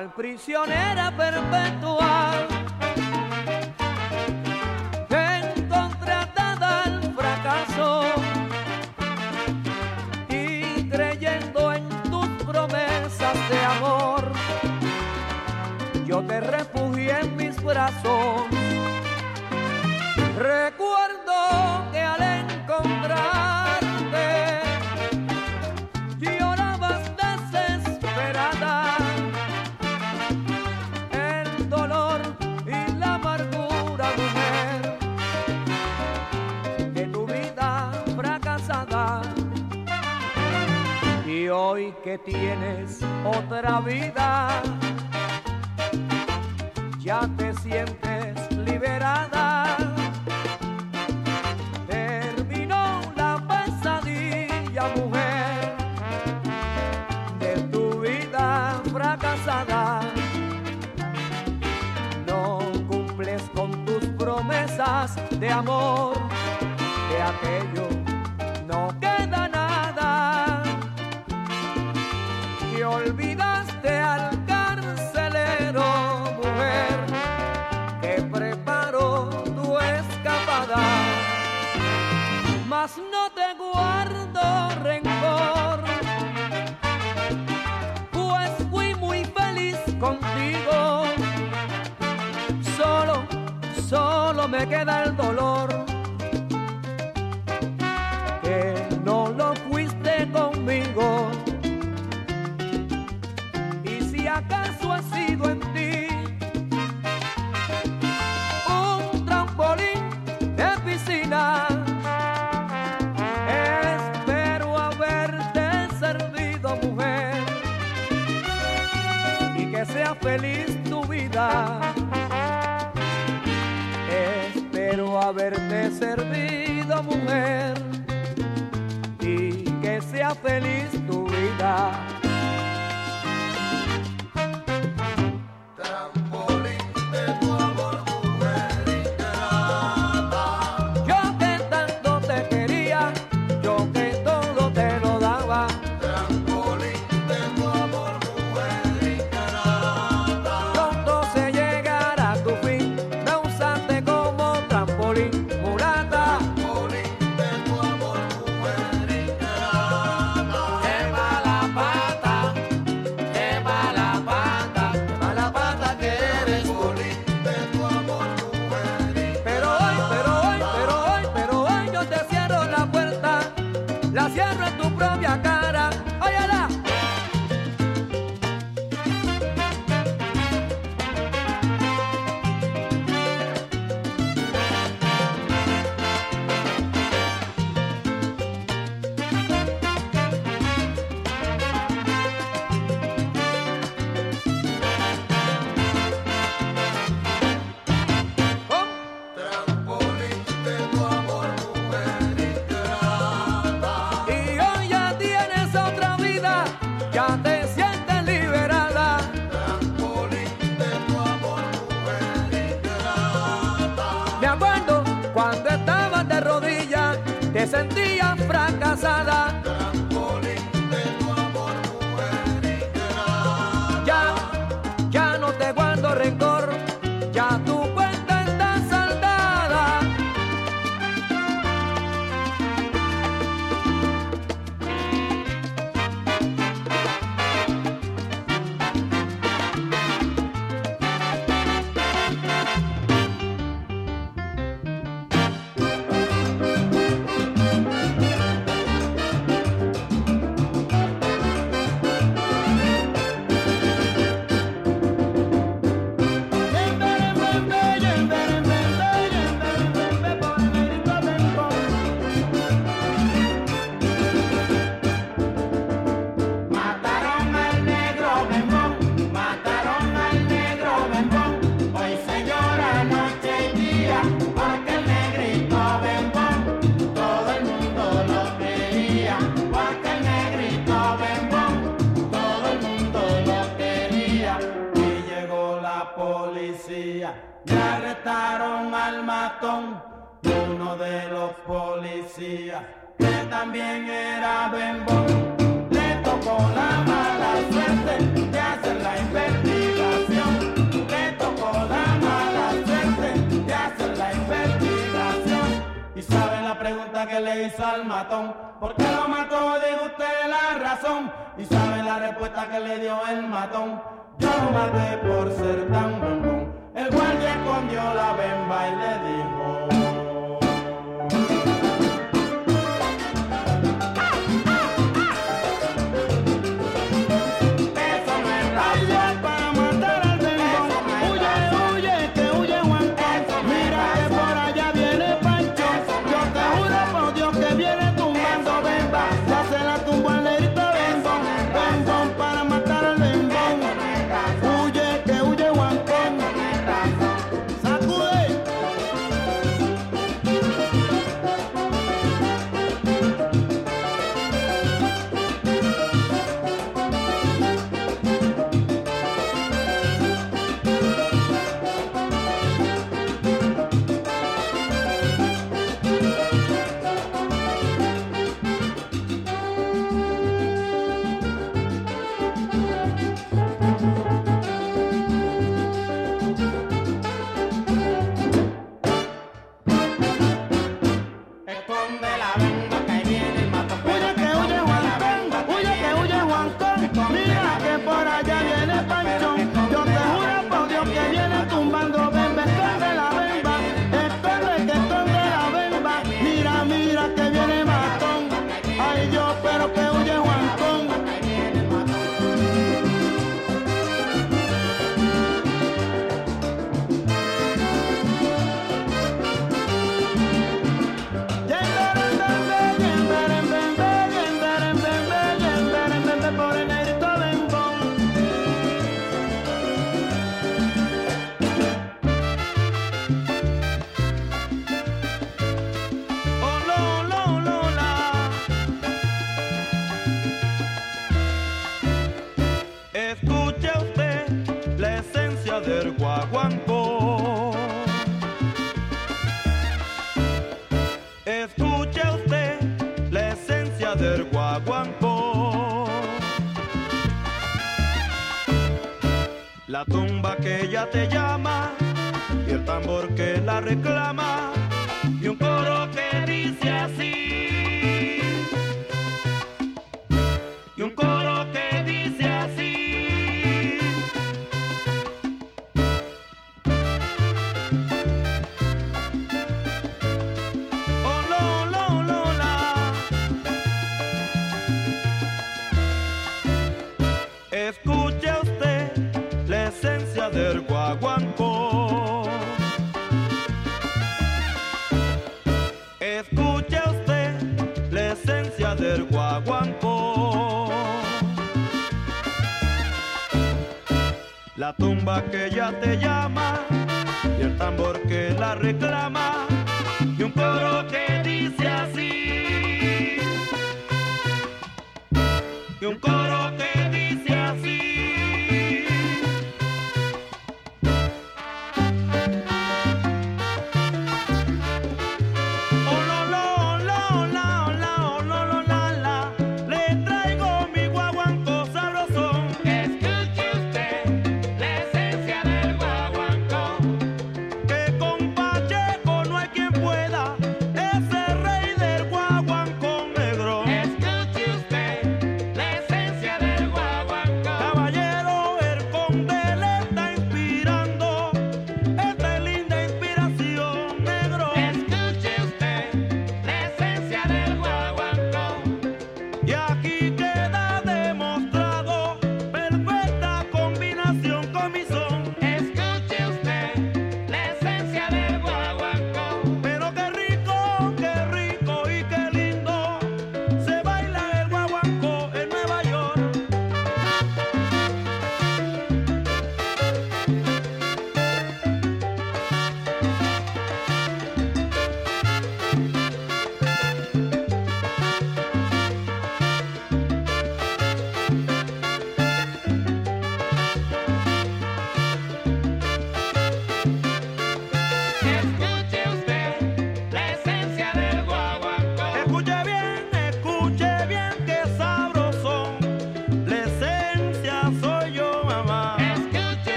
cual prisionera perpetua.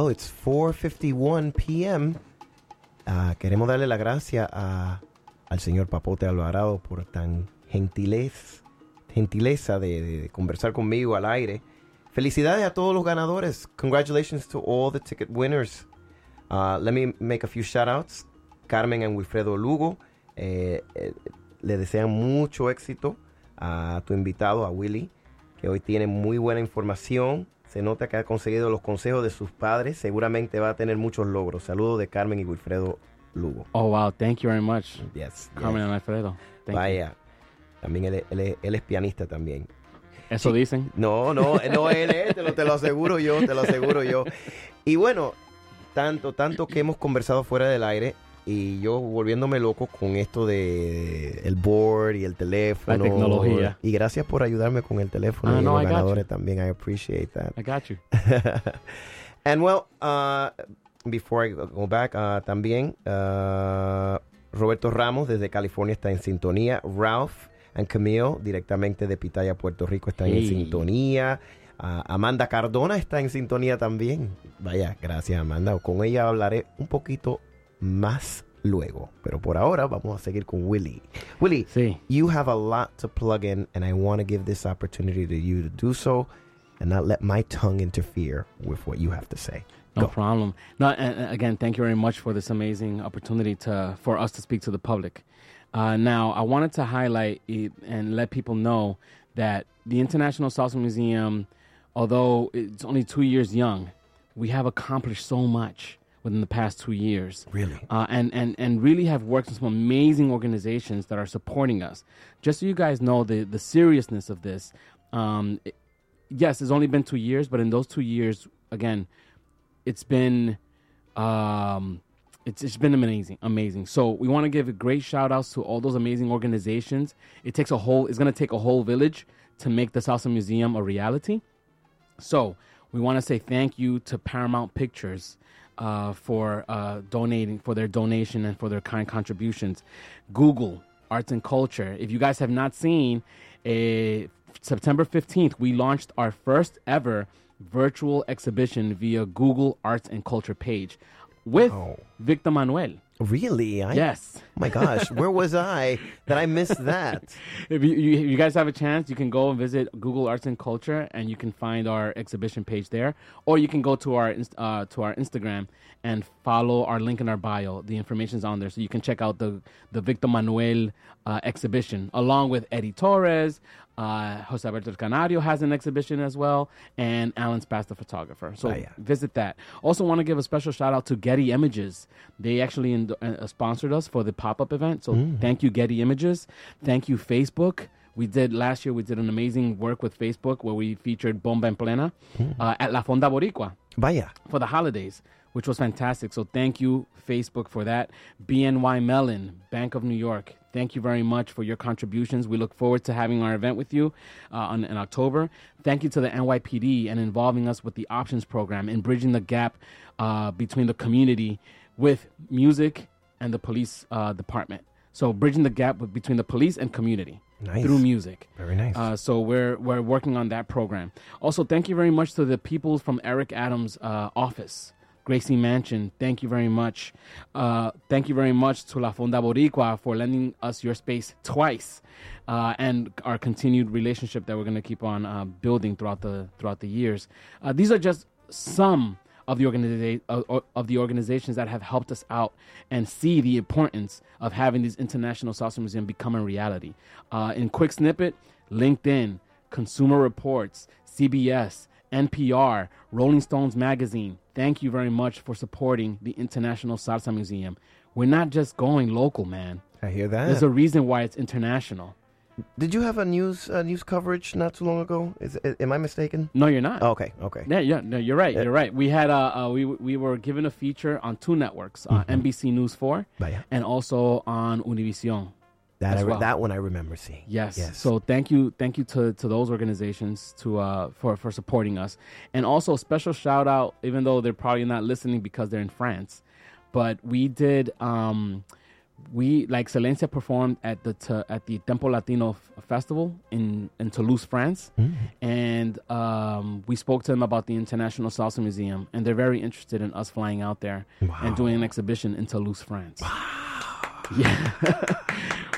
Well, it's 4:51 p.m. Ah, queremos darle la gracia a, al señor Papote Alvarado por tan gentilez, gentileza de, conversar conmigo al aire. Felicidades a todos los ganadores. Congratulations to all the ticket winners. Uh, let me make a few shout outs. Carmen and Wilfredo Lugo eh, eh, le desean mucho éxito a tu invitado, a Willy, que hoy tiene muy buena información. Se nota que ha conseguido los consejos de sus padres. Seguramente va a tener muchos logros. Saludos de Carmen y Wilfredo Lugo. Oh wow, thank you very much. Yes. Carmen yes. and Alfredo. Thank you. Vaya. También él, él es- él es pianista también. Eso dicen. No, no, no él es, te lo, te lo aseguro yo, te lo aseguro yo. Y bueno, tanto, tanto que hemos conversado fuera del aire y yo volviéndome loco con esto de el board y el teléfono. La tecnología. Y gracias por ayudarme con el teléfono Ah, y no, los I ganadores también. I appreciate that. I got you. (laughs) And well, uh, before I go back, uh, también uh, Roberto Ramos desde California está en sintonía. Ralph and Camille directamente de Pitaya, Puerto Rico están en sintonía. Uh, Amanda Cardona está en sintonía también. Vaya, gracias Amanda. Con ella hablaré un poquito más luego. Pero por ahora vamos a seguir con Willy. Willy, sí. you have a lot to plug in and I want to give this opportunity to you to do so and not let my tongue interfere with what you have to say. No problem. No, again, thank you very much for this amazing opportunity to for us to speak to the public. Uh, now, I wanted to highlight it and let people know that the International Salsa Museum, although it's only two years young, we have accomplished so much within the past two years. Really? Uh, and, and, and really have worked with some amazing organizations that are supporting us. Just so you guys know the, the seriousness of this, um, it- yes, it's only been two years, but in those two years, again, it's been um it's, it's been amazing amazing so we want to give a great shout outs to all those amazing organizations it takes a whole it's going to take a whole village to make the salsa museum a reality so we want to say thank you to paramount pictures uh, for uh, donating for their donation and for their kind contributions. Google arts and culture. If you guys have not seen a september 15th we launched our first ever virtual exhibition via google arts and culture page with victor manuel Really? I, Yes. Oh my gosh, where was I that I missed (laughs) that? if you, you, you guys have a chance, you can go and visit Google Arts and Culture, and you can find our exhibition page there, or you can go to our uh, to our Instagram and follow our link in our bio. The information's on there, so you can check out the the Victor Manuel uh, exhibition along with Eddie Torres. Uh, Jose Alberto Canario has an exhibition as well, and Alan Spass, the photographer. So Ah, yeah. visit that. Also, want to give a special shout out to Getty Images. They actually ind- uh, sponsored us for the pop up event. So Mm. thank you, Getty Images. Thank you, Facebook. We did last year. We did an amazing work with Facebook where we featured Bomba en Plena uh, at La Fonda Boricua Vaya. for the holidays, which was fantastic. So thank you, Facebook, for that. BNY Mellon, Bank of New York, thank you very much for your contributions. We look forward to having our event with you uh, on, in October. Thank you to the NYPD and involving us with the options program and bridging the gap uh, between the community with music and the police uh, department. So bridging the gap between the police and community Nice. through music. Very nice. Uh, so we're we're working on that program. Also, thank you very much to the people from Eric Adams' uh, office, Gracie Mansion. Thank you very much. Uh, thank you very much to La Fonda Boricua for lending us your space twice, uh, and our continued relationship that we're going to keep on uh, building throughout the throughout the years. Uh, these are just some of the organiza- uh, of the organizations that have helped us out and see the importance of having these international salsa museum become a reality. Uh, in quick snippet, LinkedIn, Consumer Reports, CBS, NPR, Rolling Stones magazine. Thank you very much for supporting the International Salsa Museum. We're not just going local, man. I hear that. There's a reason why it's international. Did you have a news uh, news coverage not too long ago? Is, am I mistaken? No, you're not. Oh, okay, okay. Yeah, yeah, no, you're right. You're right. We had uh, uh we we were given a feature on two networks, uh, Mhm. NBC News Four, Vaya. and also on Univision. That I well. that one I remember seeing. Yes. Yes. So thank you, thank you to, to those organizations to uh for for supporting us, and also special shout out, even though they're probably not listening because they're in France, but we did um we like Silencia performed at the Te- at the Tempo Latino F- Festival in in Toulouse, France, Mm. and um, we spoke to them about the International Salsa Museum, and they're very interested in us flying out there and doing an exhibition in Toulouse, France. (laughs) Yeah,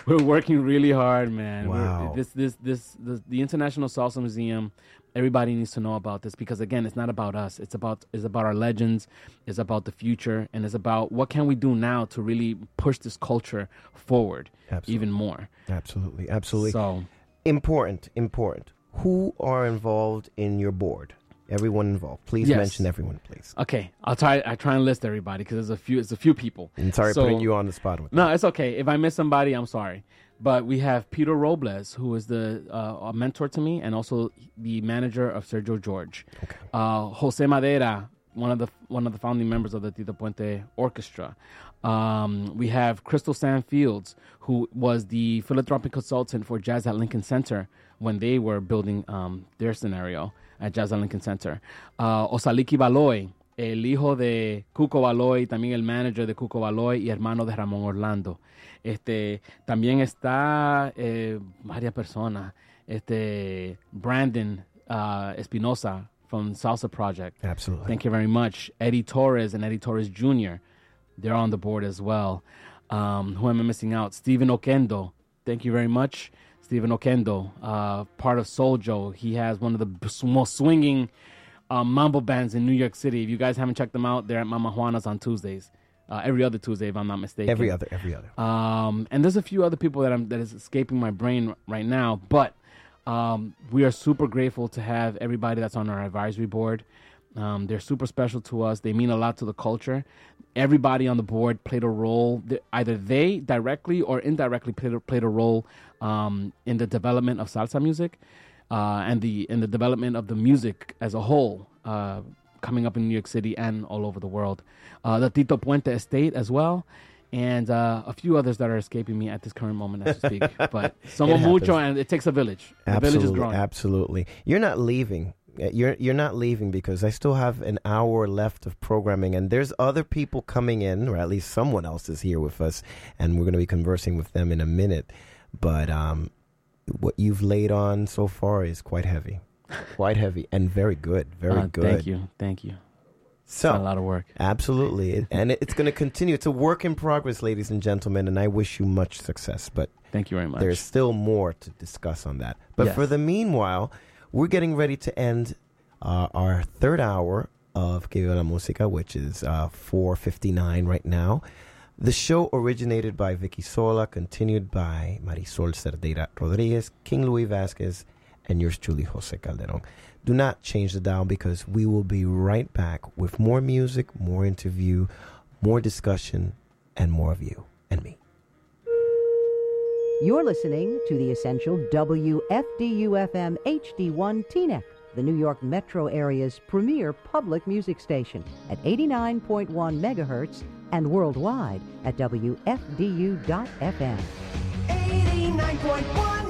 (laughs) we're working really hard, man. We're- Wow. this, this, this, this, the International Salsa Museum. Everybody needs to know about this because again, it's not about us. It's about it's about our legends. It's about the future, and it's about what can we do now to really push this culture forward even more. Absolutely, absolutely. So important, important. Who are involved in your board? Everyone involved. Please Yes. mention everyone, please. Okay, I'll try. I try and list everybody because there's a few. It's a few people. And sorry So- putting you on the spot with No, it's okay. If I miss somebody, I'm sorry. But we have Peter Robles, who is the uh, a mentor to me, and also the manager of Sergio George. Uh, Jose Madera, one of the one of the founding members of the Tito Puente Orchestra. Um, we have Crystal Sam Fields, who was the philanthropic consultant for Jazz at Lincoln Center when they were building um, their scenario at Jazz at Lincoln Center. Uh, Osaliki Valoy, el hijo de Cuco Valoy, también el manager de Cuco Valoy y hermano de Ramón Orlando. Este, también está eh, varias personas. Este, Brandon uh, Espinosa from Salsa Project. Absolutely. Thank you very much. Eddie Torres and Eddie Torres Jr. They're on the board as well. Um, who am I missing out? Stephen Oquendo. Thank you very much. Stephen Oquendo, uh, part of Souljo. He has one of the most swinging um, mambo bands in New York City. If you guys haven't checked them out, they're at Mama Juana's on Tuesdays. Uh, every other Tuesday, if I'm not mistaken. Every other, every other. Um, and there's a few other people that I'm that is escaping my brain right now, but um, we are super grateful to have everybody that's on our advisory board. Um, they're super special to us. They mean a lot to the culture. Everybody on the board played a role. Th- Either they directly or indirectly played a, played a role um, in the development of salsa music uh, and the in the development of the music as a whole. Uh, coming up in New York City and all over the world. Uh, the Tito Puente Estate as well, and uh, a few others that are escaping me at this current moment as we speak. (laughs) but somos It mucho, and it takes a village. The village is Absolutely, growing. absolutely. You're not leaving. Uh, You're you're not leaving because I still have an hour left of programming, and there's other people coming in, or at least someone else is here with us, and we're going to be conversing with them in a minute. But um, what you've laid on so far is quite heavy, quite heavy, and very good, very Uh, good. Thank you, thank you. So a lot of work. Absolutely, and it's going to continue. It's a work in progress, ladies and gentlemen, and I wish you much success. But thank you very much. There's still more to discuss on that. But Yes. for the meanwhile, we're getting ready to end uh, our third hour of Que Viva la Música, which is uh, 4:59 right now. The show originated by Vicki Sola, continued by Marisol Cerdeira Rodriguez, King Louis Vasquez, and yours truly, Jose Calderon. Do not change the dial because we will be right back with more music, more interview, more discussion, and more of you and me. You're listening to the essential WFDU-FM HD1 Teaneck, the New York metro area's premier public music station at 89.1 megahertz and worldwide at WFDU.FM. 89.1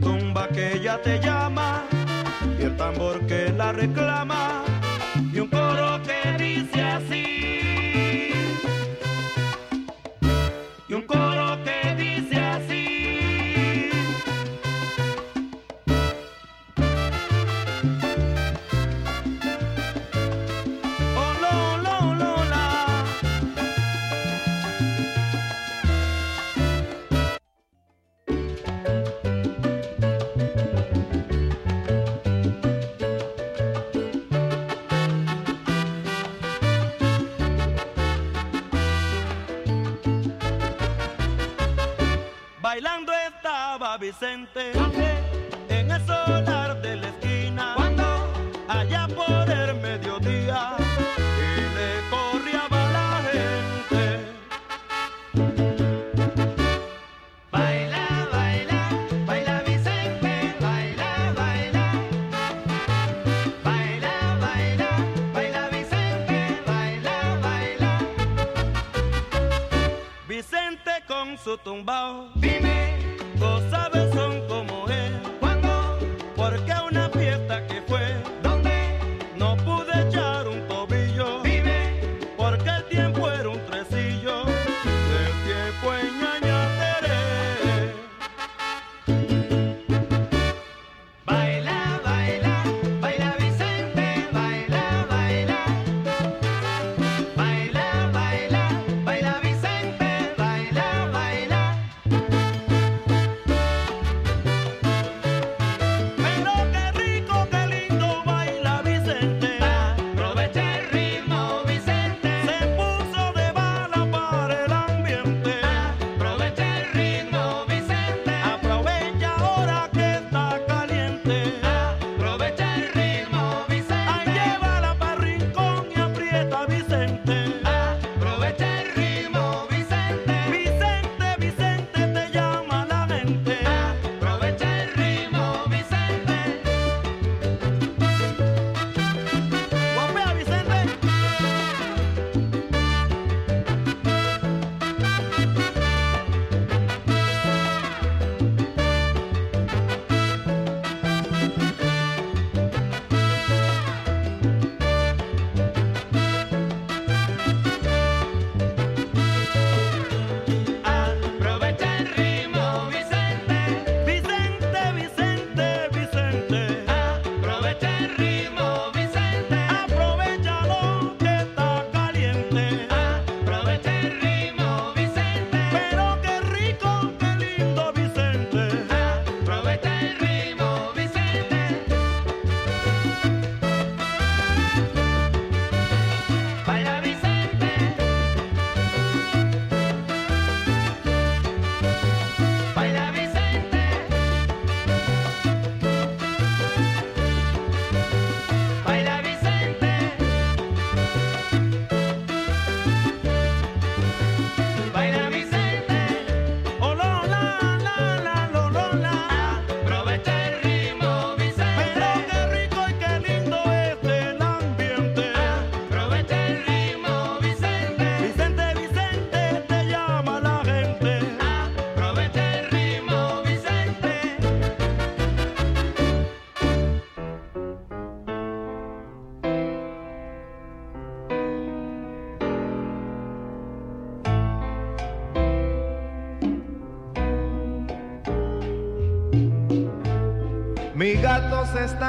tumba que ella te llama y el tambor que la reclama y un coro que dice así.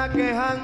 Gato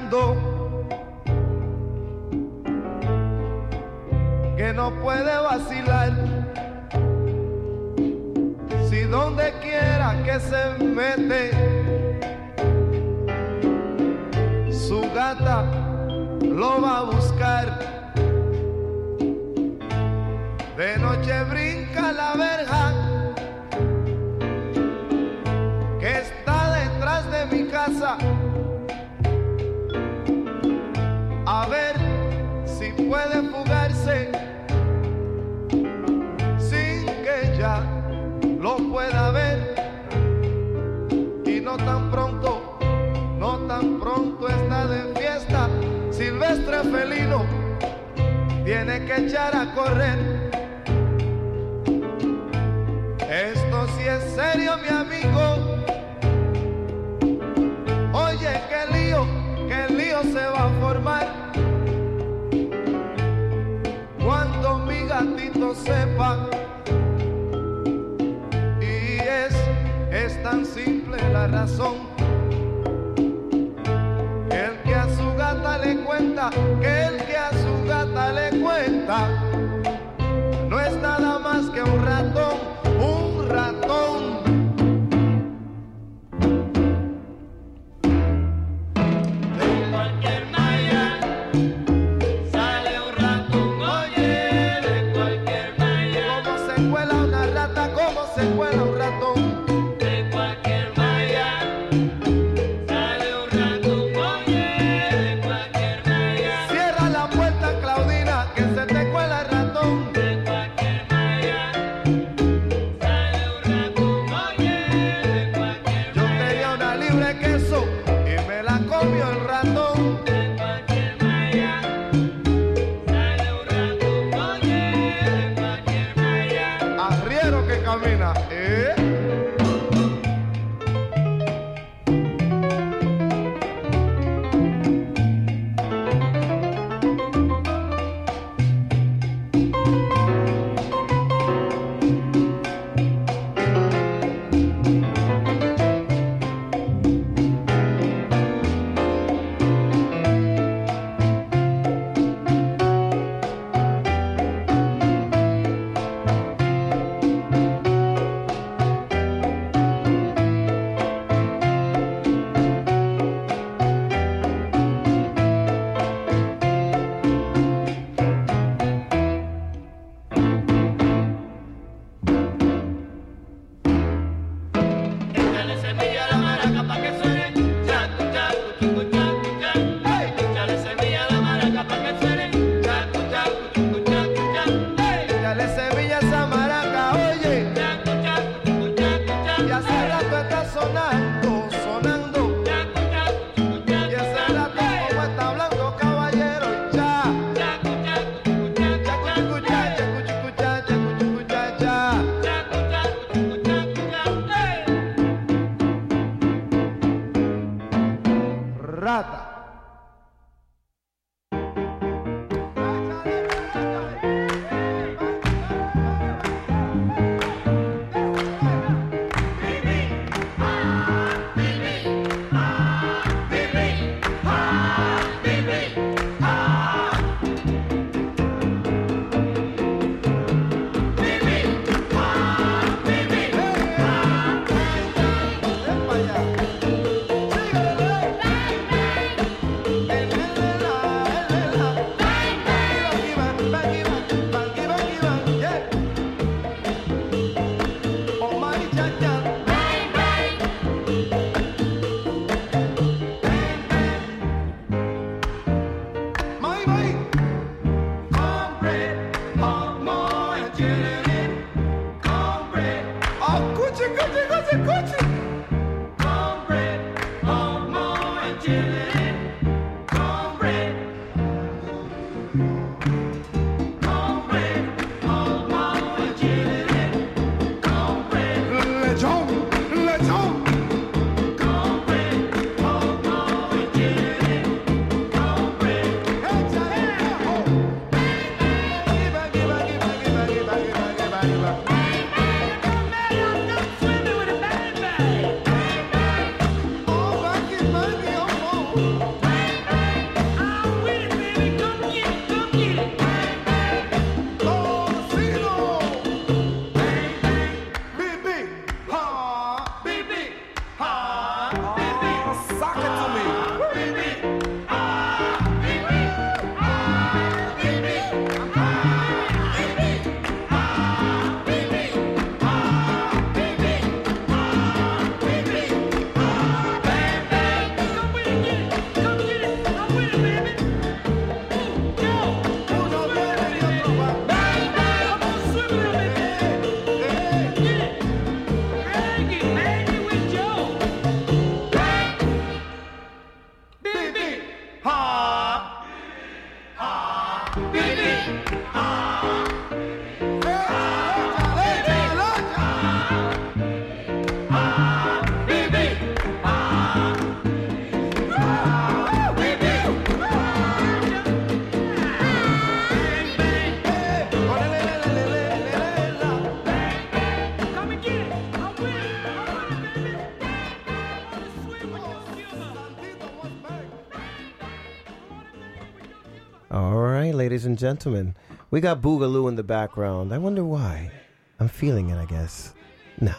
and gentlemen, we got Boogaloo in the background. I wonder why. I'm feeling it, I guess. Nah,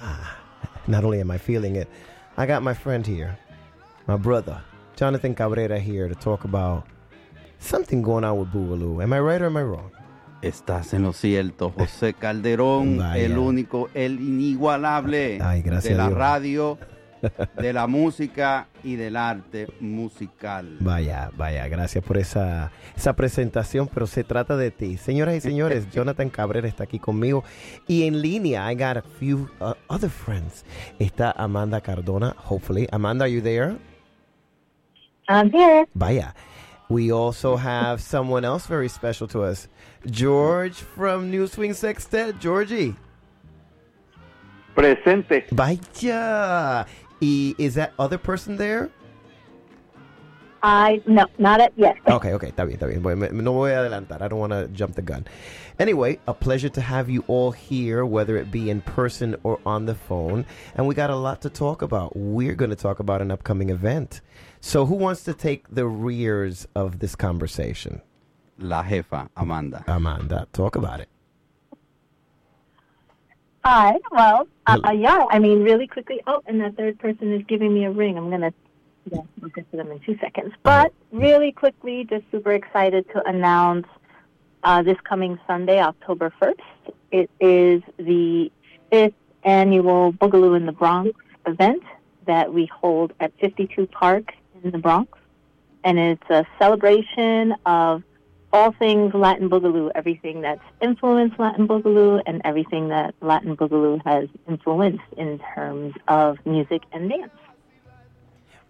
not only am I feeling it, I got my friend here, my brother, Jonathan Cabrera, here to talk about something going on with Boogaloo. Am I right or am I wrong? Estás en lo cierto, José Calderón, (laughs) Vaya. el único, el inigualable Ay, gracias de la radio, (laughs) de la música y del arte musical. Vaya, vaya, gracias por esa, esa presentación, pero se trata de ti. Señoras y señores, (laughs) Jonathan Cabrera está aquí conmigo y en línea I got a few uh, other friends. Está Amanda Cardona, hopefully. Amanda, are you there? I'm here. Vaya. We also have someone else very special to us. George from New Swing Sextet. Georgie. Presente. Vaya. Y is that other person there? I no, not at yet. (laughs) Okay, okay, está bien, está bien. Voy- me- No voy a adelantar. I don't want to jump the gun. Anyway, a pleasure to have you all here, whether it be in person or on the phone. And we got a lot to talk about. We're going to talk about an upcoming event. So, who wants to take the rears of this conversation? La jefa, Amanda. Amanda, talk about it. Hi. Well, uh, uh, yeah. I mean, really quickly. Oh, and that third person is giving me a ring. I'm gonna. Yeah, we'll get to them in two seconds. But really quickly, just super excited to announce uh, this coming Sunday, October 1st. It is the fifth annual Boogaloo in the Bronx event that we hold at 52 Park in the Bronx. And it's a celebration of all things Latin Boogaloo, everything that's influenced Latin Boogaloo, and everything that Latin Boogaloo has influenced in terms of music and dance.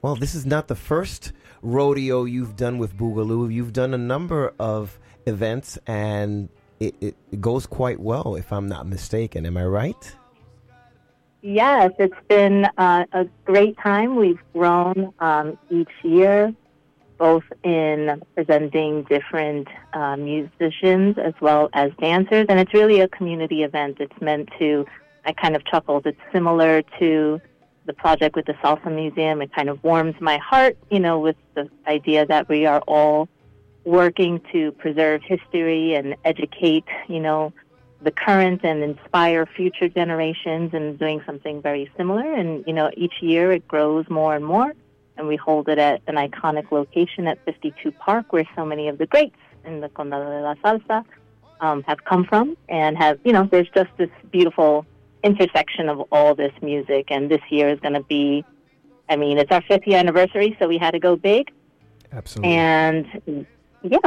Well, this is not the first rodeo you've done with Boogaloo. You've done a number of events, and it, it, goes quite well, if I'm not mistaken. Am I right? Yes, it's been uh, a great time. We've grown um, each year, both in presenting different uh, musicians as well as dancers. And it's really a community event. It's meant to, I kind of chuckled, it's similar to the project with the Salsa Museum. It kind of warms my heart, you know, with the idea that we are all working to preserve history and educate, you know, the current and inspire future generations and doing something very similar. And, you know, each year it grows more and more. And we hold it at an iconic location at 52 Park where so many of the greats in the Condado de la Salsa um, have come from and have, you know, there's just this beautiful intersection of all this music. And this year is going to be, I mean, it's our fifth year anniversary, so we had to go big. Absolutely. And yeah,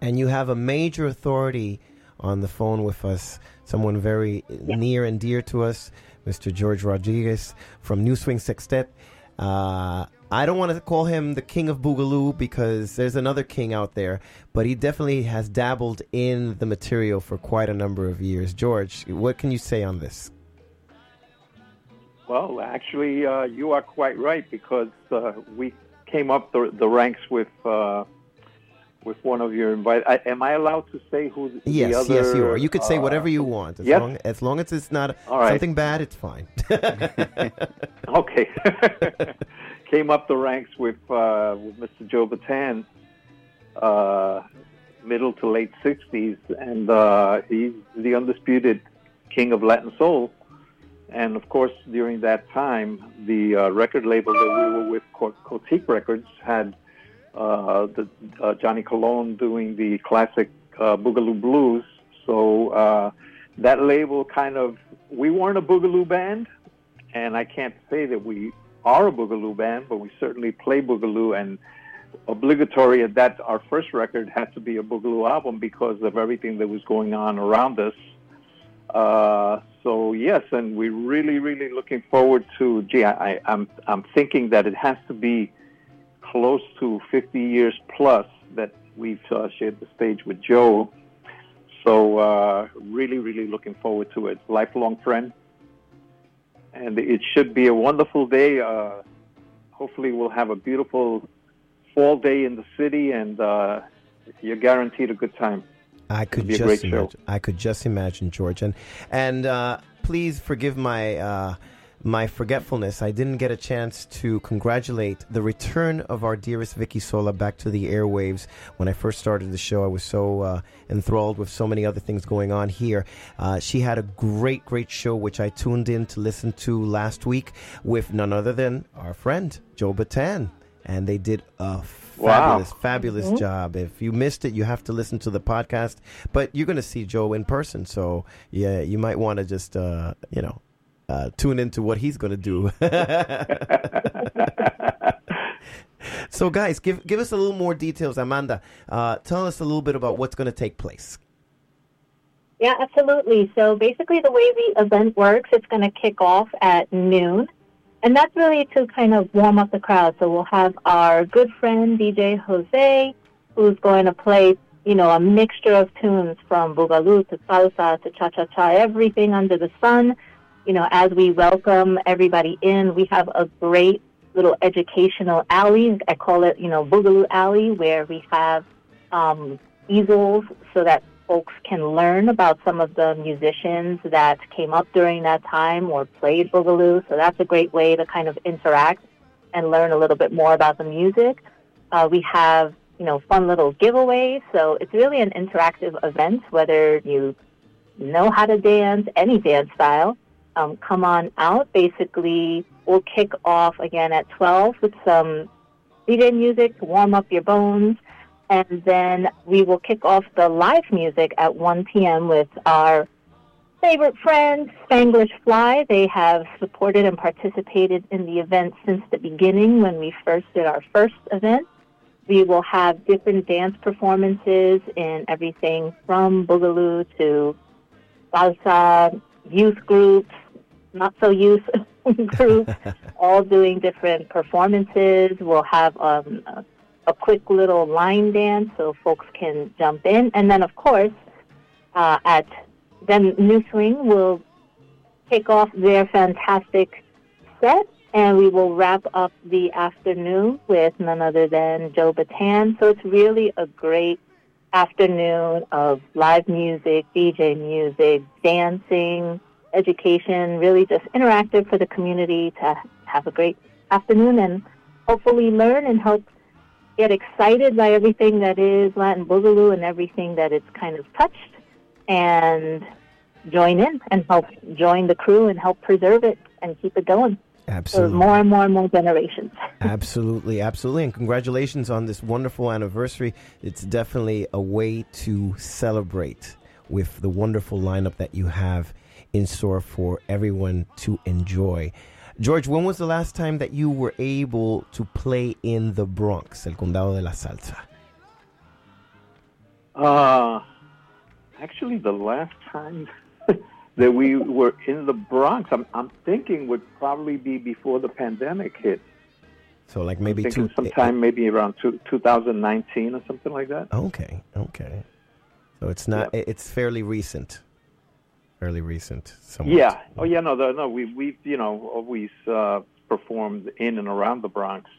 And you have a major authority on the phone with us, someone very near and dear to us, Mr. George Rodriguez from New Swing Sextet. Uh, I don't want to call him the king of Boogaloo because there's another king out there, but he definitely has dabbled in the material for quite a number of years. George, what can you say on this? Well, actually, uh, you are quite right because uh, we came up the, the ranks with uh, with one of your invite. I, am I allowed to say who the Yes, other? yes, you are. You could say uh, whatever you want. As, yes? long, as long as it's not right. something bad, it's fine. (laughs) (laughs) okay. (laughs) Came up the ranks with uh, with Mr. Joe Bataan, uh, middle to late '60s, and uh, he's the undisputed king of Latin soul. And of course, during that time, the uh, record label that we were with, Co- Cotique Records, had uh, the uh, Johnny Colon doing the classic uh, Boogaloo Blues. So uh, that label kind of we weren't a Boogaloo band, and I can't say that we are a Boogaloo band, but we certainly play Boogaloo. And obligatory at that, our first record had to be a Boogaloo album because of everything that was going on around us. Uh, so yes, and we're really, really looking forward to. Gee, I, I'm I'm thinking that it has to be close to 50 years plus that we've uh, shared the stage with Joe. So uh, really, really looking forward to it. Lifelong friend, and it should be a wonderful day. Uh, hopefully, we'll have a beautiful fall day in the city, and uh, you're guaranteed a good time. I could be a just great show. imagine. I could just imagine, George, and and uh, please forgive my uh, my forgetfulness, I didn't get a chance to congratulate the return of our dearest Vicki Sola back to the airwaves. When I first started the show, I was so uh, enthralled with so many other things going on here. Uh, she had a great, great show, which I tuned in to listen to last week with none other than our friend, Joe Bataan. And they did a Wow. fabulous, fabulous Mhm. job. If you missed it, you have to listen to the podcast. But you're going to see Joe in person, so yeah, you might want to just uh, you know uh, tune into what he's going to do. (laughs) so, guys, give give us a little more details, Amanda. Uh, tell us a little bit about what's going to take place. Yeah, absolutely. So basically, the way the event works, it's going to kick off at noon. And that's really to kind of warm up the crowd. So we'll have our good friend, DJ Jose, who's going to play, you know, a mixture of tunes from boogaloo to salsa to cha-cha-cha, everything under the sun. You know, as we welcome everybody in, we have a great little educational alley. I call it, you know, Boogaloo Alley, where we have um, easels so that folks can learn about some of the musicians that came up during that time or played Boogaloo. So that's a great way to kind of interact and learn a little bit more about the music. Uh, we have, you know, fun little giveaways. So it's really an interactive event, whether you know how to dance, any dance style. Um, come on out. Basically, we'll kick off again at 12 with some DJ music to warm up your bones. And then we will kick off the live music at 1 p.m. with our favorite friend, Spanglish Fly. They have supported and participated in the event since the beginning when we first did our first event. We will have different dance performances in everything from boogaloo to salsa, youth groups, not so youth (laughs) group, (laughs) all doing different performances. We'll have um, a, a quick little line dance so folks can jump in. And then, of course, uh, at then New Swing will kick off their fantastic set, and we will wrap up the afternoon with none other than Joe Bataan. So it's really a great afternoon of live music, DJ music, dancing, education, really just interactive for the community to have a great afternoon and hopefully learn and help get excited by everything that is Latin Boogaloo and everything that it's kind of touched and join in and help join the crew and help preserve it and keep it going. Absolutely. So more and more and more generations. (laughs) absolutely, absolutely. And congratulations on this wonderful anniversary. It's definitely a way to celebrate with the wonderful lineup that you have in store for everyone to enjoy. George, when was the last time that you were able to play in the Bronx, el Condado de la Salsa? Uh, actually, the last time (laughs) that we were in the Bronx, I'm, I'm thinking would probably be before the pandemic hit. So, like maybe two. sometime maybe around two, 2019 or something like that. Okay, okay. So it's not. It's fairly recent. Fairly recent. Somewhat. Yeah. Oh, yeah. No, the, no. We we you know always uh, performed in and around the Bronx,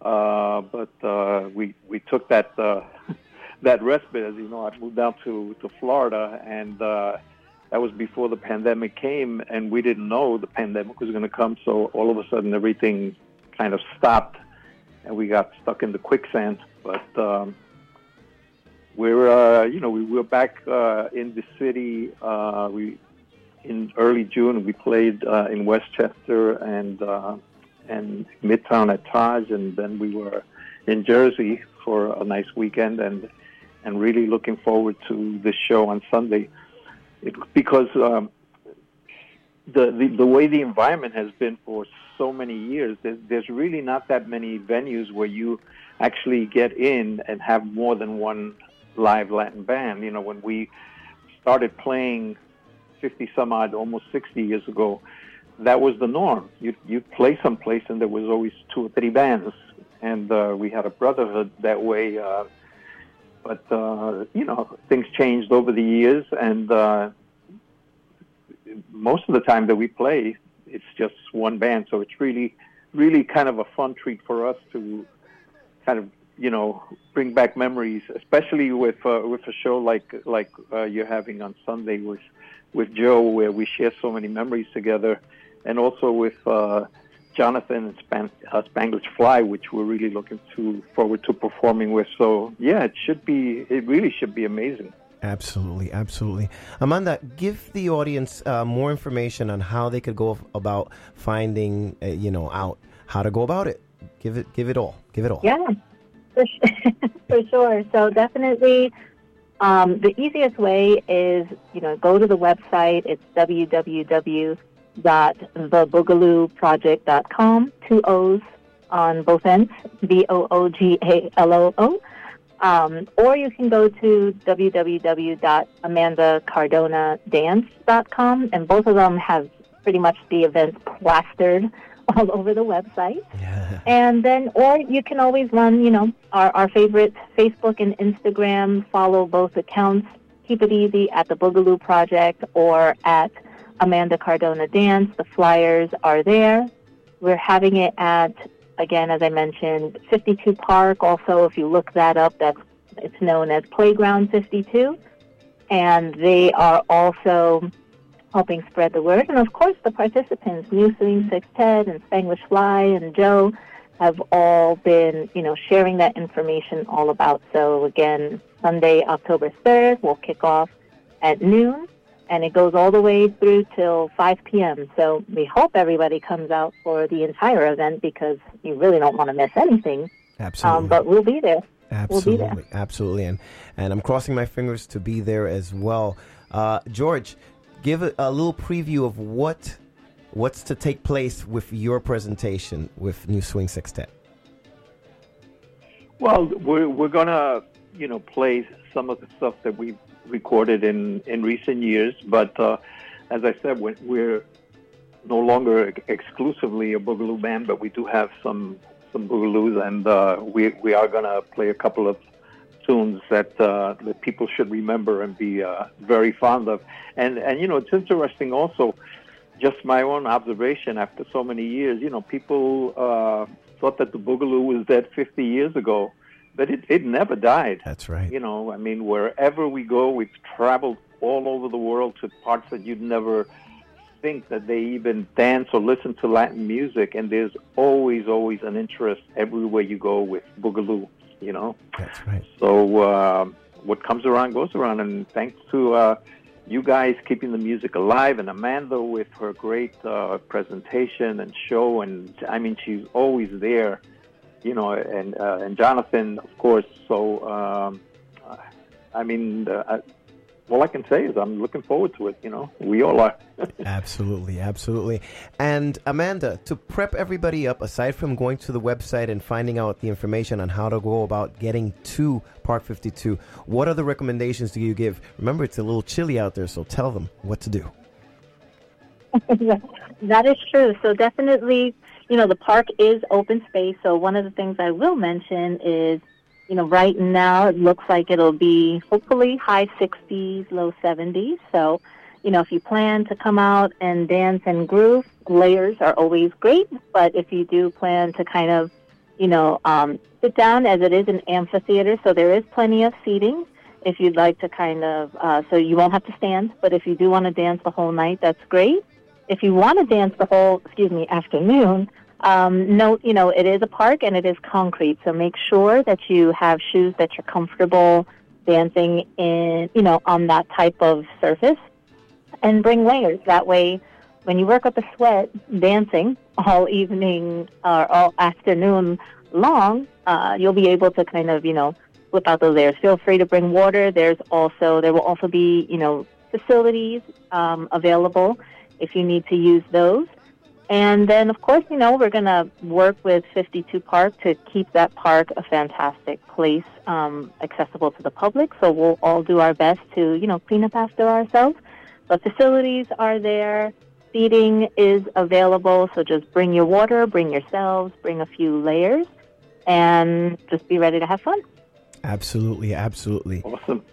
uh, but uh, we we took that uh, (laughs) that respite. As you know, I moved down to to Florida, and uh, that was before the pandemic came, and we didn't know the pandemic was going to come. So all of a sudden, everything kind of stopped, and we got stuck in the quicksand. But um, we're uh, you know we were back uh, in the city. Uh, we in early June we played uh, in Westchester and uh, and Midtown at Taj, and then we were in Jersey for a nice weekend, and and really looking forward to this show on Sunday, it, because um, the, the the way the environment has been for so many years, there's, there's really not that many venues where you actually get in and have more than one live Latin band. You know, when we started playing 50 some odd, almost 60 years ago, that was the norm. You you play someplace and there was always two or three bands, and uh, we had a brotherhood that way. Uh, but uh, you know, things changed over the years, and uh, most of the time that we play, it's just one band. So it's really, really kind of a fun treat for us to kind of you know bring back memories, especially with uh, with a show like like uh, you're having on Sunday with with Joe, where we share so many memories together, and also with uh, Jonathan and Span- uh, Spanglish Fly, which we're really looking to forward to performing with. So yeah, it should be. It really should be amazing. Absolutely, absolutely. Amanda, give the audience uh, more information on how they could go about finding, uh, you know, out how to go about it. Give it, give it all, give it all. Yeah, for, (laughs) for sure. So definitely, um, the easiest way is you know go to the website. It's www.theboogalooproject.com. Two O's on both ends. B O O G A L O O. Um, or you can go to www.amandacardonadance.com, and both of them have pretty much the events plastered (laughs) all over the website. And then, or you can always run, you know, our, our favorite Facebook and Instagram, follow both accounts. Keep it easy at the Boogaloo Project or at Amanda Cardona Dance. The flyers are there. We're having it at, again, as I mentioned, 52 Park. Also, if you look that up, that's it's known as Playground 52. And they are also helping spread the word. And of course, the participants, New Swing Sextet and Spanglish Fly and Joe, have all been, you know, sharing that information all about. So again, Sunday, October 3rd, we'll kick off at noon, and it goes all the way through till 5 p.m. So we hope everybody comes out for the entire event because you really don't want to miss anything. Absolutely. Um, but we'll be there. We'll be there. Absolutely, absolutely, and and I'm crossing my fingers to be there as well. Uh, George, give a, a little preview of what what's to take place with your presentation with New Swing Sextet. Well, we're we're gonna you know play some of the stuff that we've recorded in in recent years, but uh, as I said, we're, we're no longer exclusively a boogaloo band, but we do have some some boogaloos, and uh, we we are gonna play a couple of tunes that uh, that people should remember and be uh, very fond of. And and you know it's interesting also, just my own observation after so many years. You know, people uh, thought that the boogaloo was dead 50 years ago, but it it never died. That's right. You know, I mean, wherever we go, we've traveled all over the world to parts that you'd never think that they even dance or listen to Latin music, and there's always, always an interest everywhere you go with boogaloo. You know, that's right. So uh, what comes around goes around, and thanks to uh, you guys keeping the music alive, and Amanda with her great uh, presentation and show, and I mean she's always there. You know, and uh, and Jonathan, of course. So um, I mean, uh, I, all I can say is I'm looking forward to it. You know, we all are. (laughs) absolutely, absolutely. And Amanda, to prep everybody up, aside from going to the website and finding out the information on how to go about getting to Park 52, what other recommendations do you give? Remember, it's a little chilly out there, so tell them what to do. (laughs) that is true. So definitely, you know, the park is open space. So one of the things I will mention is, you know, right now it looks like it'll be hopefully high 60s, low 70s. So, you know, if you plan to come out and dance and groove, layers are always great. But if you do plan to kind of, you know, um, sit down as it is an amphitheater, so there is plenty of seating. If you'd like to kind of, uh, so you won't have to stand, but if you do want to dance the whole night, that's great. If you want to dance the whole, excuse me, afternoon, um, note, you know, it is a park and it is concrete, so make sure that you have shoes that you're comfortable dancing in, you know, on that type of surface, and bring layers. That way, when you work up a sweat dancing all evening or all afternoon long, uh, you'll be able to kind of, you know, flip out those layers. Feel free to bring water. There's also there will also be, you know, facilities um, available if you need to use those. And then, of course, you know, we're going to work with 52 Park to keep that park a fantastic place, um, accessible to the public. So we'll all do our best to, you know, clean up after ourselves. But facilities are there. Seating is available. So just bring your water, bring yourselves, bring a few layers, and just be ready to have fun. Absolutely, absolutely. Awesome.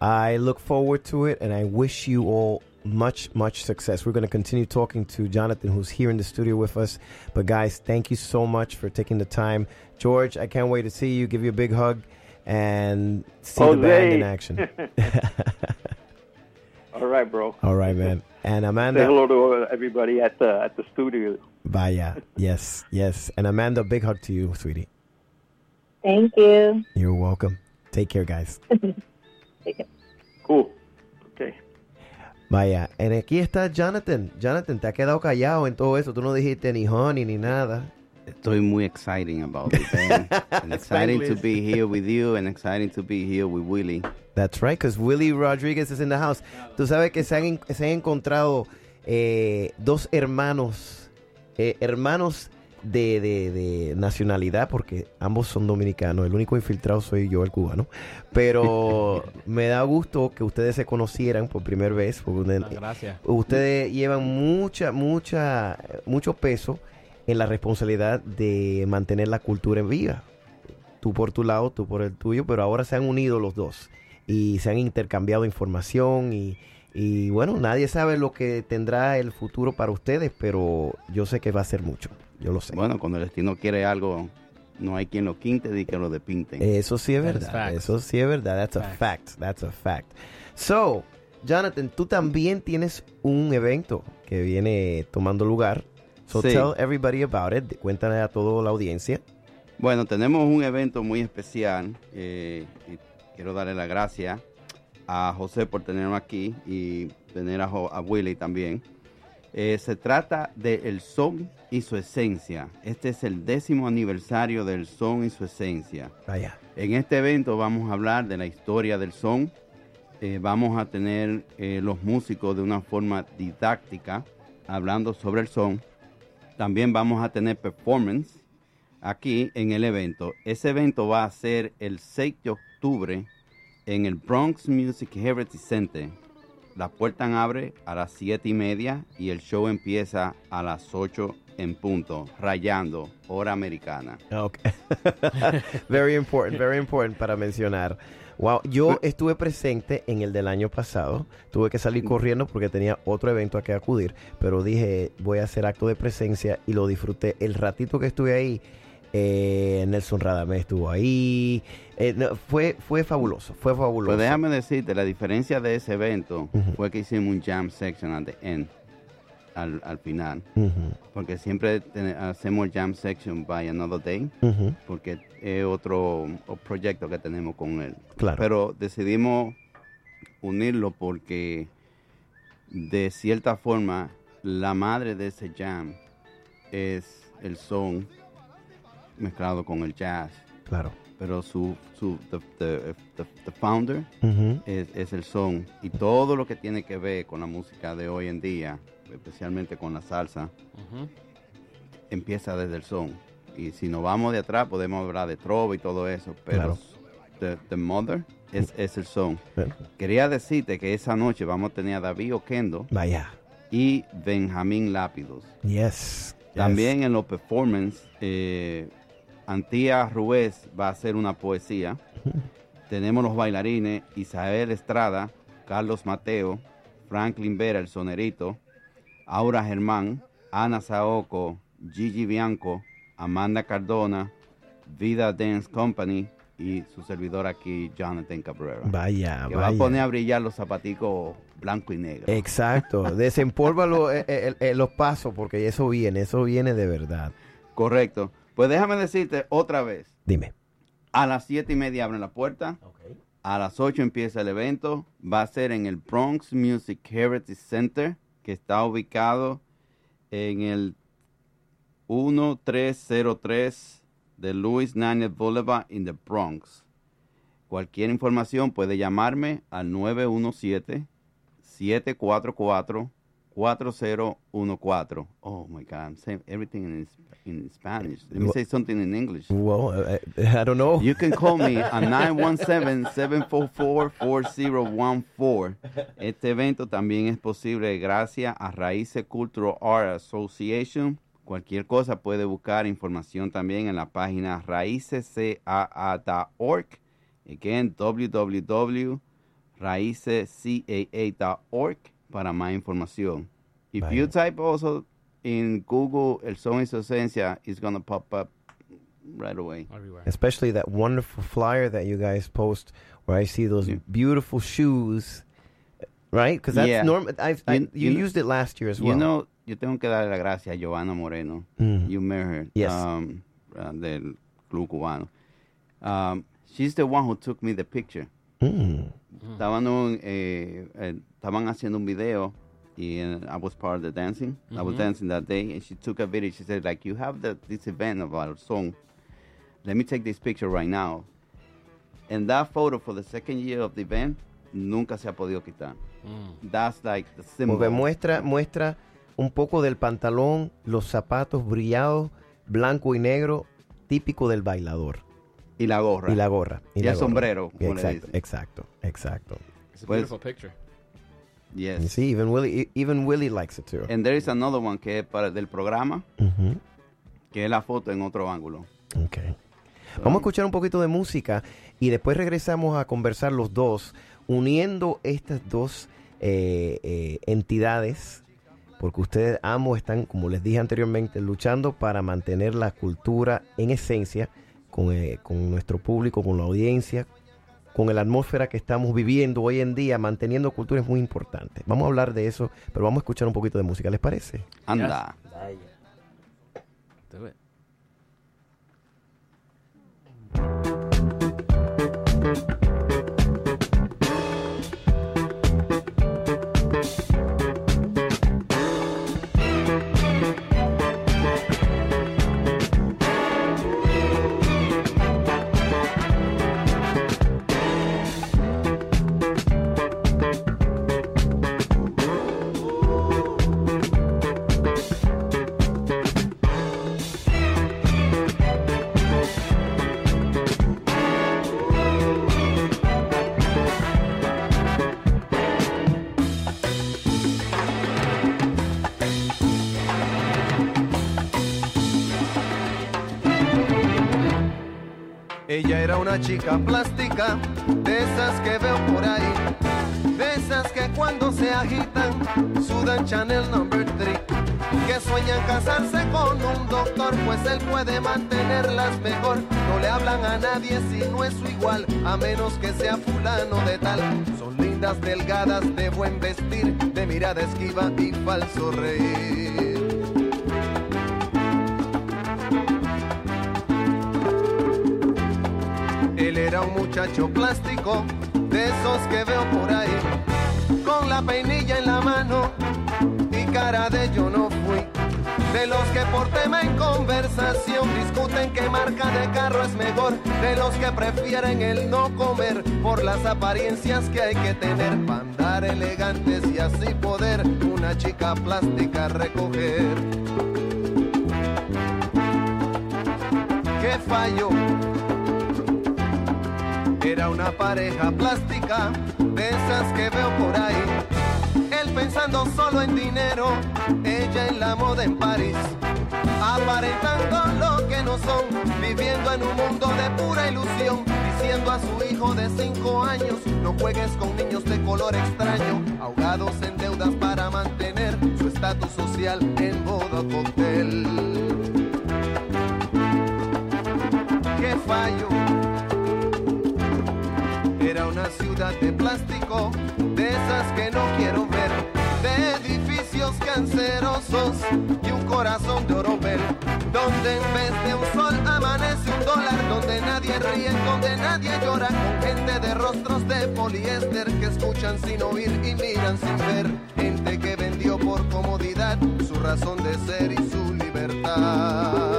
I look forward to it, and I wish you all much, much success. We're going to continue talking to Jonathan, who's here in the studio with us. But, guys, thank you so much for taking the time. George, I can't wait to see you, give you a big hug, and see the band in action. All (laughs) All right, bro. All right, man. And Say Amanda. hello to everybody at the at the studio. Vaya. Yes, yes. And Amanda, big hug to you, sweetie. Thank you. You're welcome. Take care, guys. (laughs) Take care. Cool. Okay. Vaya. And aquí está Jonathan. Jonathan, te ha quedado callado en todo eso. Tú no dijiste ni honey ni nada. Estoy muy exciting about it, (laughs) and exciting to be here with you and exciting to be here with Willie. That's right, because Willie Rodriguez is in the house. Tú sabes que se han, en- se han encontrado eh, dos hermanos, eh, hermanos de, de- de nacionalidad, porque ambos son dominicanos. El único infiltrado soy yo, el cubano. Pero (laughs) me da gusto que ustedes se conocieran por primera vez. Porque ustedes- gracias. Ustedes llevan mucha, mucha, mucho peso en la responsabilidad de mantener la cultura en viva tú por tu lado, tú por el tuyo, pero ahora se han unido los dos y se han intercambiado información y, y bueno, nadie sabe lo que tendrá el futuro para ustedes, pero yo sé que va a ser mucho, yo lo sé. Bueno, cuando el destino quiere algo, no hay quien lo quinte ni que lo depinte. Eso sí es verdad, eso sí es verdad, that's a fact, that's a fact. So, Jonathan, tú también tienes un evento que viene tomando lugar. So Sí. tell everybody about it, cuéntale a toda la audiencia. Bueno, tenemos un evento muy especial. eh, y quiero darle las gracias a José por tenernos aquí y tener a, Jo- a Willy también. Eh, se trata de El Son y su Esencia. Este es el décimo aniversario del Son y su Esencia. Vaya. En este evento vamos a hablar de la historia del son. Eh, vamos a tener eh, los músicos de una forma didáctica hablando sobre el son. También vamos a tener performance aquí en el evento. Ese evento va a ser el 6 de octubre en el Bronx Music Heritage Center. La puerta abre a las 7 y media y el show empieza a las 8 en punto, rayando, hora americana. Okay. (laughs) very important, very important para mencionar. Wow, yo estuve presente en el del año pasado. Tuve que salir corriendo porque tenía otro evento a que acudir, pero dije, voy a hacer acto de presencia y lo disfruté. El ratito que estuve ahí, eh, Nelson Radamés estuvo ahí. Eh, no, fue, fue fabuloso, fue fabuloso. Pues déjame decirte, la diferencia de ese evento fue que hicimos un jam section at the end, al, al final. Porque siempre ten- hacemos jam section by another day, porque es otro, otro proyecto que tenemos con él. Claro. Pero decidimos unirlo porque de cierta forma la madre de ese jam es el son mezclado con el jazz. Claro. Pero su, su the, the- the- the founder es, es el son y todo lo que tiene que ver con la música de hoy en día, especialmente con la salsa, empieza desde el son. Y si nos vamos de atrás podemos hablar de trova y todo eso, pero Claro. the, the mother es, es el son. Bueno. Quería decirte que esa noche vamos a tener a David Oquendo Vaya. y Benjamín Lápidos. Yes. También en los performance, eh, Antía Ruiz va a hacer una poesía. (laughs) Tenemos los bailarines Isabel Estrada, Carlos Mateo, Franklin Vera, el sonerito, Aura Germán, Ana Saoco, Gigi Bianco, Amanda Cardona, Vida Dance Company y su servidor aquí, Jonathan Cabrera. Vaya, que va a vaya. poner a brillar los zapaticos blanco y negro. Exacto. (laughs) Desempólvalo eh, eh, eh, los pasos porque eso viene, eso viene de verdad. Correcto. Pues déjame decirte otra vez. Dime. A las siete y media abren la puerta. A las 8 empieza el evento. Va a ser en el Bronx Music Heritage Center, que está ubicado en el 1303 de Louis Nanette Boulevard in the Bronx. Cualquier información puede llamarme al 917-744-4014. Oh my God, I'm saying everything in, in Spanish. Let me say something in English. Well, I don't know. You can call me (laughs) a 917-744-4014. Este evento también es posible gracias a Raíces Cultural Art Association. Cualquier cosa puede buscar información también en la página raícescaa.org. Again, www.raícescaa.org para más información. If you type also in Google El Son y su Esencia, it's going to pop up right away. Everywhere. Especially that wonderful flyer that you guys post where I see those beautiful shoes. right? Because that's Yeah. normal. I've, I, you, used it last year as well. You know, yo tengo que darle la gracia a Joana Moreno. Mm. You met her. Yes. Um, uh, del Club Cubano. Um, she's the one who took me the picture. Mm. Estaban, un, eh, eh, estaban haciendo un video y eh, I was part of the dancing. I was dancing that day and she took a video. She said, like, you have the, this event about a song. Let me take this picture right now. And that photo for the second year of the event nunca se ha podido quitar. That's like the symbol. Porque muestra, muestra un poco del pantalón, los zapatos brillados, blanco y negro, típico del bailador. Y la gorra. Y la gorra. Y la el gorra. sombrero, como le Exacto, dicen. exacto, exacto. It's a Pues- beautiful picture. Yes. You see, even Willie, even Willie likes it too. And there is another one que es para del programa, Ujú. que es la foto en otro ángulo. Okay. Vamos a escuchar un poquito de música y después regresamos a conversar los dos, uniendo estas dos eh, eh, entidades, porque ustedes ambos están, como les dije anteriormente, luchando para mantener la cultura en esencia con, eh, con nuestro público, con la audiencia, con la atmósfera que estamos viviendo hoy en día, manteniendo cultura es muy importante. Vamos a hablar de eso, pero vamos a escuchar un poquito de música, ¿les parece? Anda. Do it. Ella era una chica plástica, de esas que veo por ahí, de esas que cuando se agitan sudan Chanel number 3, que sueñan casarse con un doctor, pues él puede mantenerlas mejor. No le hablan a nadie si no es su igual, a menos que sea fulano de tal. Son lindas, delgadas, de buen vestir, de mirada esquiva y falso reír. Era un muchacho plástico, de esos que veo por ahí, con la peinilla en la mano y cara de yo no fui. De los que por tema en conversación discuten qué marca de carro es mejor. De los que prefieren el no comer por las apariencias que hay que tener para andar elegantes y así poder una chica plástica recoger. ¿Qué fallo? Era una pareja plástica, de esas que veo por ahí. Él pensando solo en dinero, ella en la moda en París. Aparentando lo que no son, viviendo en un mundo de pura ilusión. Diciendo a su hijo de cinco años, no juegues con niños de color extraño. Ahogados en deudas para mantener su estatus social en modo cóctel. ¿Qué fallo? Ciudad de plástico, de esas que no quiero ver, de edificios cancerosos y un corazón de oropel, donde en vez de un sol amanece un dólar, donde nadie ríe, donde nadie llora, con gente de rostros de poliéster que escuchan sin oír y miran sin ver, gente que vendió por comodidad su razón de ser y su libertad.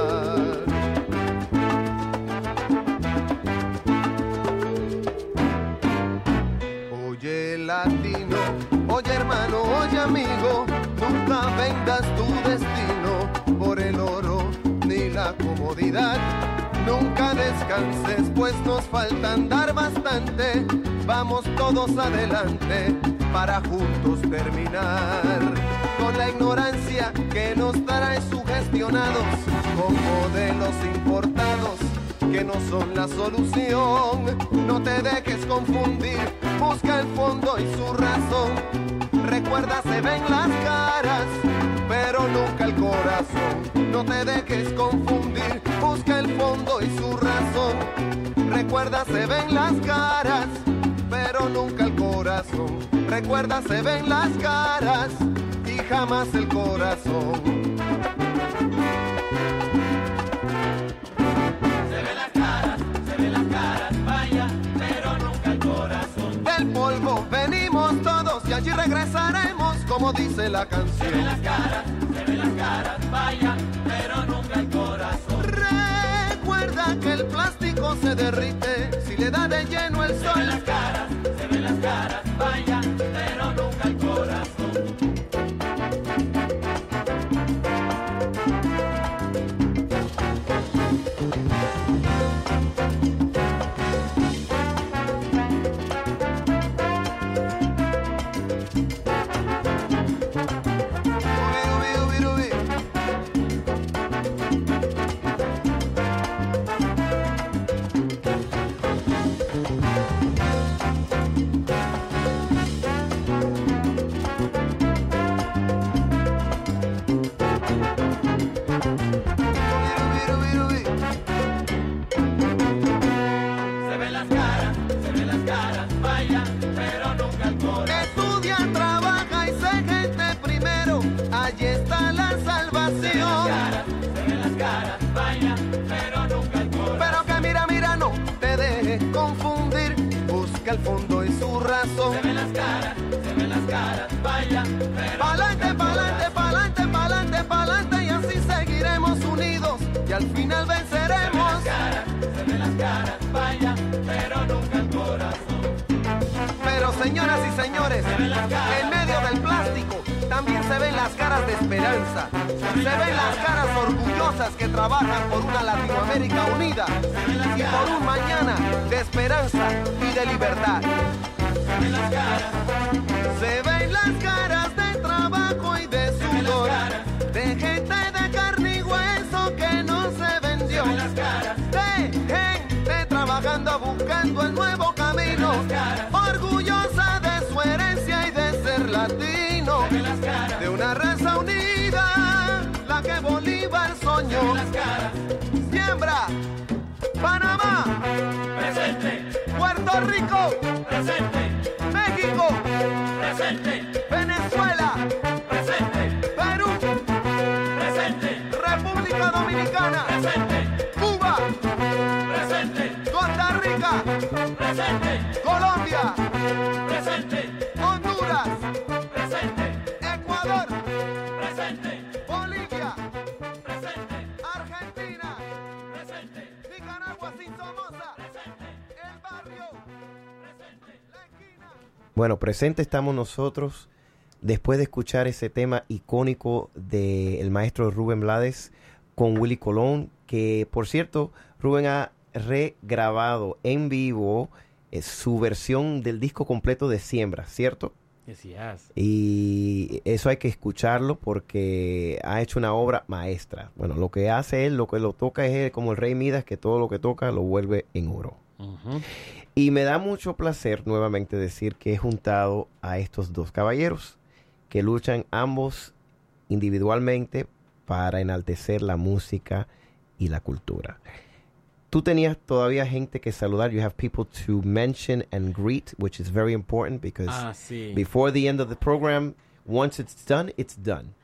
Latino, oye hermano, oye amigo, nunca vendas tu destino por el oro ni la comodidad. Nunca descanses, pues nos falta andar bastante. Vamos todos adelante para juntos terminar con la ignorancia que nos trae sugestionados con modelos importados que no son la solución. No te dejes confundir, busca el fondo y su razón. Recuerda, se ven las caras, pero nunca el corazón. No te dejes confundir, busca el fondo y su razón. Recuerda, se ven las caras, pero nunca el corazón. Recuerda, se ven las caras y jamás el corazón. Polvo venimos todos y allí regresaremos, como dice la Se ven canción. las caras, se ven las caras, vaya, pero nunca el corazón. Recuerda que el plástico se derrite si le da de lleno al final venceremos. se ven las caras, vaya, pero nunca el corazón. Pero señoras y señores, en medio del plástico también se ven las caras de esperanza. Se ven las caras orgullosas que trabajan por una Latinoamérica unida y por un mañana de esperanza y de libertad. Se ven las caras de trabajo y de sudor, de gente buscando el nuevo camino, orgullosa de su herencia y de ser latino, de una raza unida, la que Bolívar soñó. Siembra, Panamá, presente, Puerto Rico, presente, México, presente, Bueno, presente estamos nosotros después de escuchar ese tema icónico del maestro Rubén Blades con Willy Colón, que por cierto, Rubén ha regrabado en vivo eh, su versión del disco completo de Siembra, ¿cierto? Yes, has. Y eso hay que escucharlo porque ha hecho una obra maestra. Bueno, lo que hace él, lo que lo toca es él, como el rey Midas, que todo lo que toca lo vuelve en oro. Y me da mucho placer nuevamente decir que he juntado a estos dos caballeros que luchan ambos individualmente para enaltecer la música y la cultura. Tú tenías todavía gente que saludar. You have people to mention and greet, which is very important because Ah, sí. before the end of the program, once it's done, it's done.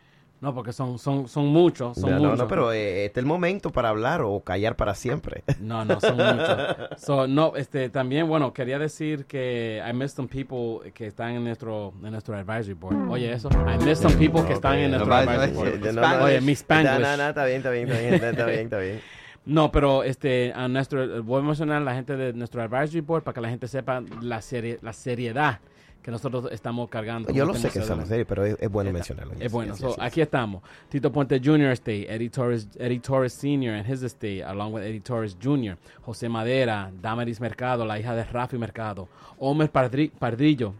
No, porque son, son, son muchos, son no, no, muchos. no, pero eh, este es el momento para hablar o callar para siempre. (laughs) No, no, son muchos. (laughs) So, no, este, también, bueno, quería decir que I missed some people que están en nuestro, en nuestro advisory board. Oye, eso. I missed some people que están en nuestro no, advisory no, board. no, no, Oye, mi no, Spanglish. No, no, está bien, está bien, está bien, está bien, está bien. (laughs) No, pero este, a nuestro, voy a mencionar a la gente de nuestro advisory board para que la gente sepa la, serie, la seriedad que nosotros estamos cargando. Yo lo sé que son pero es, es bueno mencionarlo. Es Yes, bueno, yes, so, yes, aquí estamos. Tito Puente Jr. Estate, Eddie Torres, Eddie Torres Sr. and his estate, along with Eddie Torres Jr., José Madera, Damaris Mercado, la hija de Rafi Mercado, Omer Pardri- Pardrillo,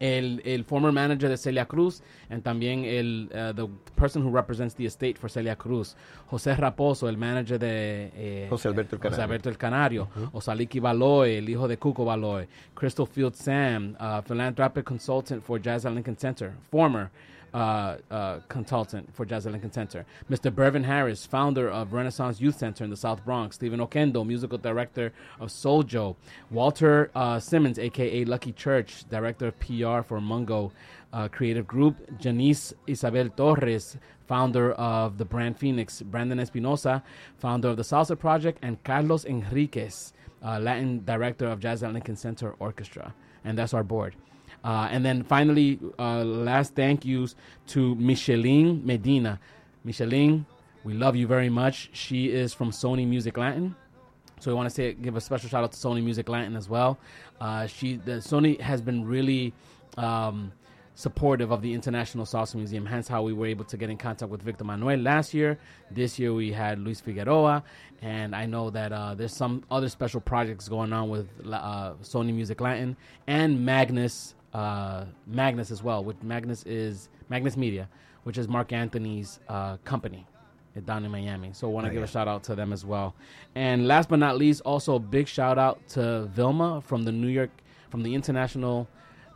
el, el former manager de Celia Cruz, and también el uh, the person who represents the estate for Celia Cruz, José Raposo, el manager de eh, José Alberto el José Canario. Alberto el Canario, Osaliki Baloy, el hijo de Cuco Baloy, Crystal Field Sam, uh, philanthropic consultant for Jazz at Lincoln Center, former, uh, uh, consultant for Jazz at Lincoln Center. Mr. Bervin Harris, founder of Renaissance Youth Center in the South Bronx. Stephen Oquendo, musical director of Souljo. Walter uh, Simmons, aka Lucky Church, director of PR for Mungo uh, Creative Group. Janice Isabel Torres, founder of the brand Phoenix. Brandon Espinosa, founder of the Salsa Project. And Carlos Henriquez, uh, Latin director of Jazz at Lincoln Center Orchestra. And that's our board. Uh, and then finally, uh, last thank yous to Micheline Medina. Micheline, we love you very much. She is from Sony Music Latin. So we want to say give a special shout out to Sony Music Latin as well. Uh, she the Sony has been really um, supportive of the International Salsa Museum. Hence how we were able to get in contact with Victor Manuel last year. This year we had Luis Figueroa, and I know that uh, there's some other special projects going on with uh, Sony Music Latin and Magnus uh, Magnus as well. Which Magnus is Magnus Media, which is Marc Anthony's uh, company down in Miami. So I want to Oh, give yeah. a shout out to them as well. And last but not least, also a big shout out to Vilma from the New York from the International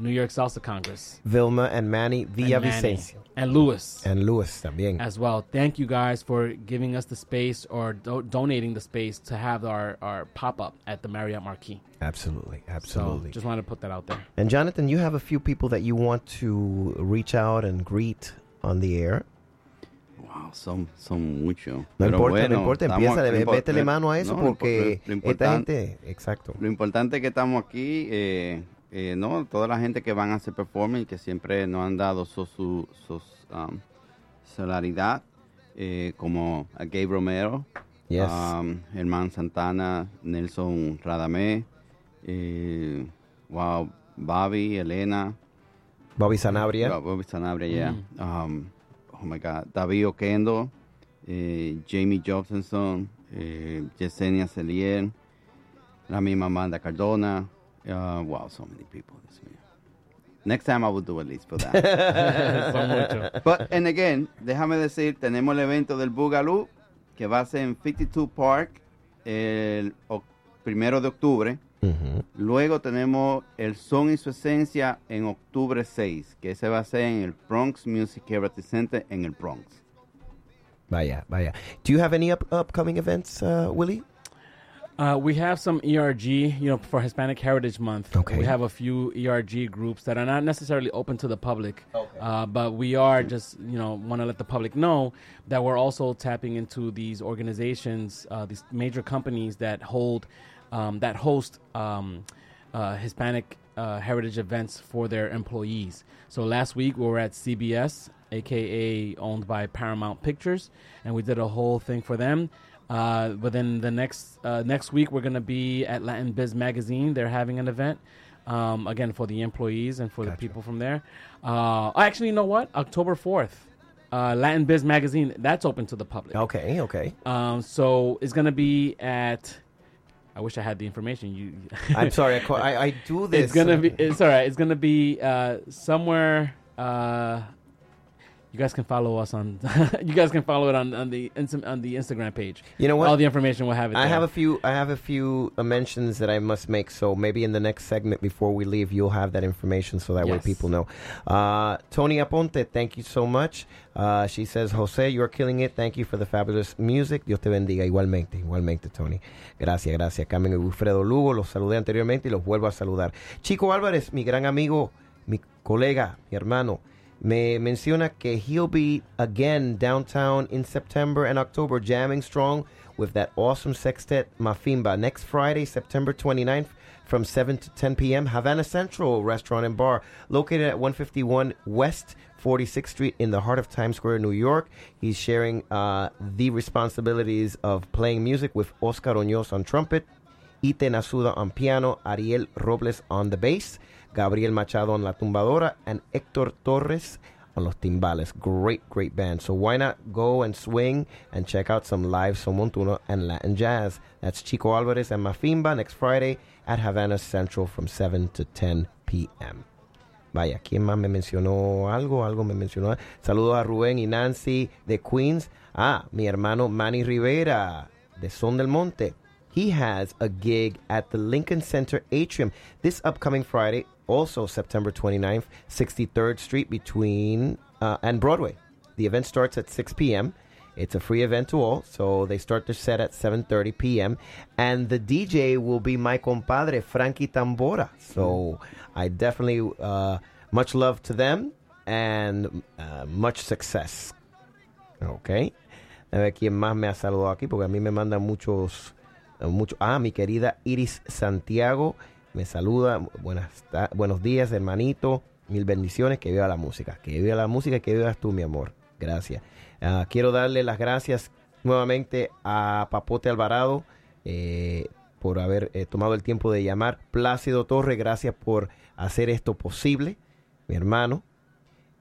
New York Salsa Congress. Vilma and Manny And Manny. Villavicencio. And Louis. And Louis también. As well. Thank you guys for giving us the space or do- donating the space to have our, our pop up at the Marriott Marquis. Absolutely, Absolutely. So absolutely. just wanted to put that out there. And Jonathan, you have a few people that you want to reach out and greet on the air. Wow, son, son muchos. No Pero importa, bueno, no importa, estamos empieza, aquí, lo métele mano a eso no, lo porque lo esta gente, exacto. Lo importante es que estamos aquí, eh, eh, ¿no? Toda la gente que van a hacer performance, que siempre nos han dado su, su, sus, um, solidaridad, eh, como a Gabe Romero, Yes. um, Germán Santana, Nelson Radamé, eh, wow, Bobby, Elena. Bobby Sanabria. Bo- Bobby Sanabria, yeah. Um, oh my God. David Oquendo, eh, Jamie Jobsonson, eh, Yesenia Celier, la misma Amanda Cardona. Uh, wow, so many people. Next time I will do a list for that. (laughs) Son muchos. But, and again, déjame decir, tenemos el evento del Boogaloo, que va a ser en 52 Park el o- primero de octubre. Luego tenemos el Son y su Esencia en octubre 6, que ese va a ser en el Bronx Music Heritage Center en el Bronx. Vaya, vaya. Do you have any up, upcoming events, uh, Willie? Uh, we have some ERG, you know, for Hispanic Heritage Month. Okay. We have a few ERG groups that are not necessarily open to the public, uh, but we are just, you know, want to let the public know that we're also tapping into these organizations, uh, these major companies that hold, um, that host um, uh, Hispanic uh, heritage events for their employees. So last week we were at CBS, aka owned by Paramount Pictures, and we did a whole thing for them. Uh, but then the next uh, next week we're gonna be at Latin Biz Magazine. They're having an event um, again for the employees and for the people from there. Uh, actually, you know what? October fourth, uh, Latin Biz Magazine. That's open to the public. Okay, okay. Um, so it's gonna be at. I wish I had the information. You. (laughs) I'm sorry, I ca- I- I do this. It's gonna be. It's all right. It's gonna be uh, somewhere. You guys can follow us on. (laughs) you guys can follow it on, on the on the Instagram page. You know what? All the information we'll have it. I there. have a few. I have a few uh, mentions that I must make. So maybe in the next segment before we leave, you'll have that information, so that way people know. Uh, Tony Aponte, thank you so much. Uh, she says, Jose, you are killing it. Thank you for the fabulous music. Dios te bendiga. Igualmente, igualmente, Tony. Gracias, gracias. Carmen y Wilfredo Lugo, los saludé anteriormente y los vuelvo a saludar. Chico Álvarez, mi gran amigo, mi colega, mi hermano. Me menciona que he'll be again downtown in September and October jamming strong with that awesome sextet Mafimba next Friday, September 29th from 7 to 10 p.m. Havana Central Restaurant and Bar located at 151 West 46th Street in the heart of Times Square, New York. He's sharing uh, the responsibilities of playing music with Oscar Oñoz on trumpet, Ite Nasuda on piano, Ariel Robles on the bass, Gabriel Machado on la tumbadora, and Héctor Torres on los timbales. Great, great band. So why not go and swing and check out some live son montuno and Latin jazz? That's Chico Alvarez and Mafimba next Friday at Havana Central from 7 to 10 p.m. Vaya, ¿quién más me mencionó algo? Algo me mencionó. Saludos a Rubén y Nancy de Queens. Ah, mi hermano Manny Rivera de Son del Monte. He has a gig at the Lincoln Center Atrium this upcoming Friday, also September 29th, 63rd Street between uh, and Broadway. The event starts at 6 p.m. It's a free event to all, so they start their set at 7:30 p.m. and the DJ will be my compadre Frankie Tambora. So I definitely uh, much love to them and uh, much success. Ok. A ver quién más me ha saludado aquí, porque a mí me mandan muchos, eh, muchos. Ah, mi querida Iris Santiago me saluda. Buenas, buenos días, hermanito. Mil bendiciones. Que viva la música. Que viva la música que vivas tú, mi amor. Gracias. Ah, quiero darle las gracias nuevamente a Papote Alvarado eh, por haber eh, tomado el tiempo de llamar. Plácido Torre, gracias por hacer esto posible, mi hermano.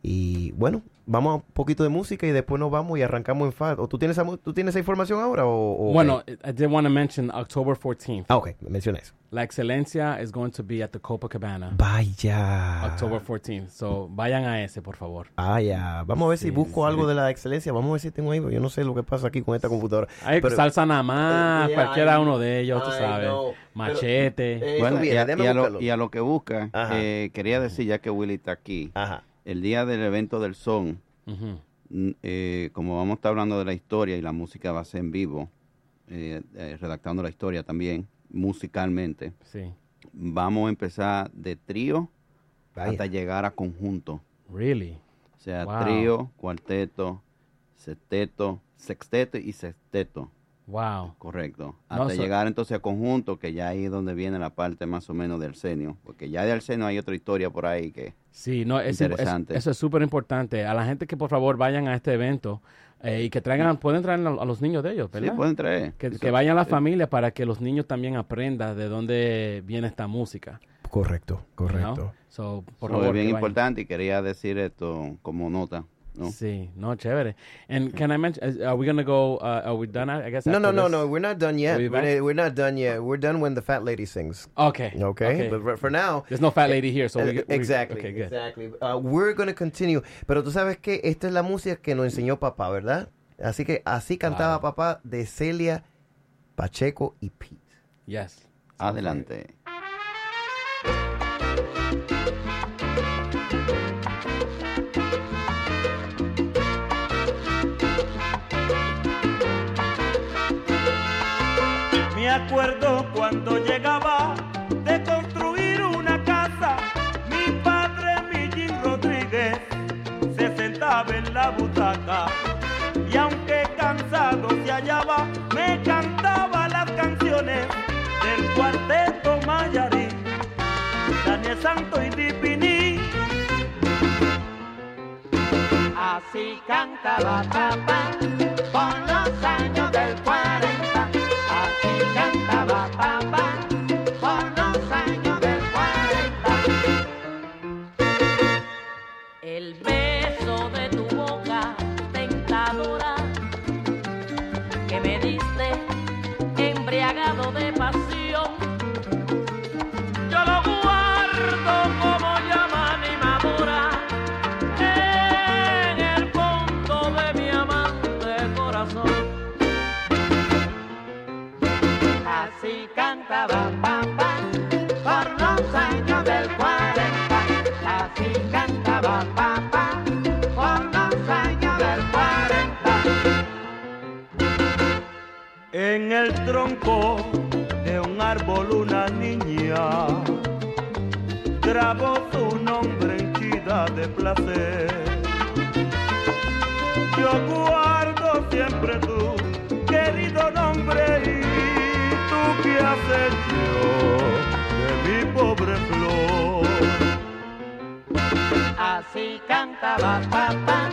Y bueno, vamos a un poquito de música y después nos vamos y arrancamos en FAD. ¿O tú tienes, tú tienes esa información ahora? O, o- Bueno, I did want to mention October 14th. Ah, ok, menciona eso. La Excelencia is going to be at the Copacabana. Vaya. October 14th. So vayan a ese, por favor. Ah, ya. Vamos a ver si busco sí. algo de la excelencia. Vamos a ver si tengo ahí. porque Yo no sé lo que pasa aquí con esta computadora. Hay Pero- salsa nada más, Eh, cualquiera ay, uno de ellos, tú sabes. Pero- Machete. Eh, Bueno, y, a, déjame y a lo, y a lo que busca, Ajá. eh, quería decir, ya que Willy está aquí, el día del evento del son, eh, como vamos a estar hablando de la historia y la música va a ser en vivo, eh, eh, redactando la historia también, musicalmente, Sí. vamos a empezar de trío hasta llegar a conjunto. Really? O sea, Wow. trío, cuarteto, sexteto, sexteto y sexteto. Wow. Correcto. No, Hasta so- llegar entonces a conjunto, que ya ahí es donde viene la parte más o menos del senio. Porque ya de Arsenio hay otra historia por ahí que Sí, no, es, eso es súper importante. A la gente que por favor vayan a este evento eh, y que traigan, pueden traer a, los niños de ellos, ¿verdad? pueden traer. Que, Eso- que vayan las eh. familias para que los niños también aprendan de dónde viene esta música. Correcto, correcto. So, por So, favor, es bien importante y quería decir esto como nota. ¿No? Sí, no, chévere. And can I mention, are we going to go, uh, are we done, I guess? No, no, no, this? no. We're not done yet. We We're, we're not done yet. We're done when the fat lady sings. Okay. Okay. Okay. But for- now. There's no fat lady here, so we- Uh, we- exactly. okay, good. Exactly. Uh, we're going to continue. Pero tú sabes que esta es la música que nos enseñó papá, ¿verdad? Así que así cantaba papá de Celia, Pacheco y Pete. Yes. Adelante. Me acuerdo cuando llegaba de construir una casa, mi padre Millín Rodríguez se sentaba en la butaca y aunque cansado se hallaba, me cantaba las canciones del cuarteto Mayarí, Daniel Santo y Dipiní. Así cantaba papá por los años del 40. Cantaba papá En el tronco de un árbol una niña grabó su nombre henchida de placer. Yo guardo siempre tu querido nombre y tú que has hecho de mi pobre flor. Así cantaba papá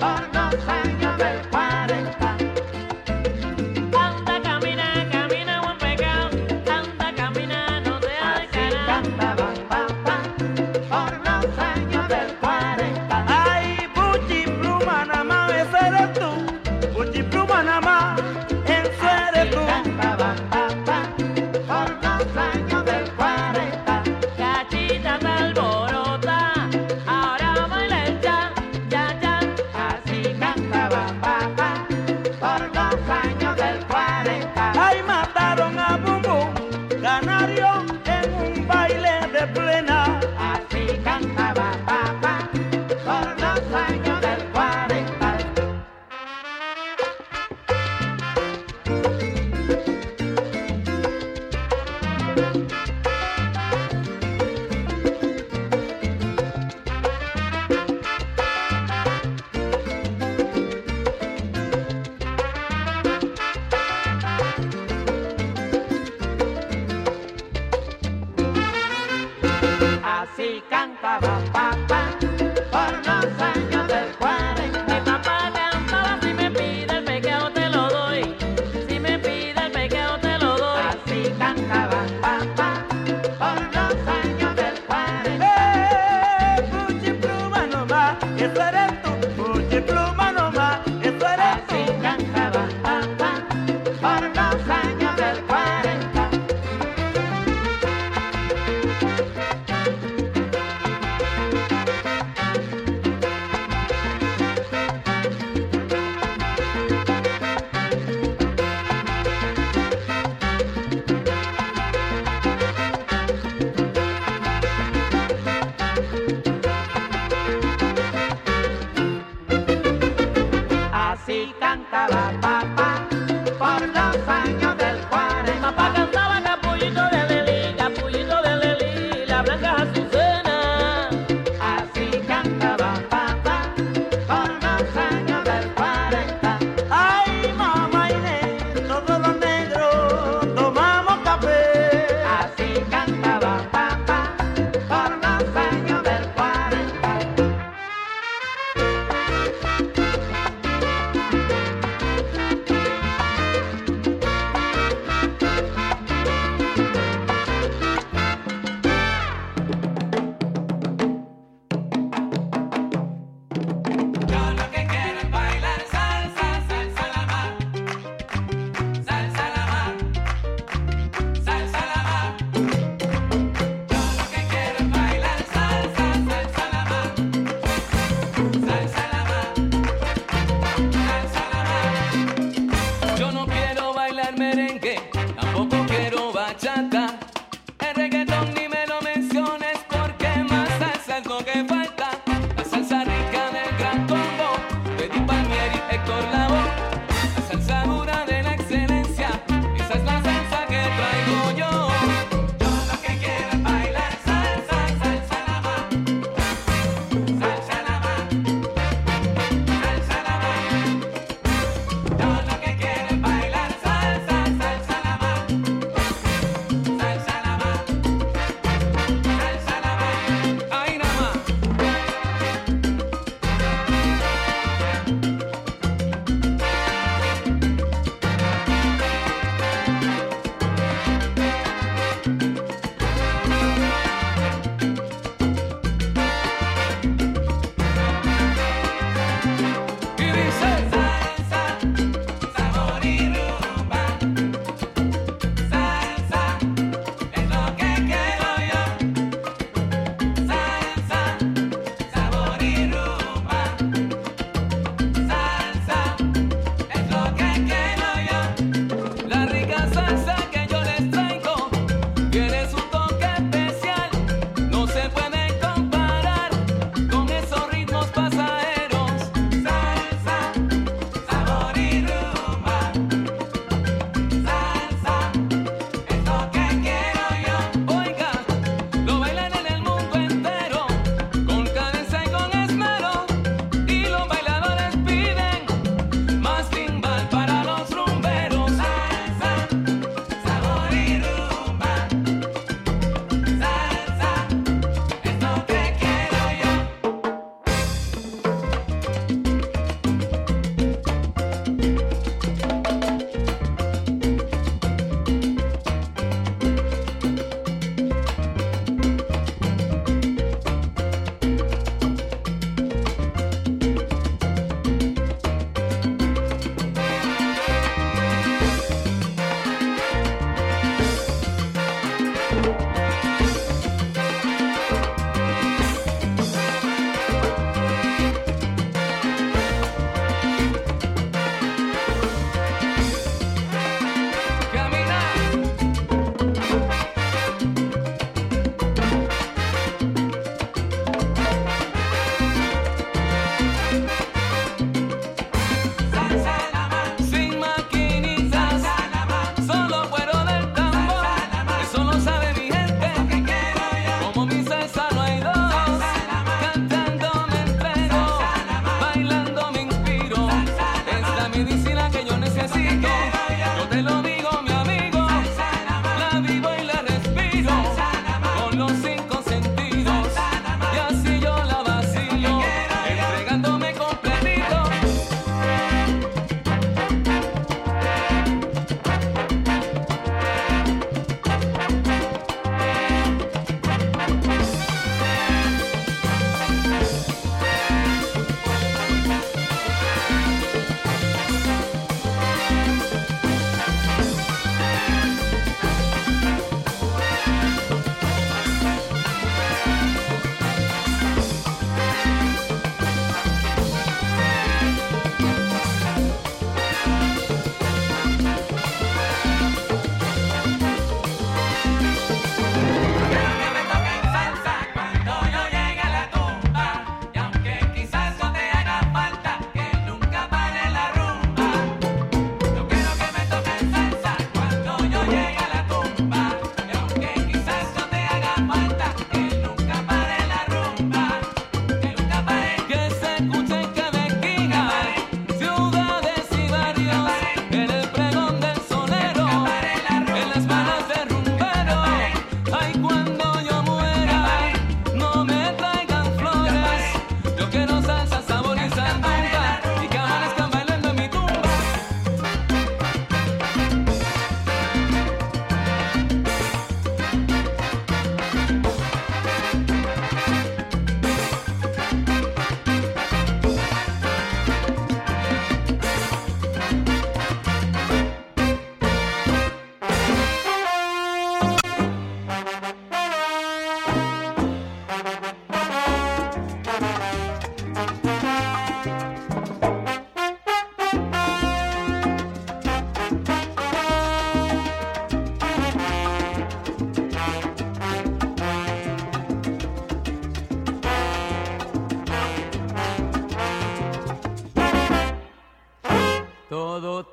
por los años del 40.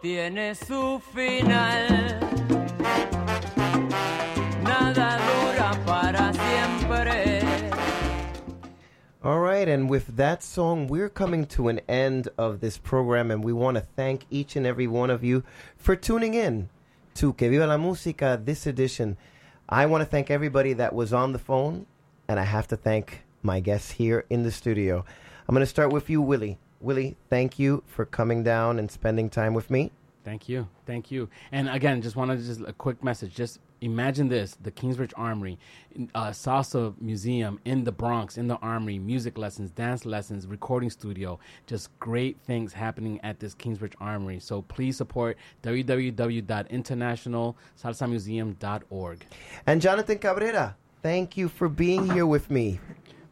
Tiene su final. Nada dura para siempre. All right, and with that song, we're coming to an end of this program, and we want to thank each and every one of you for tuning in to Que Viva la Música this edition. I want to thank everybody that was on the phone, and I have to thank my guests here in the studio. I'm going to start with you, Willie. Willie, thank you for coming down and spending time with me. Thank you, thank you. And again, just wanted to just a quick message. Just imagine this: the Kingsbridge Armory, uh, salsa museum in the Bronx, in the Armory, music lessons, dance lessons, recording studio. Just great things happening at this Kingsbridge Armory. So please support www.internationalsalsamuseum.org. And Jonathan Cabrera, thank you for being here with me.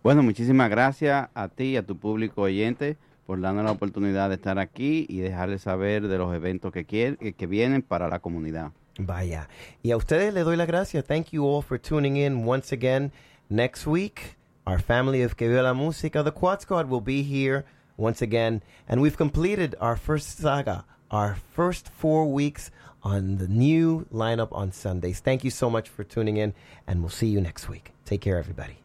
Bueno, muchísimas gracias a ti y a tu público oyente por darnos la oportunidad de estar aquí y dejarles saber de los eventos que, quieren, que vienen para la comunidad. Vaya. Y a ustedes le doy la gracia. Thank you all for tuning in once again. Next week, our family of Que Viva la Música, the Quad Squad, will be here once again. And we've completed our first saga, our first four weeks on the new lineup on Sundays. Thank you so much for tuning in, and we'll see you next week. Take care, everybody.